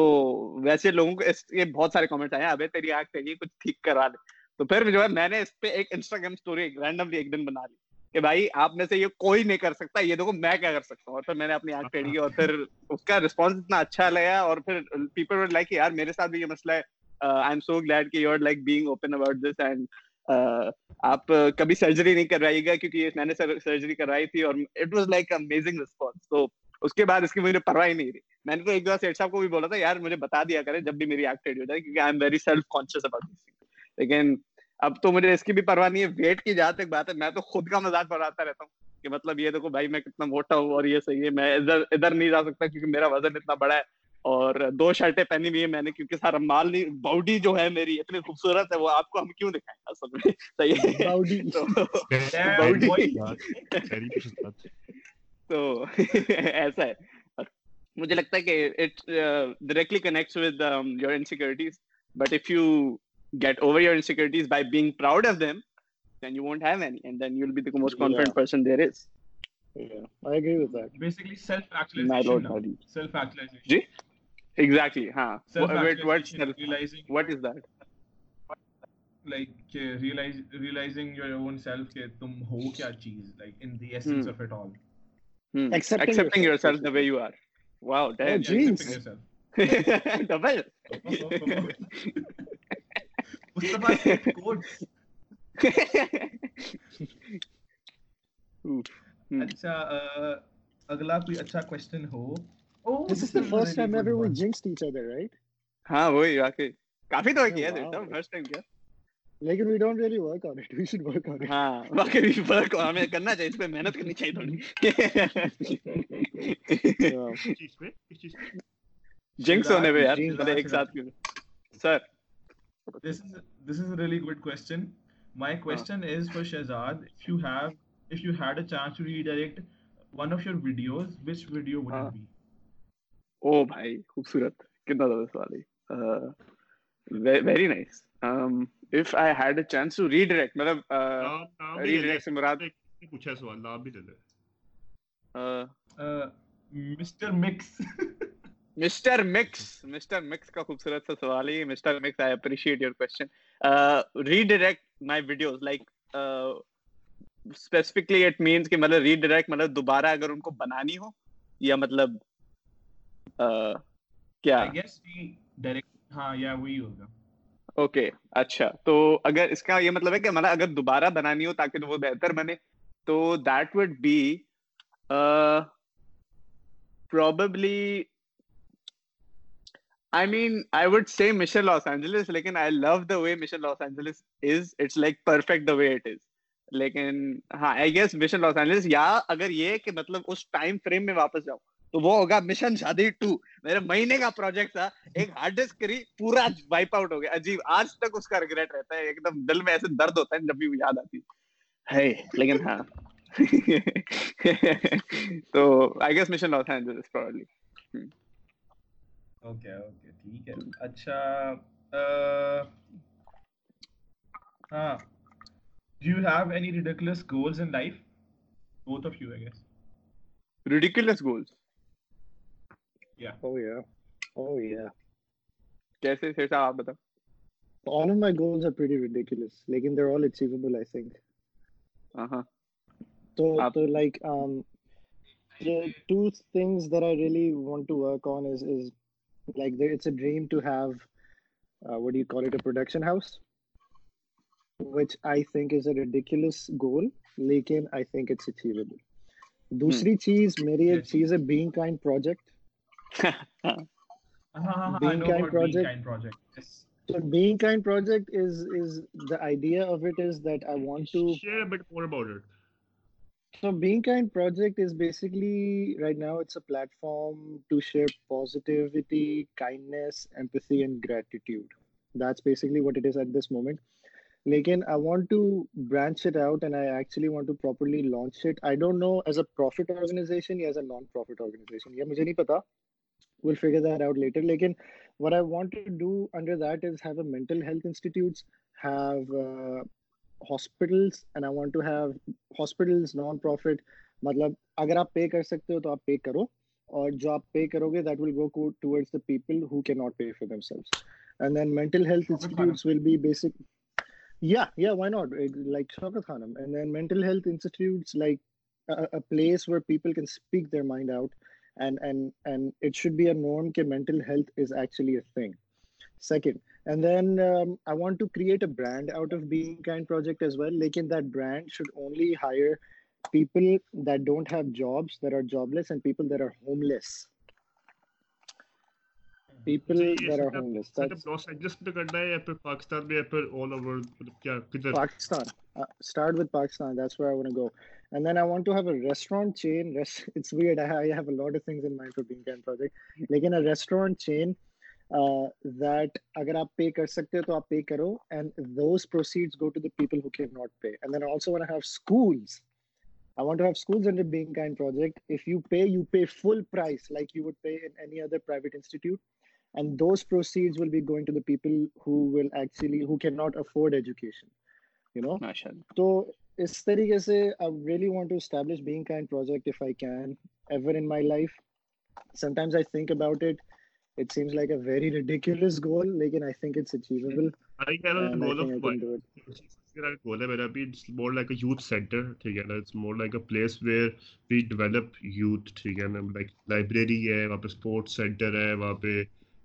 ویسے لوگوں کو اس، یہ بہت سارے کامنٹس آئے ابھی تیری آنکھ ٹیڑھی کچھ ٹھیک کرا دے تو پھر جو ہے میں نے اس پہ ایک انسٹاگرام اسٹوری رینڈملی ایک دن بنا لی کہ بھائی آپ میں سے یہ کوئی نہیں کر سکتا، یہ دیکھو میں کیا کر سکتا ہوں۔ اور پھر میں نے اپنی آنکھ ٹیڑھی اور پھر اس کا رسپانس اتنا اچھا لگا اور پھر پیپل لائک یار میرے ساتھ بھی یہ مسئلہ ہے۔ آئی ایم سو گلیڈ کہ you are like being open about this and آپ کبھی سرجری نہیں کروائیے گا کیونکہ میں نے سرجری کروائی تھی اور it was like amazing response تو اس کے بعد اس کی مجھے پرواہ نہیں رہی. میں نے تو ایک دو سیٹ صاحب کو بھی بولا تھا، یار مجھے بتا دیا کرے جب بھی میری ایکٹیڈ ہو جائے کیونکہ I am very self conscious about this لیکن اب تو مجھے اس کی بھی پرواہ نہیں ہے. ویٹ کی جہاں تک بات ہے، میں تو خود کا مزاق بڑھاتا رہتا ہوں کہ مطلب یہ دیکھو بھائی میں کتنا موٹا ہوں اور یہ صحیح ہے. میں ادھر ادھر نہیں جا سکتا کیونکہ میرا وزن اتنا بڑا ہے. اور دو شرٹیں پہنی ہوئی ہیں میں نے کیونکہ سارا مال نہیں باؤڈی جو ہے میری اتنی خوبصورت ہے وہ آپ کو ہم کیوں دکھائیں اصل میں صحیح تو ایسا ہے مجھے لگتا ہے کہ it directly connects with your insecurities but if you get over your insecurities by being proud of them then you won't have any and then you will be the most confident person there is Yeah, I agree with that. Basically, self-actualization. My Lord, now. Self-actualization. Ji? اچھا اگلا کوئی اچھا question ہو This is the first time ever we jinxed each other, right? Haan, wohi, yaki. Kaafi toh kiya dhe, tam, first time kiya. Lekin we don't really work on it, we should work on it. Haan, wakai we should work on it, amin karna chahi, ispe mehnat karni chahi thodi. Jinx ho ne bhe, yaar, bale ek saath kiya. Sir. This is a really good question. My question uh is for Shahzad, if you have, if you had a chance to redirect one of your videos, which video would uh it be? او بھائی خوبصورت۔ کتنا very nice if I had a chance to مطلب سے مراد پوچھا سوال بھی لے mister mix. Mister mix mister mix کا خوبصورت سا سوال ہے۔ Mister mix I appreciate your question my videos like specifically it means کہ مطلب ریڈائریکٹ مطلب دوبارہ اگر ان کو بنانی ہو یا مطلب کیا اوکے اچھا تو اگر اس کا یہ مطلب ہے کہ ہمارا اگر دوبارہ بنانی ہو تاکہ وہ بہتر بنے تو that would be probably I mean I would see mission Los Angeles لیکن I love the way mission Los Angeles is it's like perfect the way it is لیکن ہاں I guess mission Los Angeles یا اگر یہ کہ مطلب اس time frame میں واپس جاؤں تو وہ ہوگا مشن شادی ٹو۔ میرے مہینے کا پروجیکٹ تھا ایک ہارڈ ڈسک کری پورا وائپ آؤٹ ہو گیا۔ عجیب آج تک اس کا ریگریٹ رہتا ہے ایک دم دل میں ایسے درد ہوتا ہے جب بھی یاد آتی۔ ہے لیکن ہاں۔ تو I guess mission Los Angeles probably okay okay ٹھیک ہے۔ اچھا ہاں۔ Do you have any ridiculous goals in life both of you I guess ridiculous goals Yeah. Oh yeah. Oh yeah. Jesse, here's how I'll put All of my goals are pretty ridiculous. Like, and they're all achievable, I think. Uh huh. So, so, like, um, the two things that I really want to work on is is like there, it's a dream to have, uh, what do you call it, a production house, which I think is a ridiculous goal. Like, I think it's achievable. Hmm. Dusri cheese, my yes. cheese, a being kind project. being kind project. Being project. Yes. So being kind project is is the idea of it is that I want to share a bit more about it. So being kind project is basically right now it's a platform to share positivity, kindness, empathy, and gratitude. That's basically what it is at this moment. Lakin, I want to branch it out and I actually want to properly launch it. I don't know as a profit organization, yeah, as a non-profit organization. Yeah, I don't know. Will figure that out later لیکن what I want to do under that is have a mental health institutes have hospitals and I want to have have nonprofit مطلب اگر آپ پے کر سکتے ہو تو آپ pay کرو اور جو آپ پے کرو گے that will go towards the people who can not pay for themselves and then mental health institutes will be basic یا یا why not like Shaukat Khanum and then mental health institutes like place where people can speak their mind out and and and it should be a known کہ mental health is actually a thing second and then I want to create a brand out of bag kind project as well لیکن that brand should only hire people that don't have jobs there are jobless and people there are homeless people Pakistan and then I want to have a restaurant chain. It's weird. I have a lot of things in mind for Bean Project. Like in a restaurant chain, uh, that agar aap pay kar sakte to aap pay karo, and those proceeds go to the people who cannot pay. And then I also want to have schools. I want to have schools under Being Kind project. If you pay, you pay full price like you would pay in any other private institute. And those proceeds will be going to the people who will actually who cannot afford education. You know? Nice. So اس طریقے سے I really want to establish being kind project if I can ever in my life sometimes I think about it it seems like a very ridiculous goal لیکن I think it's achievable I can have goal if of میرا goal ہے میرا بھی it's more like a youth centre ٹھیک ہے نا it's more like a place where we develop youth ٹھیک ہے نا لائک لائبریری ہے وہاں پہ اسپورٹس سینٹر ہے وہاں پہ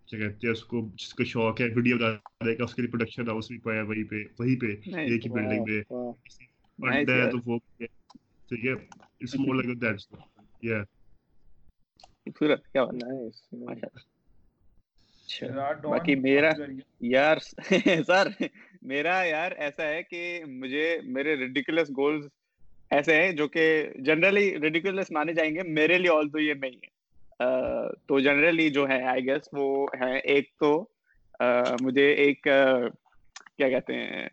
کہتے ہیں اس کو جس کو شوق ہے ویڈیو بنانے کا اس کے لیے پروڈکشن ہاؤس بھی پایا وہیں پہ وہیں پہ ایک ہی بلڈنگ پہ nice, dad's yeah. So yeah, it's more like a dad song. Yeah. اچھا. باقی میرا یار سر میرا یار ایسا ہے کہ مجھے میرے ریڈیکولس گولز ایسے ہیں جو کہ جنرلی ریڈیکولس مانے جائیں گے میرے لیے آل تو یہ نہیں ہے۔ تو جنرلی جو ہے آئی گیس وہ ہے ایک تو مجھے ایک کیا کہتے ہیں؟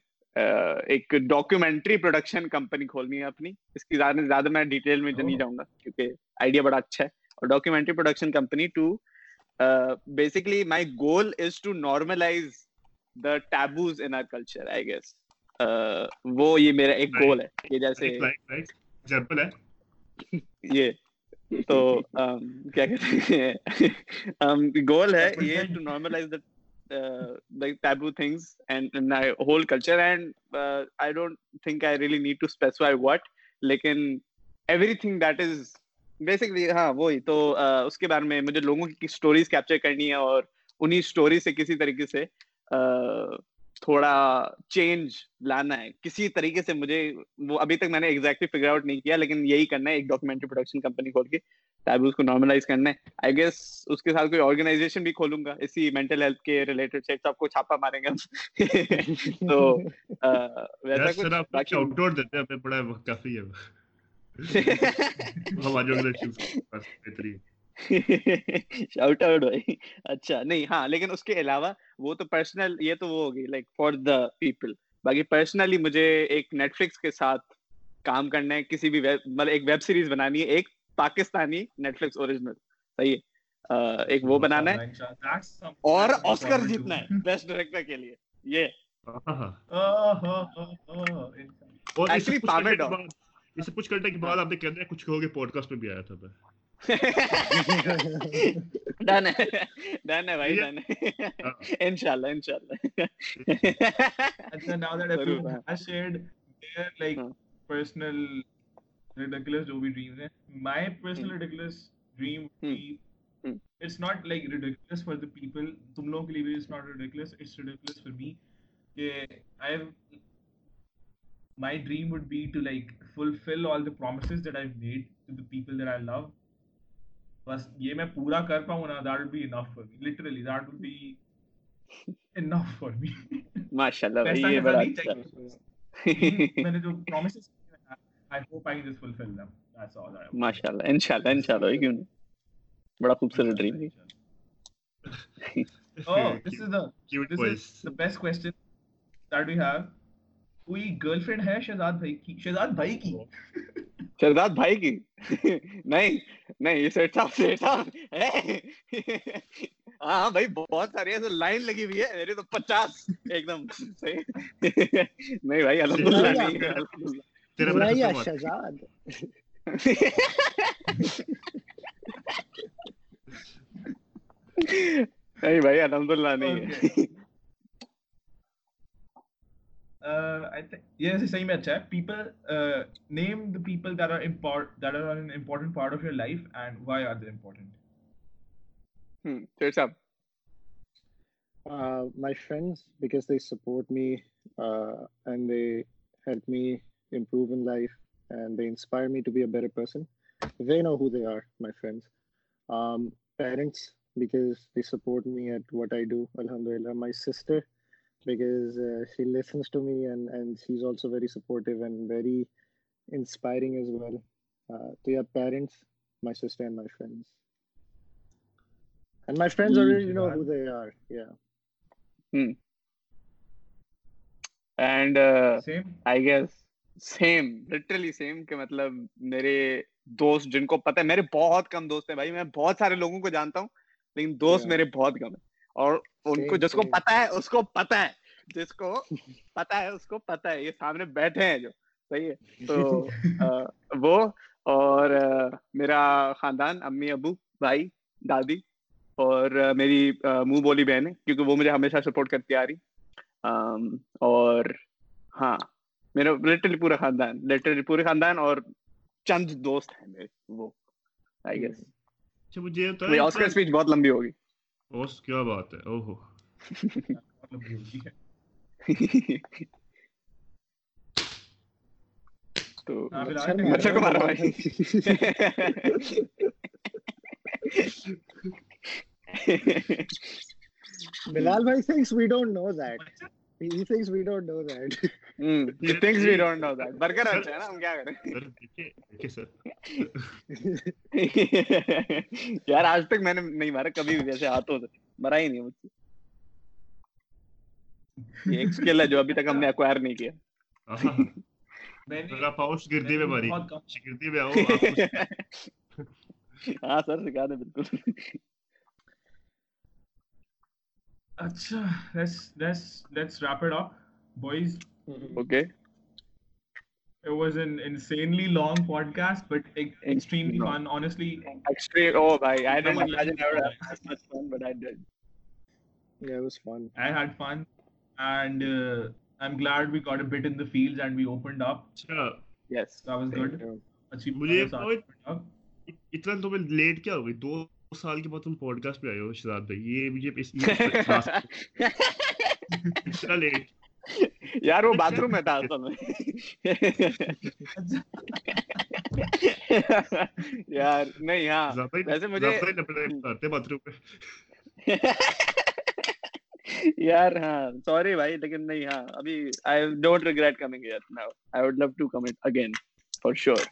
ایک ڈاکیومنٹری پروڈکشن کمپنی کھولنی ہے اپنی۔ اس کی زیادہ زیادہ میں ڈیٹیل میں نہیں oh. جاؤں گا کیونکہ آئیڈیا بڑا اچھا ہے۔ اور documentary production company too basically my goal is to normalise the taboos in our culture I guess وہ یہ میرا ایک گول ہے یہ جیسے یہ۔ تو کیا کہتے ہیں؟ گول ہے یہ to normalise the taboo things and, and my whole culture. And i don't think i really need to specify what لیکن everything that is basically ہاں وہی تو اس کے بارے میں مجھے لوگوں کی اسٹوریز کیپچر کرنی ہے اور انہیں اسٹوری سے کسی طریقے سے تھوڑا چینج لانا ہے کسی طریقے سے مجھے وہ ابھی تک میں نے ایگزیکٹلی فگر آؤٹ نہیں کیا لیکن یہی کرنا ہے ایک ڈاکیومنٹری پروڈکشن کمپنی کھول کے ٹیبوز کو نارملائز کرنا ہے. آئی گیس اس کے ساتھ کوئی آرگنائزیشن بھی کھولوں گا. اسی مینٹل ہیلتھ کے ریلیٹڈ شیٹ آپ کو چھاپا ماریں گے تو ویسا کچھ آؤٹ ڈور دیتے ہیں ہمیں بڑا کافی ہے. ہمارے بہترین شاؤٹ آؤٹ بھائی. اچھا نہیں ہاں لیکن اس کے علاوہ وہ تو پرسنل یہ تو وہ ہوگی لائک فار دا پیپل باقی پرسنلی مجھے ایک نیٹ فلکس کے ساتھ کام کرنا ہے کسی بھی مطلب ایک ویب سیریز بنانی ہے ایک پاکستانی نیٹ فلکس اوریجنل صحیح ہے. ایک وہ بنانا ہے اور آسکر جیتنا ہے بیسٹ ڈائریکٹر کے لیے. یہ۔ ایکچولی ڈاگ کرنے کے بعد آپ نے کچھ کہو گے پوڈ کاسٹ میں بھی آیا تھا میں ڈن ہے ڈن ہے بھائی ڈن ہے۔ انشاءاللہ انشاءاللہ۔ اچھا now that I shared their like personal ridiculous جو بھی ڈریمز ہیں my personal ridiculous dream it's not like ridiculous for the people تم لوگوں کے لیے بھی it's not ridiculous it's ridiculous for me کہ I have my dream would be to like fulfil all the promises that I made to the people that I love بس یہ میں پورا کر پاؤں نا that would be enough for me literally that would be enough for me ماشاءاللہ یہ بڑا اچھا میں نے جو پرومسز بڑا خوبصورت dream Oh, this is the this is the best question that we have. Shahzad بھائی کی نہیں نہیں ہاں بھائی بہت ساری ایسے لائن لگی ہوئی ہے میرے تو پچاس ایک دم صحیح نہیں بھائی الحمد للہ تیرا بڑا خطرہ بات شہزاد نہیں بھائی الحمدللہ نہیں ہے support me and they help me improve in life and they inspire me to be a better person they know who they are my friends um, parents because they support me at what i do alhamdulillah my sister because uh, she listens to me and, and she's also very supportive and very inspiring as well uh, to your parents my sister and my friends and my friends already mm-hmm. know who they are yeah hmm. and uh, Same. i guess same literally same کہ مطلب میرے دوست جن کو پتہ ہے میرے بہت کم دوست ہیں بھائی میں بہت سارے لوگوں کو جانتا ہوں لیکن دوست میرے بہت کم ہیں۔ اور ان کو جس کو ہے اس کو ہے جس کو ہے اس کو ہے یہ سامنے بیٹھے ہیں جو صحیح ہے؟ تو وہ اور میرا خاندان امی ابو بھائی دادی اور میری منہ بولی بہن ہے کیونکہ وہ مجھے ہمیشہ سپورٹ کرتی آ رہی۔ اور ہاں۔ میرا لٹرلی پورا خاندان لٹرلی پورے خاندان اور چند دوست ہیں میرے وہ آئی گیس اچھا مجھے یہ بتاؤ آسکر سپیچ بہت لمبی ہوگی۔ اوس کیا بات ہے اوہو تو مچھر کو مارا بھائی۔ بلال بھائی says we don't know that He thinks we don't know that. He thinks we don't know that. Burger نہیں مارا کبھی ہاتھوں سے مرا ہی نہیں مجھ سے جو ابھی تک ہم نے ایکوائر نہیں کیا ہاں سر سکھا دیں بالکل اچھا let's let's let's wrap it up boys okay it was an insanely long podcast but extremely no. fun honestly extreme oh bhai i didn't imagine i would have as much fun but i did yeah it was fun i had fun and uh, i'm glad we got a bit in the fields and we opened up sure yes that was Thank good you. achhi mujhe itna tumhe late kya ho gayi 2 سال کے بعد تم pod cost پہ آئے ہو شہزاد بھائی یہ مجھے اتنا یار وہ اچھا۔ باتھ روم میں تھا اصل میں۔ یار نہیں ہاں۔ ویسے مجھے باتھ روم یار ہاں سوری بھائی لیکن نہیں ہاں ابھی I don't regret coming here now I would love to come it again for sure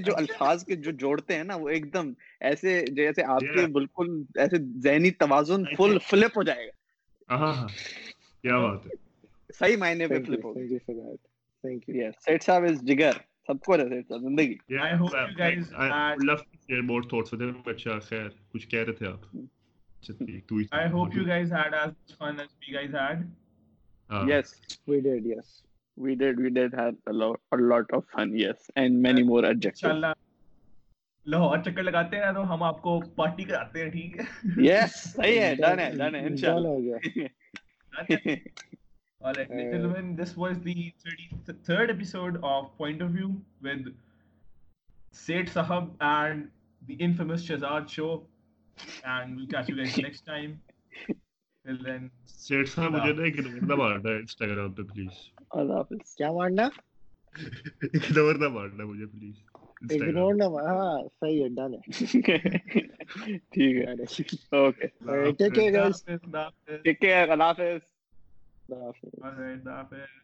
جو الفاظ کے جو جوڑتے ہیں نا وہ ایک دم ایسے جیسے آپ کے بالکل ایسے ذہنی توازن فل فلپ ہو جائے گا صحیح معنی میں فلپ ہو جگر سب کو رہتے تھے زندگی اچھا خیر کچھ کہہ رہے تھے آپ I hope you guys had as much fun as we guys had. Uh, yes, we did. Yes, we did. We did have a lot, a lot of fun. Yes, and many uh, more adjectives. Inshallah. لو گیا All right, yeah. gentlemen, this was the 33rd episode of Point of View with Seth Sahab and the infamous Shazad show. And we'll catch you guys next time. Till then. Seth Sahab, مجھے نہیں ایک number نہ مارنا ہے Instagram پہ please اللہ حافظ کیا مارنا ایک نمبر نہ مارنا مجھے پلیز اگنور نہ مارنا ہاں صحیح ہے ڈن ہے ٹھیک ہے okay take care guys take care Allah حافظ Hafiz. take care